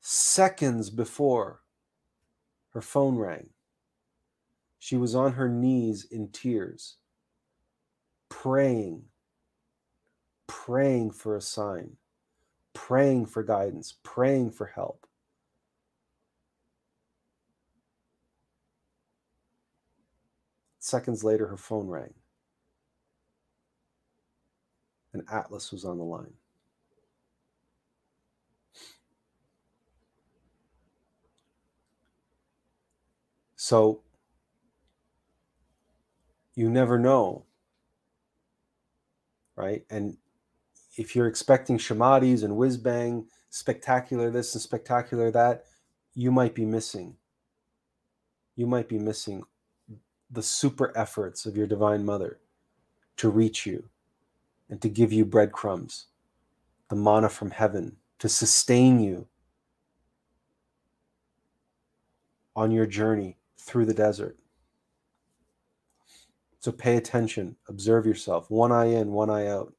seconds before her phone rang. She was on her knees in tears, praying, praying for a sign, praying for guidance, praying for help. Seconds later, her phone rang. And Attlas was on the line. So you never know, right? And if you're expecting samadhis and whiz bang, spectacular this and spectacular that, you might be missing. You might be missing the super efforts of your divine mother to reach you and to give you breadcrumbs, the manna from heaven, to sustain you on your journey through the desert. So pay attention, observe yourself, one eye in, one eye out.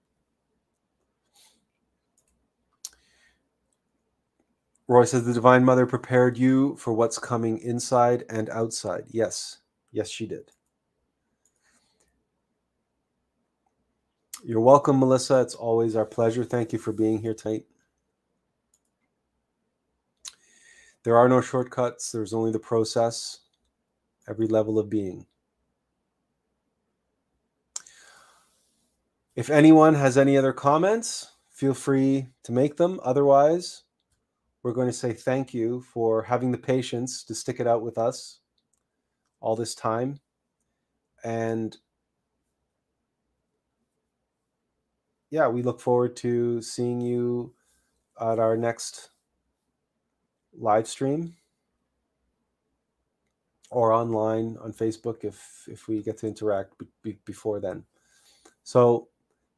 Roy says the Divine Mother prepared you for what's coming inside and outside. Yes, yes, she did. You're welcome, Melissa. It's always our pleasure. Thank you for being here tonight. There are no shortcuts, there's only the process every level of being. If anyone has any other comments, feel free to make them. Otherwise, we're going to say thank you for having the patience to stick it out with us all this time. And yeah, we look forward to seeing you at our next live stream or online on Facebook if if we get to interact be, before then. So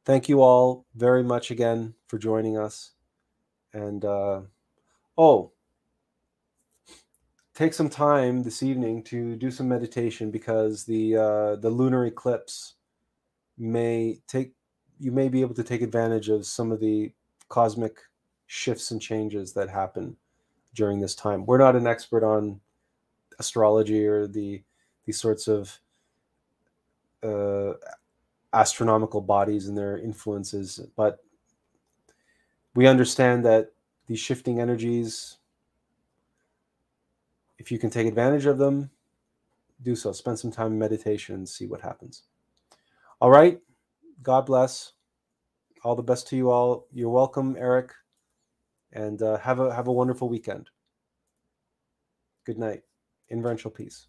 thank you all very much again for joining us. And uh, oh, take some time this evening to do some meditation because the uh, the lunar eclipse may take you may be able to take advantage of some of the cosmic shifts and changes that happen during this time. We're not an expert on astrology or the these sorts of uh, astronomical bodies and their influences, but we understand that these shifting energies. If you can take advantage of them, do so. Spend some time in meditation and see what happens. All right. God bless. All the best to you all. You're welcome, Eric. And uh, have a have a wonderful weekend. Good night. Inverential peace.